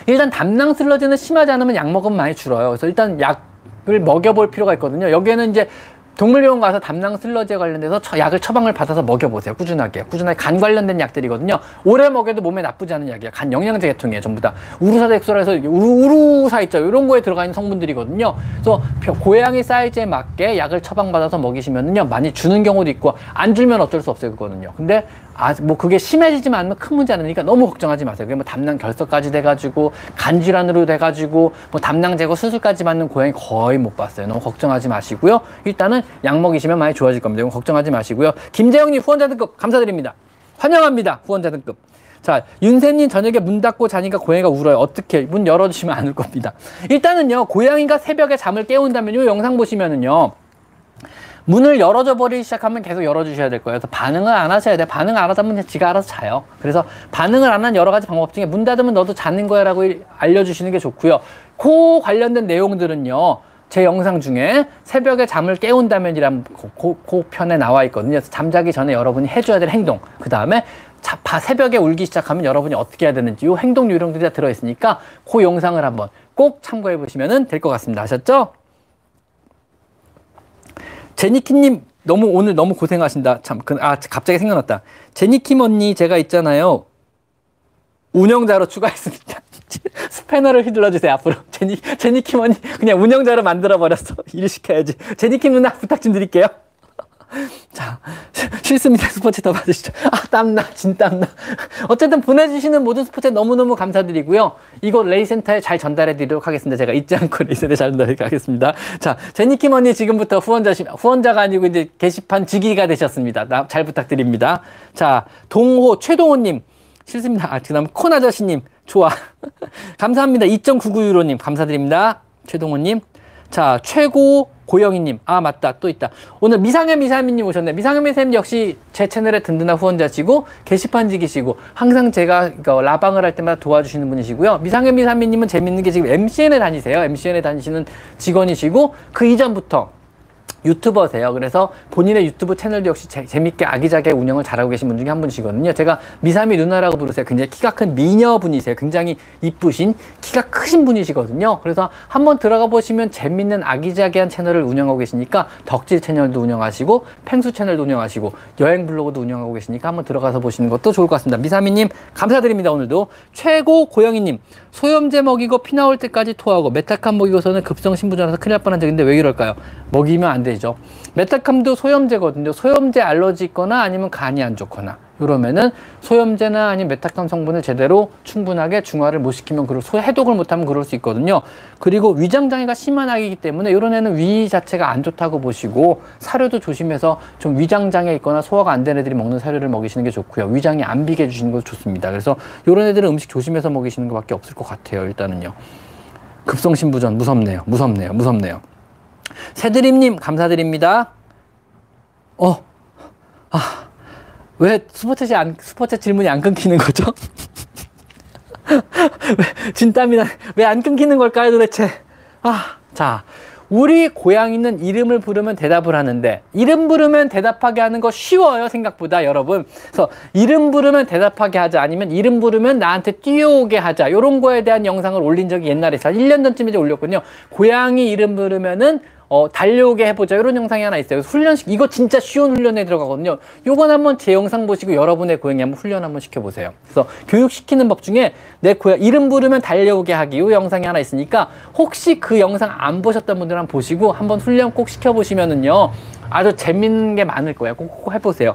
일단 담낭 슬러지는 심하지 않으면 약 먹으면 많이 줄어요. 그래서 일단 약을 먹여볼 필요가 있거든요. 여기에는 이제 동물병원 가서 담낭 슬러지에 관련돼서 약을 처방을 받아서 먹여보세요. 꾸준하게. 꾸준하게 간 관련된 약들이거든요. 오래 먹여도 몸에 나쁘지 않은 약이야. 간 영양제 계통이에요. 전부 다. 우루사덱소라서 우루사 있죠. 이런 거에 들어가 있는 성분들이거든요. 그래서 고양이 사이즈에 맞게 약을 처방받아서 먹이시면은요. 많이 주는 경우도 있고 안 주면 어쩔 수 없어요. 그거는요. 근데 아, 뭐 그게 심해지지만 않으면 큰 문제 아니니까 너무 걱정하지 마세요. 그게 뭐 담낭 결석까지 돼가지고 간질환으로 돼가지고 뭐 담낭 제거 수술까지 받는 고양이 거의 못 봤어요. 너무 걱정하지 마시고요. 일단은 약 먹이시면 많이 좋아질 겁니다. 이건 걱정하지 마시고요. 김재영님 후원자 등급 감사드립니다. 환영합니다. 후원자 등급. 자, 윤세님 저녁에 문 닫고 자니까 고양이가 울어요. 어떻게? 문 열어주시면 안 울 겁니다. 일단은요, 고양이가 새벽에 잠을 깨운다면 요 영상 보시면은요, 문을 열어줘 버리기 시작하면 계속 열어주셔야 될 거예요. 그래서 반응을 안 하셔야 돼요. 반응 안 하다 보면 지가 알아서 자요. 그래서 반응을 안 한 여러 가지 방법 중에 문 닫으면 너도 자는 거야 라고 알려주시는 게 좋고요. 그 관련된 내용들은요. 제 영상 중에 새벽에 잠을 깨운다면이란 그, 그 편에 나와 있거든요. 잠자기 전에 여러분이 해줘야 될 행동. 그 다음에 새벽에 울기 시작하면 여러분이 어떻게 해야 되는지 이 행동 요령들이 다 들어있으니까 그 영상을 한번 꼭 참고해 보시면 될 것 같습니다. 아셨죠? 제니키님 너무 오늘 너무 고생하신다. 참, 그, 아 갑자기 생각났다. 제니킴 언니 제가 있잖아요. 운영자로 추가했습니다. 스패너를 휘둘러 주세요 앞으로. 제니 제니킴 언니 그냥 운영자로 만들어 버렸어. 일 시켜야지. 제니킴 누나 부탁 좀 드릴게요. 자, 싫습니다. 스포츠 더 받으시죠. 아, 땀나. 진 땀나. 어쨌든 보내주시는 모든 스포츠 너무너무 감사드리고요. 이거 레이센터에 잘 전달해 드리도록 하겠습니다. 제가 잊지 않고 레이센터에 잘 전달해 가겠습니다. 자, 제니킴 언니 지금부터 후원자시, 후원자가 아니고 이제 게시판 직위가 되셨습니다. 나, 잘 부탁드립니다. 자, 동호, 최동호님. 싫습니다. 아, 그 다음 콘 아저씨님, 좋아. 감사합니다. 2.99유로님, 감사드립니다. 최동호님. 자, 최고 고영희님. 아, 맞다. 또 있다. 오늘 미상현 미사미님 오셨네. 미상현 미사님 역시 제 채널의 든든한 후원자시고, 게시판직이시고, 항상 제가 그 라방을 할 때마다 도와주시는 분이시고요. 미상현 미사미님은 재밌는 게 지금 MCN에 다니세요. MCN에 다니시는 직원이시고, 그 이전부터 유튜버세요. 그래서 본인의 유튜브 채널도 역시 재, 재밌게 아기자기하게 운영을 잘하고 계신 분 중에 한 분이시거든요. 제가 미사미 누나라고 부르세요. 굉장히 키가 큰 미녀분이세요. 굉장히 이쁘신 키가 크신 분이시거든요. 그래서 한번 들어가 보시면 재밌는 아기자기한 채널을 운영하고 계시니까 덕질 채널도 운영하시고 펭수 채널도 운영하시고 여행 블로그도 운영하고 계시니까 한번 들어가서 보시는 것도 좋을 것 같습니다. 미사미님 감사드립니다. 오늘도 최고 고영희님 소염제 먹이고 피 나올 때까지 토하고 메타캄 먹이고서는 급성 신부전에서 큰일 날 뻔한 적인데 왜 이럴까요? 먹이면 안 되죠. 메타캄도 소염제거든요. 소염제 알러지 있거나 아니면 간이 안 좋거나 이러면은 소염제나 아니면 메타캄 성분을 제대로 충분하게 중화를 못 시키면 그럴 소 해독을 못하면 그럴 수 있거든요. 그리고 위장 장애가 심한 아기이기 때문에 이런 애는 위 자체가 안 좋다고 보시고 사료도 조심해서 좀 위장 장애 있거나 소화가 안 되는 애들이 먹는 사료를 먹이시는 게 좋고요. 위장이 안 비게 해주시는 것도 좋습니다. 그래서 이런 애들은 음식 조심해서 먹이시는 것밖에 없을 것 같아요. 일단은요. 급성신부전 무섭네요. 무섭네요. 무섭네요. 새드림님 감사드립니다. 어, 아, 왜 스포츠 안, 스포츠 질문이 안 끊기는 거죠? 왜, 진땀이 나, 왜 안 끊기는 걸까요 도대체? 아, 자, 우리 고양이는 이름을 부르면 대답을 하는데 이름 부르면 대답하게 하는 거 쉬워요 생각보다 여러분 그래서 이름 부르면 대답하게 하자 아니면 이름 부르면 나한테 뛰어오게 하자 이런 거에 대한 영상을 올린 적이 옛날에 한 1년 전쯤에 올렸거든요 고양이 이름 부르면은 어, 달려오게 해보자. 이런 영상이 하나 있어요. 훈련식, 이거 진짜 쉬운 훈련에 들어가거든요. 요건 한번 제 영상 보시고 여러분의 고양이 한번 훈련 한번 시켜보세요. 그래서 교육시키는 법 중에 내 고양 이름 부르면 달려오게 하기. 요 영상이 하나 있으니까 혹시 그 영상 안 보셨던 분들 한번 보시고 한번 훈련 꼭 시켜보시면은요. 아주 재밌는 게 많을 거예요. 꼭, 꼭 해보세요.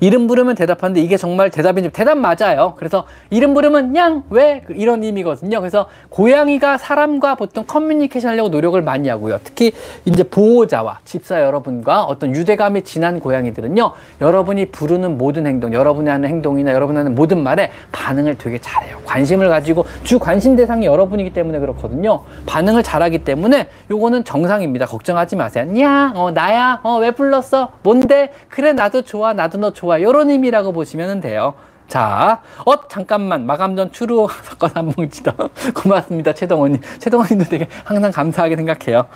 이름 부르면 대답하는데 이게 정말 대답인지 대답 맞아요. 그래서 이름 부르면 냥, 왜그 이런 의미거든요. 그래서 고양이가 사람과 보통 커뮤니케이션 하려고 노력을 많이 하고요. 특히 이제 보호자와 집사 여러분과 어떤 유대감이 진한 고양이들은요. 여러분이 부르는 모든 행동, 여러분이 하는 행동이나 여러분이 하는 모든 말에 반응을 되게 잘해요. 관심을 가지고 주 관심 대상이 여러분이기 때문에 그렇거든요. 반응을 잘하기 때문에 요거는 정상입니다. 걱정하지 마세요. 냐, 어 나야, 어 왜 불렀어? 뭔데? 그래 나도 좋아, 나도 너 좋아. 요런 의미라고 보시면 돼요. 자, 어, 잠깐만. 마감 전 추루 사건 한 뭉치다. 고맙습니다. 최동원님. 최동원님도 되게 항상 감사하게 생각해요.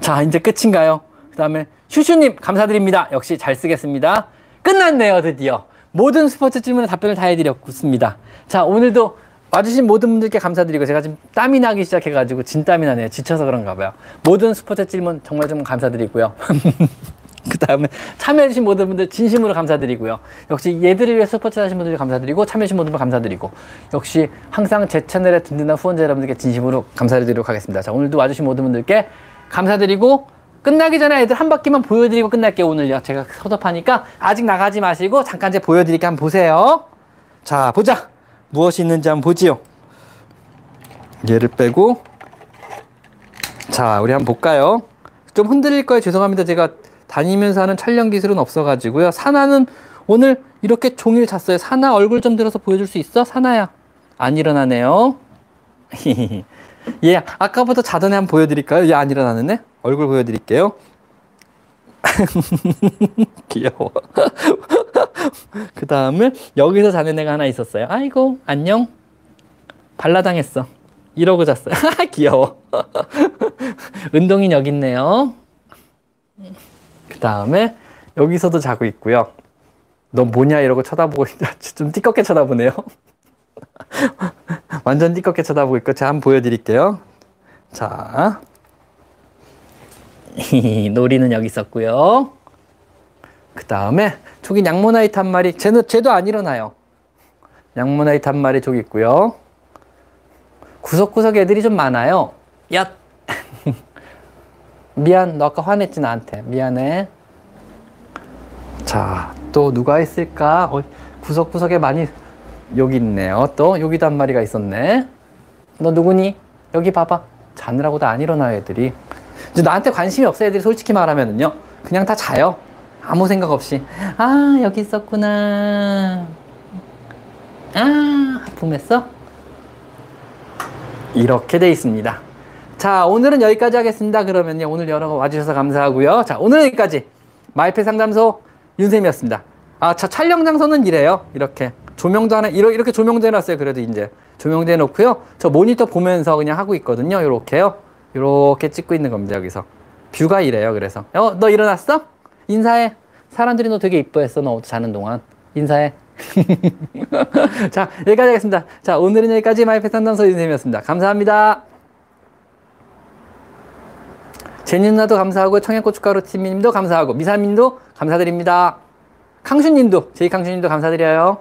자, 이제 끝인가요? 그 다음에 슈슈님, 감사드립니다. 역시 잘 쓰겠습니다. 끝났네요, 드디어. 모든 스포츠 질문에 답변을 다 해드렸습니다. 자, 오늘도 와주신 모든 분들께 감사드리고 제가 지금 땀이 나기 시작해가지고 진땀이 나네요. 지쳐서 그런가 봐요. 모든 스포츠 질문 정말 좀 감사드리고요. 그 다음에 참여해주신 모든 분들 진심으로 감사드리고요. 역시 얘들을 위해 스포츠 하신 분들 감사드리고 참여해주신 모든 분들 감사드리고 역시 항상 제 채널의 든든한 후원자 여러분들께 진심으로 감사드리도록 하겠습니다. 자 오늘도 와주신 모든 분들께 감사드리고 끝나기 전에 애들 한 바퀴만 보여드리고 끝날게요. 오늘요. 제가 섭섭하니까 아직 나가지 마시고 잠깐 제 보여드릴게 한번 보세요. 자 보자. 무엇이 있는지 한번 보지요. 얘를 빼고 자 우리 한번 볼까요? 좀 흔들릴 거예요. 죄송합니다. 제가 다니면서 하는 촬영 기술은 없어가지고요. 사나는 오늘 이렇게 종일 잤어요. 사나 얼굴 좀 들어서 보여줄 수 있어? 사나야. 안 일어나네요. 얘 아까부터 자던 애 한번 보여드릴까요? 얘 안 일어나는 애? 얼굴 보여드릴게요. 귀여워. 그 다음에 여기서 자는 애가 하나 있었어요. 아이고 안녕. 발라당했어. 이러고 잤어요. 귀여워. 은동이 여기 있네요. 그 다음에 여기서도 자고 있고요. 너 뭐냐 이러고 쳐다보고 좀 띠껍게 쳐다보네요. 완전 띠껍게 쳐다보고 있고 제가 한번 보여드릴게요. 자, 놀이는 여기 있었고요. 그 다음에 저기 양모나이트 한 마리, 쟤는 쟤도 안 일어나요. 양모나이트 한 마리 저기 있고요. 구석구석 애들이 좀 많아요. 야, 미안, 너 아까 화냈지 나한테. 미안해. 자, 또 누가 있을까? 어, 구석구석에 많이 여기 있네요. 또 여기도 한 마리가 있었네. 너 누구니? 여기 봐봐. 자느라고 다안 일어나요, 애들이. 이제 나한테 관심이 없어, 애들이 솔직히 말하면은요. 그냥 다 자요. 아무 생각 없이 아 여기 있었구나 아 하품했어? 이렇게 돼 있습니다. 자 오늘은 여기까지 하겠습니다. 그러면요 오늘 여러 분 와주셔서 감사하고요. 자 오늘 여기까지 마이페 상담소 윤쌤이었습니다. 아 자 촬영 장소는 이래요. 이렇게 조명도 하나 이렇게, 조명도 해놨어요. 그래도 이제 조명도 해놓고요. 저 모니터 보면서 그냥 하고 있거든요. 이렇게요. 이렇게 찍고 있는 겁니다. 여기서 뷰가 이래요. 그래서 어 너 일어났어? 인사해. 사람들이 너 되게 이뻐했어. 너 자는 동안 인사해. 자, 여기까지 하겠습니다. 자, 오늘은 여기까지 마이페 상담소 윤쌤이었습니다. 감사합니다. 제니 누나도 감사하고 청양고춧가루 팀님도 감사하고 미사님도 감사드립니다. 강수님도 제이 강수님도 감사드려요.